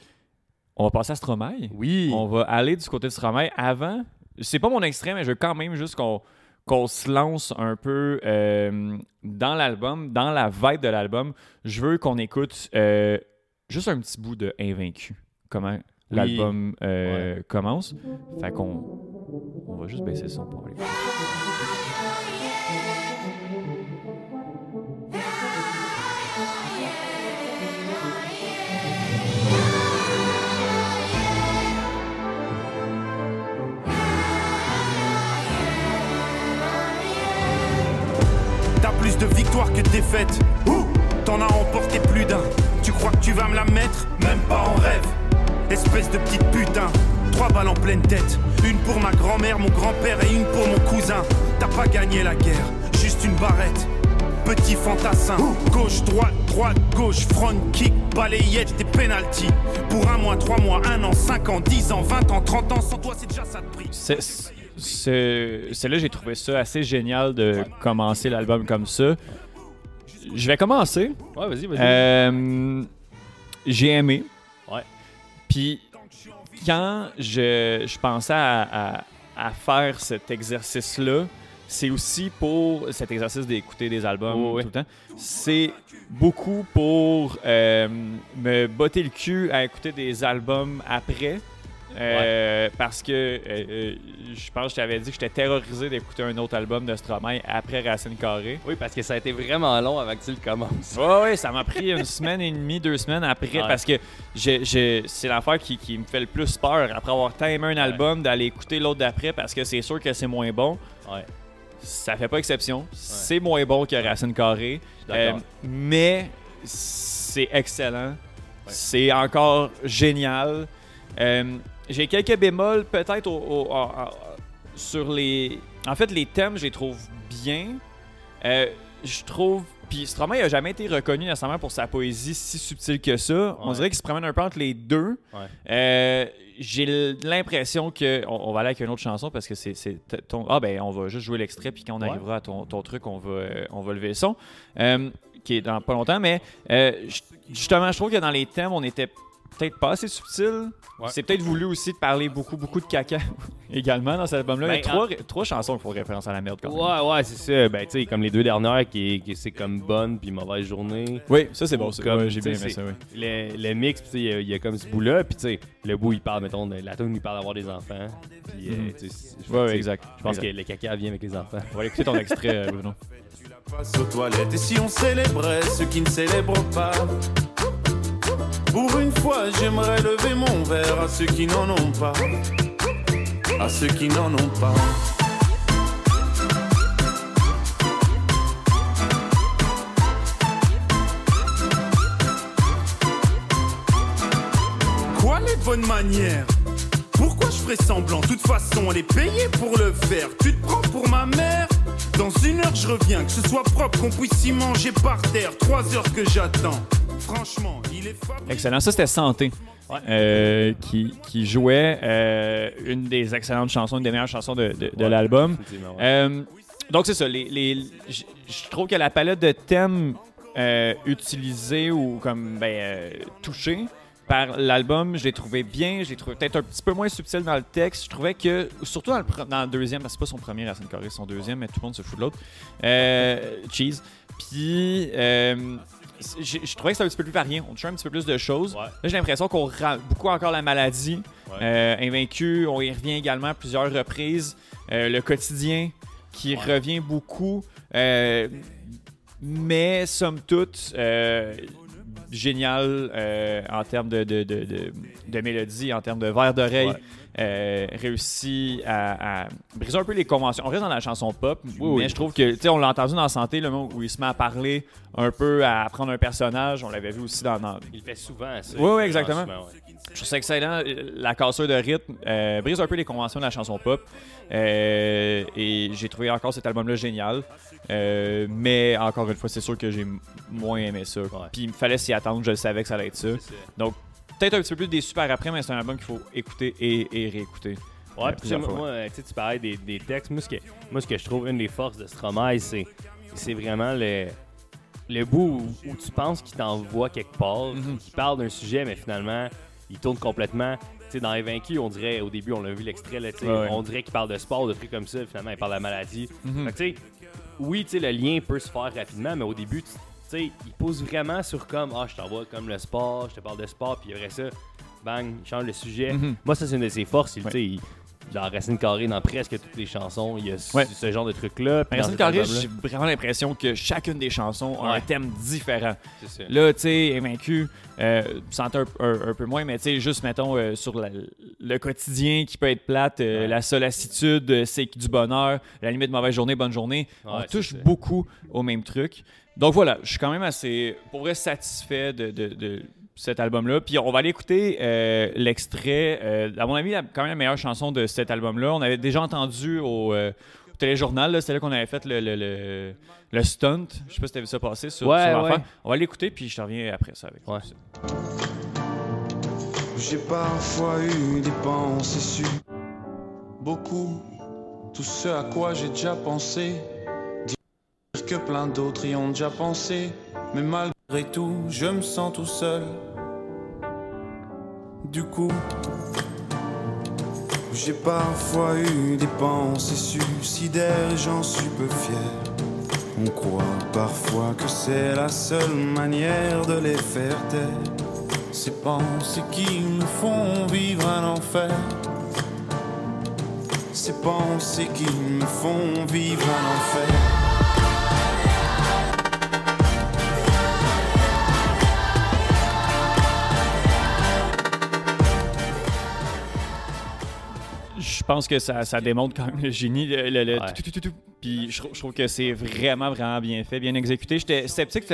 On va passer à Stromae. Oui. On va aller du côté de Stromae. Avant, c'est pas mon extrait, mais je veux quand même juste qu'on qu'on se lance un peu euh, dans l'album, dans la vibe de l'album. Je veux qu'on écoute juste un petit bout de Invaincu. Comment l'album euh, commence. Fait qu'on on va juste baisser le son pour aller. T'as plus de victoires que de défaites. Ouh, T'en as remporté plus d'un. Tu crois que tu vas me la mettre? Même pas en rêve. Espèce de petite putain. Trois balles en pleine tête. Une pour ma grand-mère, mon grand-père et une pour mon cousin. T'as pas gagné la guerre, juste une barrette. Petit fantassin. Gauche, droite, droite, gauche, front kick, balayette, des penalty. Pour un mois, trois mois, un an, cinq ans, dix ans, vingt ans, trente ans, sans toi, c'est déjà ça de prix. C'est, c'est, c'est là j'ai trouvé ça assez génial de commencer l'album comme ça. Je vais commencer. Ouais, vas-y, vas-y. Euh, j'ai aimé. Puis quand je, je pensais à, à- à faire cet exercice-là, c'est aussi pour cet exercice d'écouter des albums Oh, tout le temps. C'est beaucoup pour euh, me botter le cul à écouter des albums après. Euh, Parce que euh, euh, je pense que je t'avais dit que j'étais terrorisé d'écouter un autre album de Stromae après Racine Carrée. Oui, parce que ça a été vraiment long avant que tu le commences. Ouais, ouais, ça m'a pris une semaine et demie, deux semaines après, Ouais. parce que c'est l'affaire qui, qui me fait le plus peur, après avoir tant aimé un album, d'aller écouter l'autre d'après, parce que c'est sûr que c'est moins bon. Ouais. Ça fait pas exception. C'est moins bon que Racine Carrée. Euh, mais c'est excellent. C'est encore génial. Euh, j'ai quelques bémols, peut-être au- sur les. En fait, les thèmes, je les trouve bien. Euh, je trouve. Puis Stromae n'a jamais été reconnu nécessairement pour sa poésie si subtile que ça. On dirait qu'il se promène un peu entre les deux. Ouais. Euh, j'ai l'impression que. On, on va aller avec une autre chanson parce que c'est ton. Ah, ben, on va juste jouer l'extrait, puis quand on Ouais. arrivera à ton, ton truc, on va, on va lever le son. Euh, qui est dans pas longtemps, mais justement, je trouve que dans les thèmes, on était peut-être pas assez subtil. Ouais. C'est peut-être voulu aussi de parler beaucoup, beaucoup de caca également dans cet album-là. Il y a Ben, trois, trois chansons qui font référence à la merde quand même. Ouais, ouais, c'est ça. Ben, tu sais, comme les deux dernières, qui, qui c'est comme bonne puis mauvaise journée. Oui, ça c'est bon. Comme, Ouais, J'ai bien aimé ça, oui. Le, le mix, puis tu sais, il y a- il y, a comme ce bout-là, puis tu sais, le bout, il parle, mettons, de- la tune, il parle d'avoir des enfants. Puis, euh, Mhm. tu sais, je- Ouais, ouais, exact. Je pense exact. que le caca vient avec les enfants. On va aller écouter ton extrait, euh, Bruno. Aux toilettes? Et si on célébrait ceux qui ne célèbrent pas? Pour une fois j'aimerais lever mon verre à ceux qui n'en ont pas. À ceux qui n'en ont pas. Quoi les bonnes manières? Pourquoi je ferais semblant? De toute façon elle est payée pour le faire. Tu te prends pour ma mère? Dans une heure je reviens. Que ce soit propre qu'on puisse y manger par terre. Trois heures que j'attends Franchement il est Excellent. Ça, c'était Santé. euh, qui, qui jouait euh, une des excellentes chansons, une des meilleures chansons de, de- de Ouais, l'album. ouais. Euh, donc, c'est ça. Les, les- je trouve que la palette de thèmes euh, utilisés ou comme ben, euh, touchés par l'album, je l'ai trouvé bien. Je l'ai trouvé peut-être un petit peu moins subtil dans le texte. Je trouvais que, surtout dans le, pre- dans le deuxième, parce que c'est pas son premier Racine Corée, c'est son deuxième, mais tout le monde se fout de l'autre. Euh, cheese. Puis, euh, je, je trouvais que c'était un petit peu plus varié. On touchait un petit peu plus de choses. Ouais. Là, j'ai l'impression qu'on rend beaucoup encore la maladie. Euh, invaincu, on y revient également à plusieurs reprises. Euh, le quotidien qui revient beaucoup. Euh, mais somme toute, euh, génial en termes de, de, de, de- de mélodie, en termes de verre d'oreille. Euh, réussi à, à briser un peu les conventions. On reste dans la chanson pop, mais oui. je trouve que, tu sais, on l'a entendu dans Santé, le moment où il se met à parler un peu, à prendre un personnage. On l'avait vu aussi dans, dans- Il fait souvent, ça. Le fait exactement. souvent, ouais. je trouve ça excellent. La cassure de rythme euh, brise un peu les conventions de la chanson pop. Euh, et j'ai trouvé encore cet album-là génial. Euh, mais encore une fois, c'est sûr que j'ai moins aimé ça. Puis il me fallait s'y attendre, je savais que ça allait être ça. Donc, peut-être un petit peu plus déçu par après, mais c'est un album qu'il faut écouter et, et réécouter. Ouais, Euh, puis tu sais, moi, tu parlais des, des textes. Moi ce, que, moi, ce que je trouve une des forces de Stromae, c'est, c'est vraiment le, le bout où, où tu penses qu'il t'envoie quelque part, Mhm. qu'il parle d'un sujet, mais finalement, il tourne complètement. Tu sais, dans Les Vaincus, on dirait, au début, on l'a vu l'extrait, là, Ouais, on dirait qu'il parle de sport, de trucs comme ça, finalement, il parle de la maladie. Mhm. Fait que, tu sais, oui, tu sais, le lien peut se faire rapidement, mais au début, tu sais, il pose vraiment sur comme, ah, je t'envoie comme le sport, je te parle de sport, puis après ça, bang, il change le sujet. Mhm. Moi, ça, c'est une de ses forces. Il, Ouais. tu sais, il- dans Racine Carrée, dans presque toutes les chansons, il y a ce, Ouais. ce genre de truc-là. Racine Carré, j'ai vraiment l'impression que chacune des chansons a un thème différent. ça. Là, tu sais, Invaincu, euh, un, un- un peu moins, mais tu sais, juste, mettons, euh, sur la- le quotidien qui peut être plate, euh, Ouais. la solitude, euh, c'est du bonheur, la limite mauvaise journée, bonne journée, on touche beaucoup au même truc. Donc voilà, je suis quand même assez, pour vrai, satisfait de, de- de cet album-là. Puis on va aller écouter euh, l'extrait, euh, à mon avis, la- quand même la meilleure chanson de cet album-là. On avait déjà entendu au, euh, au téléjournal, là, c'était là qu'on avait fait le, le, le- le stunt. Je sais pas si tu vu ça passer sur, Ouais, sur. On va l'écouter, puis je te reviens après ça avec Ouais. ça. J'ai parfois eu des pensées sûres, beaucoup, tout ce à quoi j'ai déjà pensé. Que plein d'autres y ont déjà pensé, mais malgré tout, je me sens tout seul. Du coup, j'ai parfois eu des pensées suicidaires et j'en suis peu fier. On croit parfois que c'est la seule manière de les faire taire. Ces pensées qui me font vivre un enfer. Ces pensées qui me font vivre un enfer. Je pense que ça, ça démontre quand même le génie. Le, le- le Ouais. tout, tout, tout, tout. Puis je, trou- je trouve que c'est vraiment, vraiment bien fait, bien exécuté. J'étais sceptique.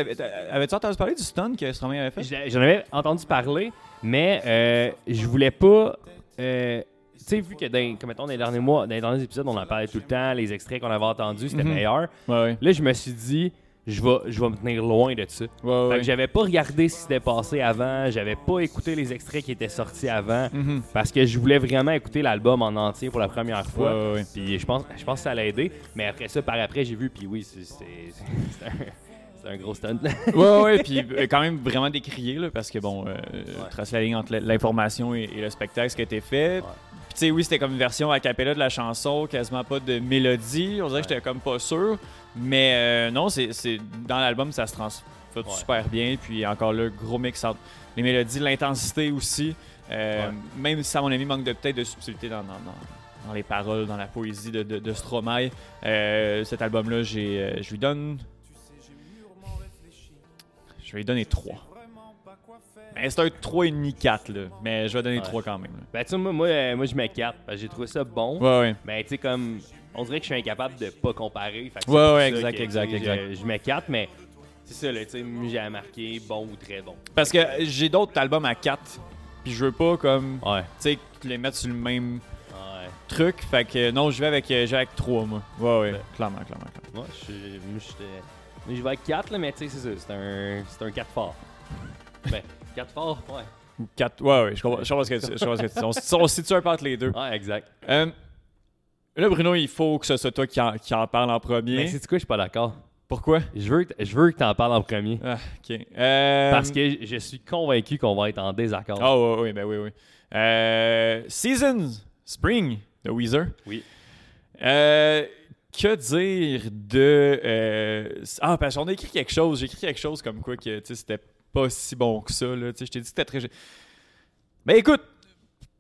Avais-tu entendu parler du stun que Stromae avait fait? J'en avais entendu parler, mais euh, je voulais pas. euh, tu sais, vu que dans, comme mettons, dans les derniers mois, dans les derniers épisodes, on en parlait tout le temps, les extraits qu'on avait entendus, c'était Mhm. meilleur. Ouais, ouais. Là, je me suis dit, je vais, je vais me tenir loin de ça. ouais, Fait ouais. que j'avais pas regardé ce qui s'était passé avant, j'avais pas écouté les extraits qui étaient sortis avant, Mhm. parce que je voulais vraiment écouter l'album en entier pour la première fois. Puis je pense, je pense que ça l'a aidé. Mais après ça, par après, j'ai vu, puis oui, c'est c'est- c'est un, c'est un gros stunt. ouais, ouais, puis euh, quand même vraiment décrié, là, parce que bon, euh, trace la ligne entre l'information et, et le spectacle, ce qui a été fait. Ouais. Puis tu sais, oui, c'était comme une version a cappella de la chanson, quasiment pas de mélodie. On dirait que j'étais comme pas sûr. Mais euh, non, c'est dans l'album, ça se transfère Ouais. super bien. Puis encore là, gros mix entre les mélodies, l'intensité aussi. Euh, Ouais. Même si, à mon avis, manque de peut-être de subtilité dans, dans- dans- dans les paroles, dans la poésie de, de, de Stromae. Euh, cet album-là, j'ai, euh, je lui donne je vais lui donner 3. Mais c'est un 3,5-4, là. Mais je vais donner Ouais. 3 quand même. là. ben, tu sais, moi, moi, euh, moi, je mets 4, parce que j'ai trouvé ça bon. Ouais, ouais. Mais tu sais, comme. On dirait que je suis incapable de pas comparer. Fait que c'est Ouais, ouais, exact, que, exact, exact. Je, je mets 4, mais c'est ça, là, tu sais, j'ai marqué bon ou très bon. Parce que j'ai d'autres albums à 4. Puis je veux pas, comme, Ouais. tu sais, les mettre sur le même Ouais. truc. Fait que non, je vais avec, euh, je vais avec 3, moi. Ouais, ouais. Ouais. Clairement, clairement, clairement. Moi, je je vais avec 4, là, mais tu sais, c'est ça. C'est un, c'est un 4 fort. ben, 4 fort, ouais. Ou 4. Ouais, ouais. Je comprends, je comprends ce que tu je comprends ce que tu dis. On, se- on se situe un peu entre les deux. Ouais, exact. Euh, là, Bruno, il faut que ce soit toi qui en, qui en parle en premier. Mais c'est quoi, je suis pas d'accord. Pourquoi? Je veux, que- je veux que t'en parles en premier. Ah, ok. Euh, Parce que je suis convaincu qu'on va être en désaccord. Ah, ouais, ouais, ben oui, oui. Euh, Seasons, Spring de Weezer. Oui. Euh, que dire de. Ah, parce qu'on a écrit quelque chose. J'ai écrit quelque chose comme quoi que tu sais, c'était pas si bon que ça. Là. Tu Je t'ai dit que c'était très. Ben écoute,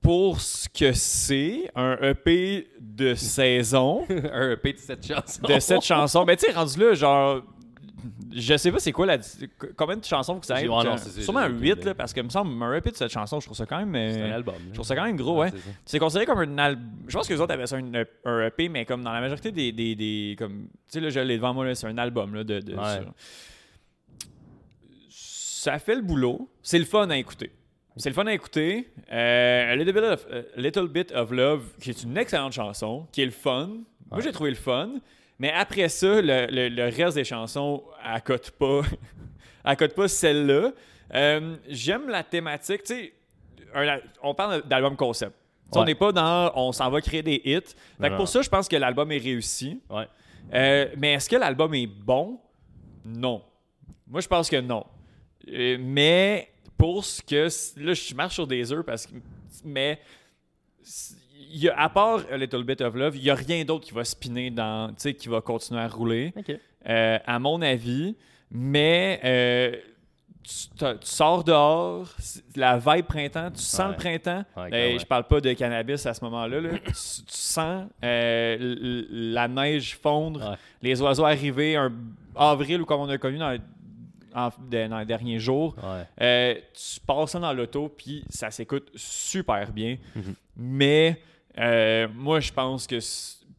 pour ce que c'est, un EP de saison, un EP de cette chanson. de cette chanson, ben tu sais, rendu là, genre. Je sais pas c'est quoi la. Combien de chansons que ça non, c'est- Sûrement un j'ai aucune 8, idée. là, parce que me semble, un EP de cette chanson, je trouve ça quand même. euh, C'est un album. je trouve ça quand même gros, ouais. c'est ça. C'est considéré comme un album. Je pense que les autres avaient ça un, un EP, mais comme dans la majorité des. des, des- comme, tu sais, là, je l'ai devant moi, là, c'est un album. Là, de, de- Ouais. sur- Ça fait le boulot. C'est le fun à écouter. C'est le fun à écouter. Euh, a, little bit of, A Little Bit of Love, qui est une excellente chanson, qui est le fun. Moi, Ouais. j'ai trouvé le fun. Mais après ça, le, le- le reste des chansons accote pas. pas celle-là. Euh, J'aime la thématique. Tu sais, on parle d'album concept. On n'est pas dans on s'en va créer des hits. Fait que pour ça, je pense que l'album est réussi. Ouais. Euh, mais est-ce que l'album est bon? Non. Moi, je pense que non. Euh, mais pour ce que. Là, je marche sur des œufs parce que. Mais. Y a, à part A Little Bit of Love, il n'y a rien d'autre qui va spinner dans. Tu sais, qui va continuer à rouler euh, à mon avis. Mais euh, tu, sors dehors, la vibe printemps, tu sens Ouais. le printemps. Ouais, Euh, clairement. je parle pas de cannabis à ce moment-là. là. tu, tu sens euh, la neige fondre, Ouais. les oiseaux arriver, un avril ou comme on a connu dans, en- de- dans les derniers jours. Ouais. Euh, tu passes ça dans l'auto, puis ça s'écoute super bien. Mhm. Mais euh, moi, je pense que.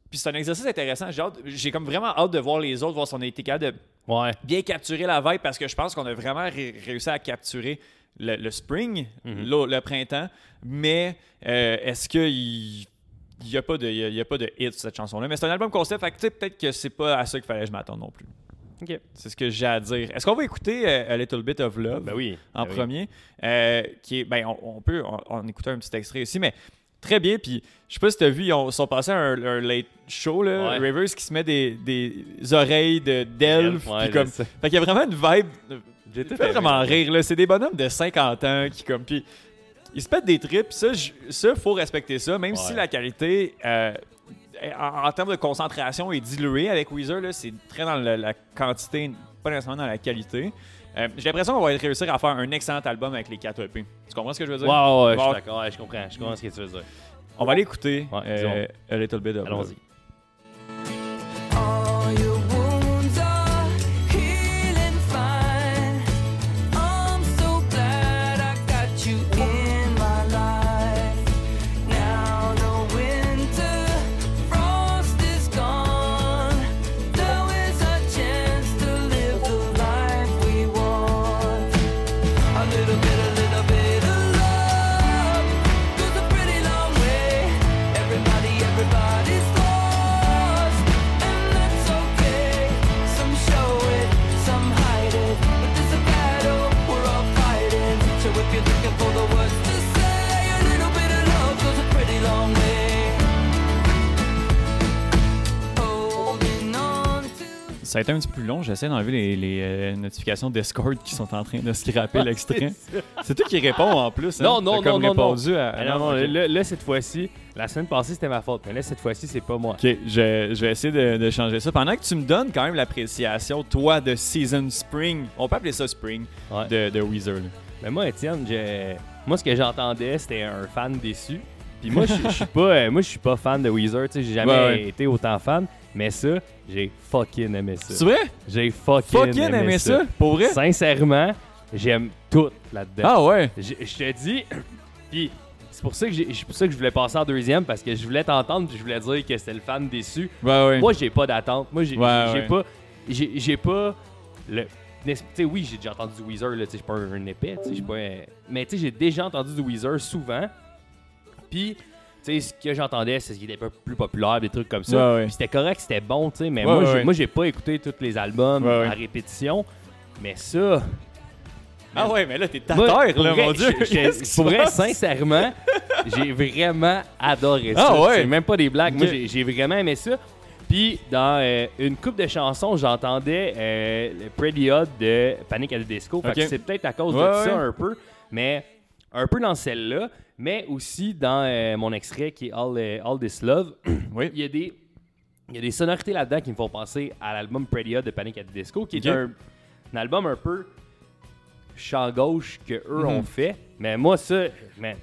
Puis c'est un exercice intéressant. J'ai comme vraiment hâte de voir les autres, voir si on a été capable de Ouais. bien capturer la vibe parce que je pense qu'on a vraiment ré- réussi à capturer le, le spring, Mhm. le, printemps. Mais euh, est-ce qu'il n'y a, pas de- il y a- il y a pas de hit sur cette chanson-là? Mais c'est un album concept, fait peut-être que c'est pas à ça qu'il fallait que je m'attende non plus. Ok. C'est ce que j'ai à dire. Est-ce qu'on va écouter euh, A Little Bit of Love? Ben oui. en Ben oui. premier, euh, qui est, ben, on, on peut en, écouter un petit extrait aussi, mais très bien. Puis, je sais pas si tu as vu, ils ont- sont passés à un, un late show, là, Ouais. Rivers, qui se met des, des oreilles de- d'elfe. Ouais, comme, fait qu'il y a vraiment une vibe. J'ai tout fait aimé. vraiment rire, là. C'est des bonhommes de 50 ans qui, comme, puis ils se pètent des trips. Ça, ça, faut respecter ça, même si la qualité. euh, en, en termes de concentration est diluée avec Weezer, là, c'est très dans la quantité, pas nécessairement dans la qualité. Euh, J'ai l'impression qu'on va réussir à faire un excellent album avec les 4 EP. Tu comprends ce que je veux dire? Ouais, ouais, ouais, je suis d'accord. ouais, je comprends. Je comprends ce que tu veux dire. On va l'écouter. Ouais, euh, A Little Bit of Allons-y. Ça a été un petit peu plus long. J'essaie d'enlever les, les, euh, notifications Discord qui sont en train de scraper l'extrait. C'est toi qui réponds en plus. hein? Non, non, T'as comme non, non, non. répondu à. Non, non, là, là, cette fois-ci, la semaine passée, c'était ma faute. Mais là, cette fois-ci, c'est pas moi. Ok, je, je vais essayer de, de changer ça. Pendant que tu me donnes quand même l'appréciation, toi, de Season Spring, on peut appeler ça Spring, Ouais. de, de Weezer. là. Mais moi, Étienne, j'ai- moi, ce que j'entendais, c'était un fan déçu. Puis moi, je je suis pas, euh, moi, je suis pas fan de Weezer. Tu sais, j'ai jamais Ouais, ouais. été autant fan. Mais ça, j'ai fucking aimé ça. C'est vrai? J'ai fucking, Fucking aimé ça? Pour vrai? Sincèrement, j'aime tout là-dedans. Ah ouais? Je je te dis, puis c'est pour ça que c'est pour ça que je voulais passer en deuxième parce que je voulais t'entendre puis je voulais dire que c'était le fan déçu. Ouais, ouais. Moi, j'ai pas d'attente. Moi, j'ai Ouais, pas, j'ai pas le. Tu sais, oui, j'ai déjà entendu du Weezer. Là, tu sais, je suis pas un, un épais. tu sais, je suis pas un- mais tu sais, j'ai déjà entendu du Weezer souvent. Puis, sais, ce que j'entendais, c'est ce qui était un peu plus populaire, des trucs comme ça. Ouais, ouais. Puis c'était correct, c'était bon, tu sais. Mais Ouais, moi, ouais, j'ai- ouais. moi, j'ai pas écouté tous les albums Ouais, ouais. à répétition. Mais ça, Ah ouais, mais là, t'es à terre, là, vrai, mon Dieu. pour vrai, sincèrement, j'ai vraiment adoré Ah ça. ouais? C'est même pas des blagues. Moi, j'ai j'ai vraiment aimé ça. Puis, dans euh, une coupe de chansons, j'entendais euh, le Pretty Hot de Panic at the Disco. Fait Ok. que c'est peut-être à cause Ouais, de ouais. ça un peu. Mais un peu dans celle-là. Mais aussi dans euh, mon extrait qui est All, euh, All This Love. Oui. Il y a des. Il y a des sonorités là-dedans qui me font penser à l'album Pretty Hot de Panic at the Disco, qui est un, un album un peu champ gauche que eux Mhm. ont fait. Mais moi, ça, man,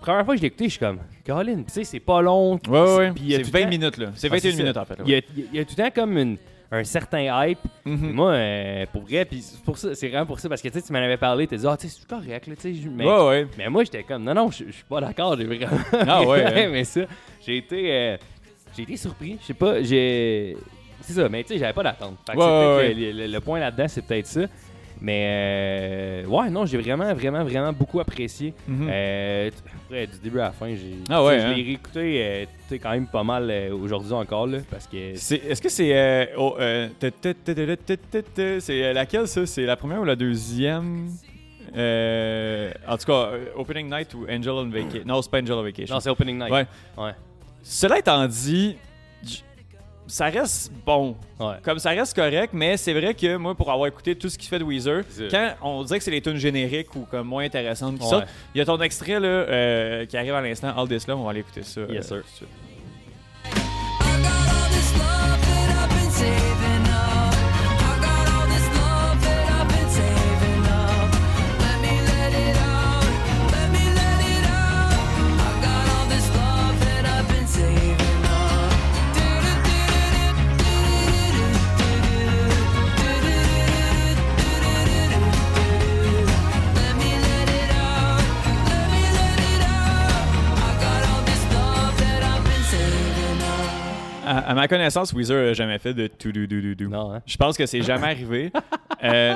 première fois que je l'ai écouté, je suis comme, Colin, tu sais, c'est pas long. Ouais, ouais, ouais. Puis il y a C'est tout 20 le temps- minutes, là. C'est Ah, 21 ça. minutes, en fait. Il y y a tout le temps comme une- un certain hype. Mhm. Moi, euh, pour vrai, puis c'est pour ça, c'est vraiment pour ça, parce que tu sais, tu m'en avais parlé, tu dit, ah, tu sais, c'est correct, là, tu sais, mais, Ouais, ouais. mais moi, j'étais comme, non, non, je suis pas d'accord, j'ai vraiment. Ah ouais, hein. mais ça, j'ai été, euh, j'ai été surpris, je sais pas, j'ai. C'est ça, mais tu sais, j'avais pas d'attente. Ouais, ouais, le point là-dedans, c'est peut-être ça. Mais euh, ouais, non, j'ai vraiment, vraiment, vraiment beaucoup apprécié. Mhm. Euh, après, du début à la fin, j'ai. Ah ouais, hein? Je l'ai réécouté euh, quand même pas mal aujourd'hui encore, là, parce que. Est-ce que c'est. oh, C'est laquelle, ça? C'est la première ou la deuxième? En tout cas, Opening Night ou Angel on Vacation Non, c'est pas Angel on Vacation. Non, c'est Opening Night. Ouais. Ouais. Cela étant dit, ça reste bon. Ouais. Comme ça reste correct, mais c'est vrai que moi, pour avoir écouté tout ce qu'il fait de Weezer, quand on dirait que c'est les tunes génériques ou comme moins intéressantes qui Ouais. sortent, il y a ton extrait là, euh, qui arrive à l'instant, All This Love, on va aller écouter ça. Yes, euh, sir. tout de suite. À ma connaissance, Weezer a jamais fait de tout do do do. Non, hein? Je pense que c'est jamais arrivé. Euh,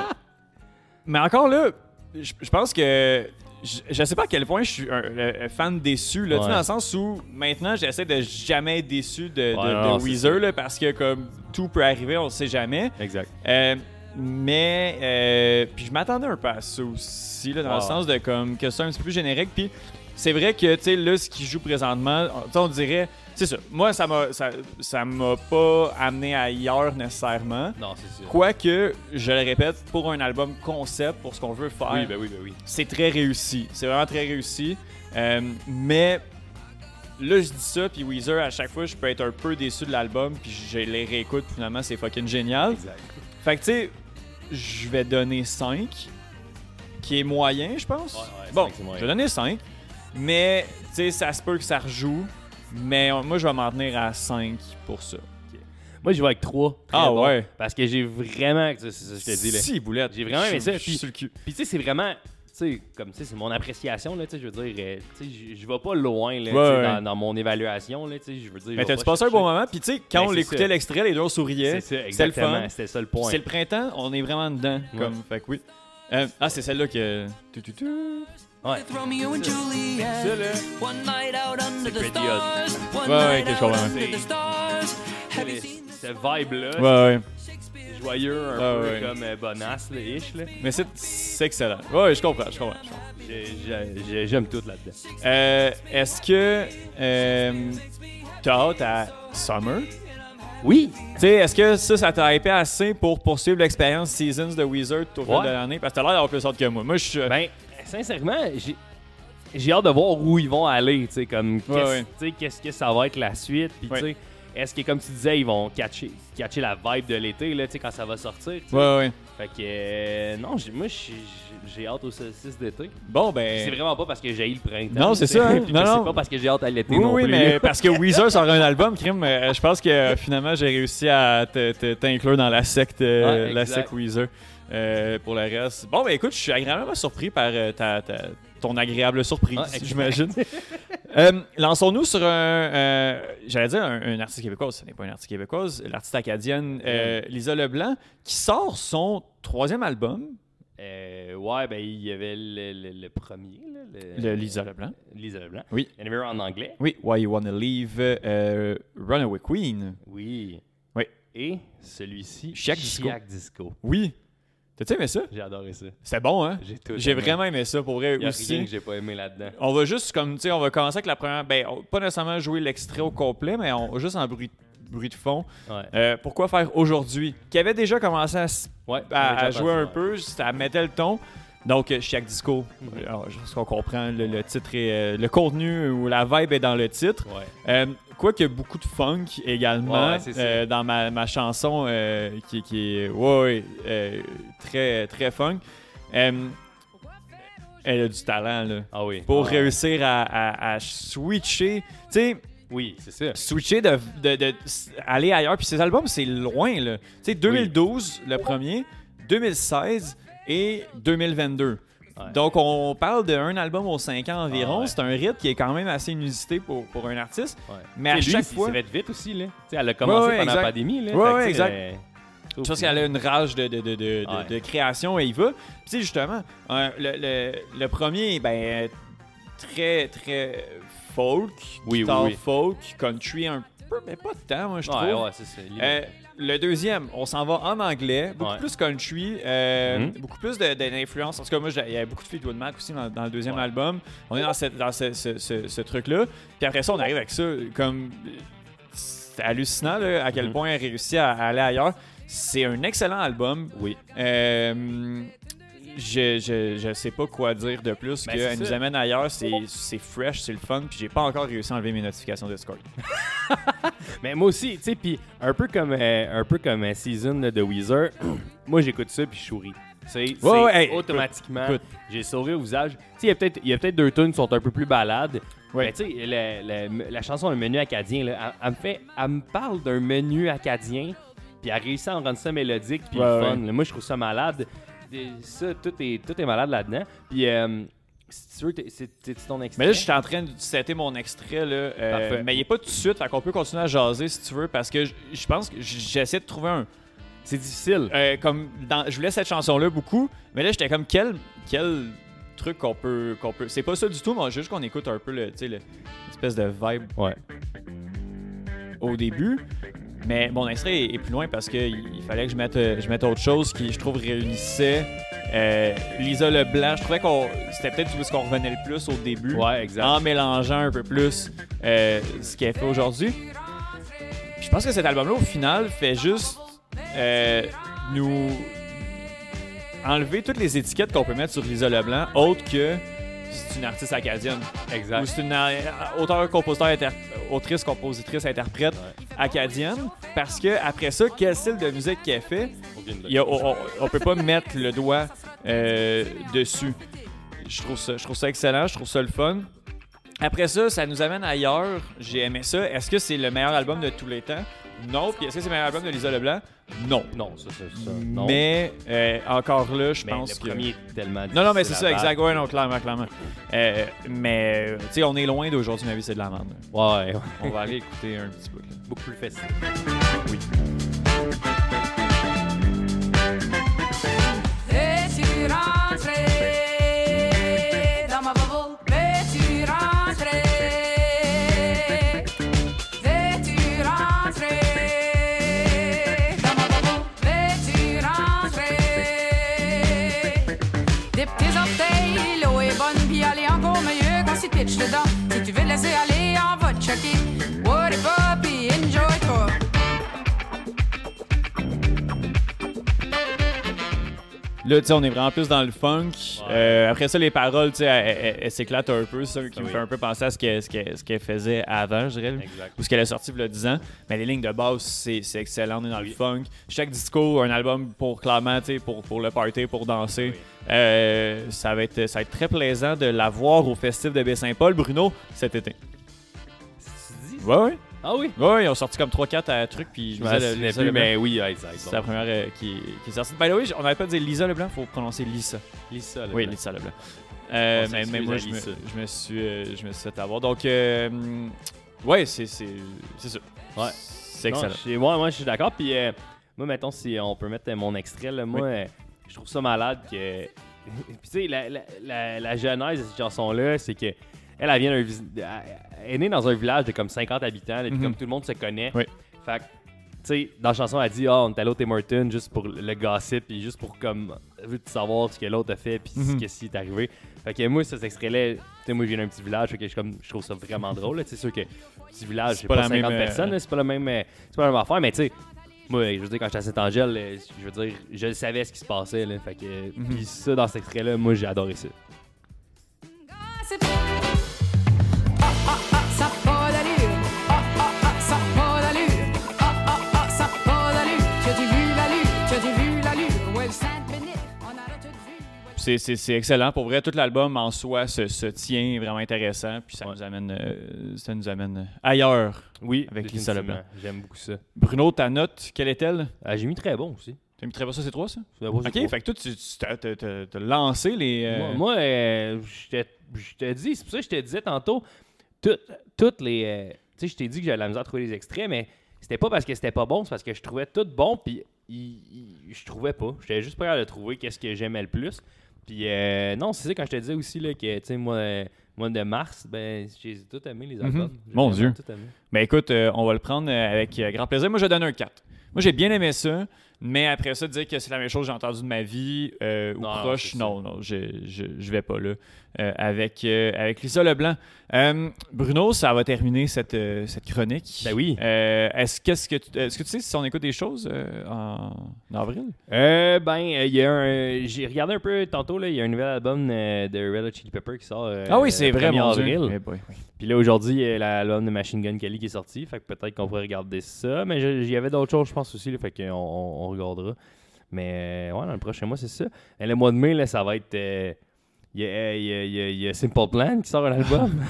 mais encore là, je je pense que je, je sais pas à quel point je suis un, un fan déçu là, Ouais. dans le sens où maintenant j'essaie de jamais être déçu de, de- Ouais, de non, c'est Weezer là, parce que comme tout peut arriver, on le sait jamais. Exact. Euh, mais euh, puis je m'attendais un peu à ça aussi là, dans le sens de comme que c'est un petit peu plus générique puis c'est vrai que tu sais là ce qui joue présentement on, dirait c'est ça moi ça m'a ça ça m'a pas amené ailleurs nécessairement Non, c'est sûr. quoique je le répète pour un album concept pour ce qu'on veut faire Oui, ben oui, ben oui. c'est très réussi c'est vraiment très réussi Euh, mais là je dis ça puis Weezer à chaque fois je peux être un peu déçu de l'album puis je les réécoute finalement c'est fucking génial Exact. fait que tu sais, je vais donner 5, qui est moyen, je pense. Ouais, ouais, bon, je vais donner 5, mais tu sais, ça se peut que ça rejoue. Mais euh, moi, je vais m'en tenir à 5 pour ça. Moi, je vais avec 3. Ah ouais. Parce que j'ai vraiment. C'est ça que je te dis, là. Si, boulette. J'ai vraiment aimé ça, Je suis puis- sur le cul. Puis tu sais, c'est vraiment, tu sais, comme tu sais, c'est mon appréciation là, tu sais, je veux dire, euh, tu sais, je- je vais pas loin là, tu sais, Ouais, dans, ouais. dans mon évaluation là, tu sais, je veux dire. je Mais vais t'as-tu pas passé un chercher- bon moment? Puis tu sais, quand Ben, on c'est l'écoutait ça. l'extrait, les deux on souriait. C'est ça, C'était le exactement, fun. c'était ça le point. C'est le printemps, on est vraiment dedans. Ouais. Comme, fait que oui. Euh, ah, c'est celle-là que. tu, tu, tu. Ouais. Romeo and Juliet. Ça là, One night out under the pretty stars. One Ouais, ouais, night ok, je out comprends. under the stars. Have you seen cette vibe là, Ouais, ouais. joyeux, un Ah, peu ouais. comme euh, bonasse là, ish là. Mais c'est c'est excellent. Ouais, je comprends, je comprends. J'aime tout là-dedans. Euh, Est-ce que euh, t'as hâte à Summer? Oui. Tu sais, est-ce que ça, ça t'a hypé assez pour poursuivre l'expérience Seasons de Wizard tout au fil Ouais. de l'année? Parce que t'as l'air d'avoir plus hâte que moi. Moi, je suis. Ben, sincèrement, j'ai j'ai hâte de voir où ils vont aller, tu sais, comme qu'est-ce ouais. que ça va être la suite, puis tu sais, est-ce que comme tu disais, ils vont catcher, catcher la vibe de l'été là, tu sais, quand ça va sortir, tu sais. ouais, ouais. Fait que euh, non, moi j'ai- hâte au 6 d'été. Bon, C'est ben. vraiment pas parce que j'ai eu le printemps. Non, c'est ça, hein. Non, que non. C'est pas parce que j'ai hâte à l'été Oui, non oui, plus. mais parce que Weezer sort un album, Crime, euh, je pense que euh, finalement j'ai réussi à t'inclure dans la secte, Ouais, la secte Weezer euh, pour le reste. Bon, ben écoute, je suis agréablement surpris par euh, ta, ta- ton agréable surprise, exact. j'imagine. Euh, Lançons-nous sur un, j'allais dire un, un artiste québécois, ce n'est pas un artiste québécoise, l'artiste acadienne Lisa Leblanc, qui sort son troisième album, ouais, ben il y avait le, le- le premier là, le, le Lisa Leblanc. Lisa Leblanc. Oui. En anglais. Oui, Why You Wanna Leave, Runaway Queen. Oui. Oui. Et celui-ci, Chiac Disco. Chiac Disco. Oui. T'as-tu aimé ça? J'ai adoré ça. C'était bon, hein? J'ai tout J'ai aimé. vraiment aimé ça pour vrai Il y a aussi. rien que j'ai pas aimé là-dedans. On va juste comme tu sais, on va commencer avec la première. Ben, on pas nécessairement jouer l'extrait au complet, mais on juste en bruit, bruit de fond. Ouais. Euh, pourquoi faire aujourd'hui? Qui avait déjà commencé à, s- Ouais, à- j'ai à déjà jouer un peu, ça mettait le ton. Donc, euh, Chiac Disco, alors, je pense qu'on comprend le, le titre et euh, le contenu ou la vibe est dans le titre. Ouais. Euh, quoi qu'il y a beaucoup de funk également Ouais, euh, dans ma, ma chanson euh, qui, qui est ouais, euh, très, très funk. Euh, elle a du talent là, Ah oui. pour Ah, réussir à, à- à switcher. Tu sais, Oui, c'est ça. switcher de, de- de- aller ailleurs. Puis ces albums, c'est loin là. Tu sais, 2012 le premier, 2016 et 2022. Ouais. Donc, on parle d'un album aux 5 ans environ. Ah ouais. C'est un rythme qui est quand même assez inusité pour, pour un artiste. Ouais. Mais à lui, chaque fois. s'est fait vite aussi, là. Elle a commencé pendant la pandémie, là. Ouais, ouais, exact. euh, Je pense qu'elle a une rage de, de, de, de, de- de création et il va. Puis, tu sais, justement, le, le, le premier, ben, très, très folk, Oui, guitare oui, oui. folk, country un peu, mais pas tant, moi, je trouve. Ouais, ouais, c'est ça. Le deuxième, on s'en va en anglais, beaucoup Ouais. plus country, euh, Mhm. beaucoup plus de- de- d'influence. En tout cas, moi, il y avait beaucoup de Fleetwood Mac aussi dans, dans le deuxième Ouais. album. On est dans, cette- dans ce, ce- ce- ce truc-là. Puis après ça, on arrive avec ça. Comme c'est hallucinant là, à quel Mhm. point elle réussit à, à aller ailleurs. C'est un excellent album. Oui. Euh, je, je, je sais pas quoi dire de plus Ben, qu'elle nous amène ailleurs. C'est c'est fresh, c'est le fun. Puis j'ai pas encore réussi à enlever mes notifications Discord. Mais moi aussi, tu sais, puis un peu comme euh, un peu comme un season de Weezer, moi j'écoute ça puis je souris. C'est Ouais, ouais, hey, automatiquement, j'ai sauvé au visage. Tu sais, il y a peut-être il y a peut-être deux tunes qui sont un peu plus balades. Ouais. Mais tu sais, la, la- la chanson Le menu acadien, là, elle, elle me fait, elle me parle d'un menu acadien, puis elle réussit à en rendre ça mélodique puis fun. là. Moi, je trouve ça malade. Ça, tout est, tout est malade là-dedans. Puis, euh, Si tu veux, t'es- c'est c'est ton extrait? Mais là, je suis en train de setter mon extrait, là, euh, Parfait. mais il est pas tout de suite, fait qu'on peut continuer à jaser si tu veux, parce que je- pense que j'essaie de trouver un. C'est difficile. euh, comme dans, je voulais cette chanson-là beaucoup, mais là, j'étais comme quel, quel truc qu'on peut, qu'on peut. C'est pas ça du tout, mais juste qu'on écoute un peu le, sais, le- l'espèce de vibe Ouais. au début. Mais mon extrait est, est plus loin parce qu'il il fallait que je mette, euh, je mette autre chose qui, je trouve, réunissait euh, Lisa Leblanc. Je trouvais qu'on c'était peut-être est-ce qu'on revenait le plus au début. Ouais, exact. En mélangeant un peu plus euh, ce qu'elle fait aujourd'hui. Je pense que cet album-là, au final, fait juste euh, nous enlever toutes les étiquettes qu'on peut mettre sur Lisa Leblanc, autre que c'est une artiste acadienne. Exact. Ou c'est une euh, auteur, compositeur, autrice, compositrice, interprète acadienne. Parce que après ça, quel style de musique qu'elle fait, il a- on, on- on peut pas mettre le doigt euh, dessus. Je trouve, ça, je trouve ça excellent, je trouve ça le fun. Après ça, ça nous amène ailleurs. J'ai aimé ça. Est-ce que c'est le meilleur album de tous les temps? Non. Puis est-ce que c'est le meilleur album de Lisa Leblanc? Non. Non, ça, ça, ça. Non. Mais euh, encore là, je Mais pense le que. premier est tellement Non, non, mais c'est ça, exact. Ouais, non, clairement, clairement. Euh, mais, tu sais, on est loin d'aujourd'hui, ma vie, c'est de la merde. là. Ouais, ouais. On va aller écouter un petit bout. là. Beaucoup plus facile. Veux-tu rentrer tu veux laisser aller, on va te choquer. Là, tu sais, on est vraiment plus dans le funk. Euh, après ça, les paroles, tu sais, elles, elles- elles s'éclatent un peu. C'est ça qui me fait un peu penser à ce qu'elle ce qu'elle- ce qu'elle faisait avant, je dirais. Exact. Ou ce qu'elle a sorti il y a 10 ans. Mais les lignes de base, c'est c'est excellent. On est dans le funk. Chaque disco, un album pour clairement, tu sais, pour, pour le party, pour danser. Euh, ça, va être, ça va être très plaisant de la voir au festif de Baie-Saint-Paul, Bruno, cet été. Ouais, ouais. Ah oui? Ouais, ils ont sorti comme 3-4 à trucs. Puis Je me Le- Lisa plus, Leblanc, mais oui, ça C'est la première euh, qui, qui est sortie. By the way, on n'avait pas dit Lisa Leblanc, faut prononcer Lisa. Lisa, là. Oui, Lisa Leblanc. Euh, mais, moi, je me, Lisa. je me suis, euh, je me suis fait avoir. Donc, euh, ouais, c'est ça. Ouais. C'est excellent. moi, moi, je suis d'accord. Puis, euh, moi, mettons, si on peut mettre mon extrait, là, moi, Oui. je trouve ça malade que. Puis, tu sais, la, la, la, la genèse de cette chanson-là, c'est que. Elle, elle vient d'un vis- Elle est née dans un village de comme 50 habitants, et puis Mhm. comme tout le monde se connaît. Oui. Fait que, tu sais, dans la chanson, elle dit Ah, on est allé au Tim Hortons juste pour le gossip, puis juste pour comme. De savoir ce que l'autre a fait, puis Mhm. qu'est-ce qui est arrivé. Fait que moi, cet extrait-là, tu sais, moi, je viens d'un petit village, fait que je, comme, je trouve ça vraiment drôle. C'est sûr que petit village, C'est pas pas, la 50 même, euh, personnes, là, c'est pas la même, euh, c'est pas la même affaire, mais tu sais, moi, je veux dire, quand j'étais à Saint-Angèle, euh, je veux dire, je savais ce qui se passait, là, fait que, Mhm. puis ça, dans cet extrait-là, moi, j'ai adoré ça. C'est- C'est c'est excellent. Pour vrai, tout l'album en soi se, se tient vraiment intéressant. Puis ça nous amène, euh, ça nous amène ailleurs. Oui, Avec Lisa définitivement. J'aime beaucoup ça. Bruno, ta note, quelle est-elle? Ah, j'ai mis très bon aussi. T'as mis très bien ça, c'est 3 ça? C'est bon, Ok, fait que toi, tu t'as- t'as- t'as t'as lancé les. euh, Moi, moi, euh, je te- dis, c'est pour ça que je te disais tantôt, tout- toutes les. euh, tu sais, je t'ai dit que j'avais la misère à trouver les extraits, mais c'était pas parce que c'était pas bon, c'est parce que je trouvais tout bon, puis il- il- je trouvais pas. J'étais juste pas capable de trouver qu'est-ce que j'aimais le plus. Puis euh, non, c'est ça quand je te disais aussi là, que, tu sais, moi, euh, mois de mars, ben, j'ai tout aimé les albums. Mhm. Mon vraiment Dieu. tout aimé. Ben écoute, euh, on va le prendre euh, avec grand plaisir. Moi, je donne un 4. Moi, j'ai bien aimé ça, mais après ça, dire que c'est la même chose que j'ai entendu de ma vie euh, ou Non, proche, non, non, je, je, je vais pas là. Euh, avec, euh, avec Lisa Leblanc. Bruno, ça va terminer cette, cette chronique. Ben oui. Est-ce, qu'est-ce que tu, est-ce que tu sais si on écoute des choses en, en avril? Ben, il y a un. J'ai regardé un peu tantôt, là, il y a un nouvel album de Red Hot Chili Pepper qui sort. ah oui, c'est vrai, 1er mon avril. Dieu. Eh boy, oui. Puis là, aujourd'hui, il y a l'album de Machine Gun Kelly qui est sorti. Fait que peut-être qu'on pourrait regarder ça. Mais il y avait d'autres choses, je pense aussi. là, fait qu'on on, on regardera. Mais euh, ouais, dans le prochain mois, c'est ça. Et le mois de mai, là, ça va être. euh, Il y, a, il y a- Simple Plan qui sort un album.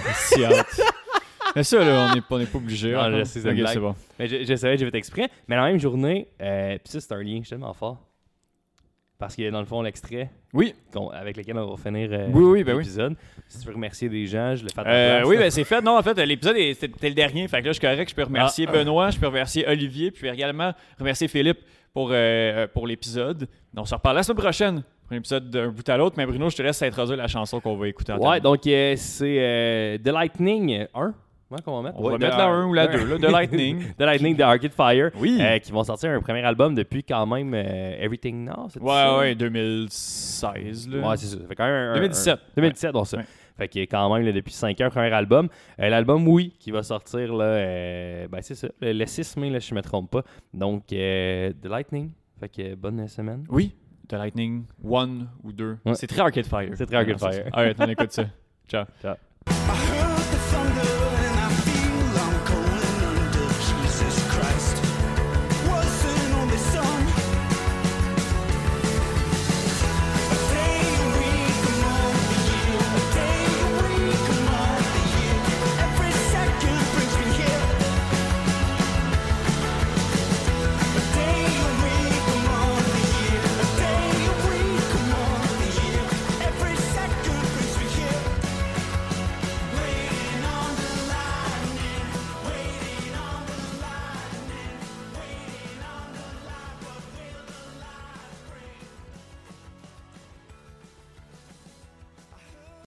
Mais ça, là, on n'est pas, obligé. Non, hein. je sais, c'est bon. mais je, je savais, j'ai fait exprès. Mais la même journée, euh, puis ça, c'est un lien, je suis tellement fort. parce que dans le fond, l'extrait Oui. avec lequel on va finir euh, Oui, oui, ben oui. l'épisode. Si tu veux remercier des gens, je le fais Euh, oui, ben c'est fait. Non, en fait, l'épisode c'était le dernier. Fait que là, je suis correct. Je peux remercier Ah. Benoît, je peux remercier Olivier, puis également remercier Philippe pour, euh, pour l'épisode. On se reparle la semaine prochaine pour un épisode d'un bout à l'autre. Mais Bruno, je te laisse introduire la chanson qu'on va écouter en Ouais, donc euh, c'est euh, The Lightning 1. Ouais, qu'on va mettre? On va Ouais, mettre la 1 ou la Ouais. 2, là, de Lightning. The Lightning de Arcade Fire. Oui. euh, qui vont sortir un premier album depuis quand même euh, Everything Now. Ouais, ça? ouais, 2016. Là. Ouais, c'est ça. Ça fait quand même un- 2017. un- 2017, bon, ça. Ouais. Fait qu'il est quand même là, depuis 5 ans, premier album. Euh, L'album, oui, qui va sortir, là, euh, ben c'est ça, le, le 6 mai, là, si je me trompe pas. Donc, euh, The Lightning. Fait que bonne semaine. Oui, The Lightning 1 ou 2. Ouais. C'est très Arcade Fire. C'est très Arcade Ouais, Fire. ça. Alright, on écoute ça. Ciao. Ciao.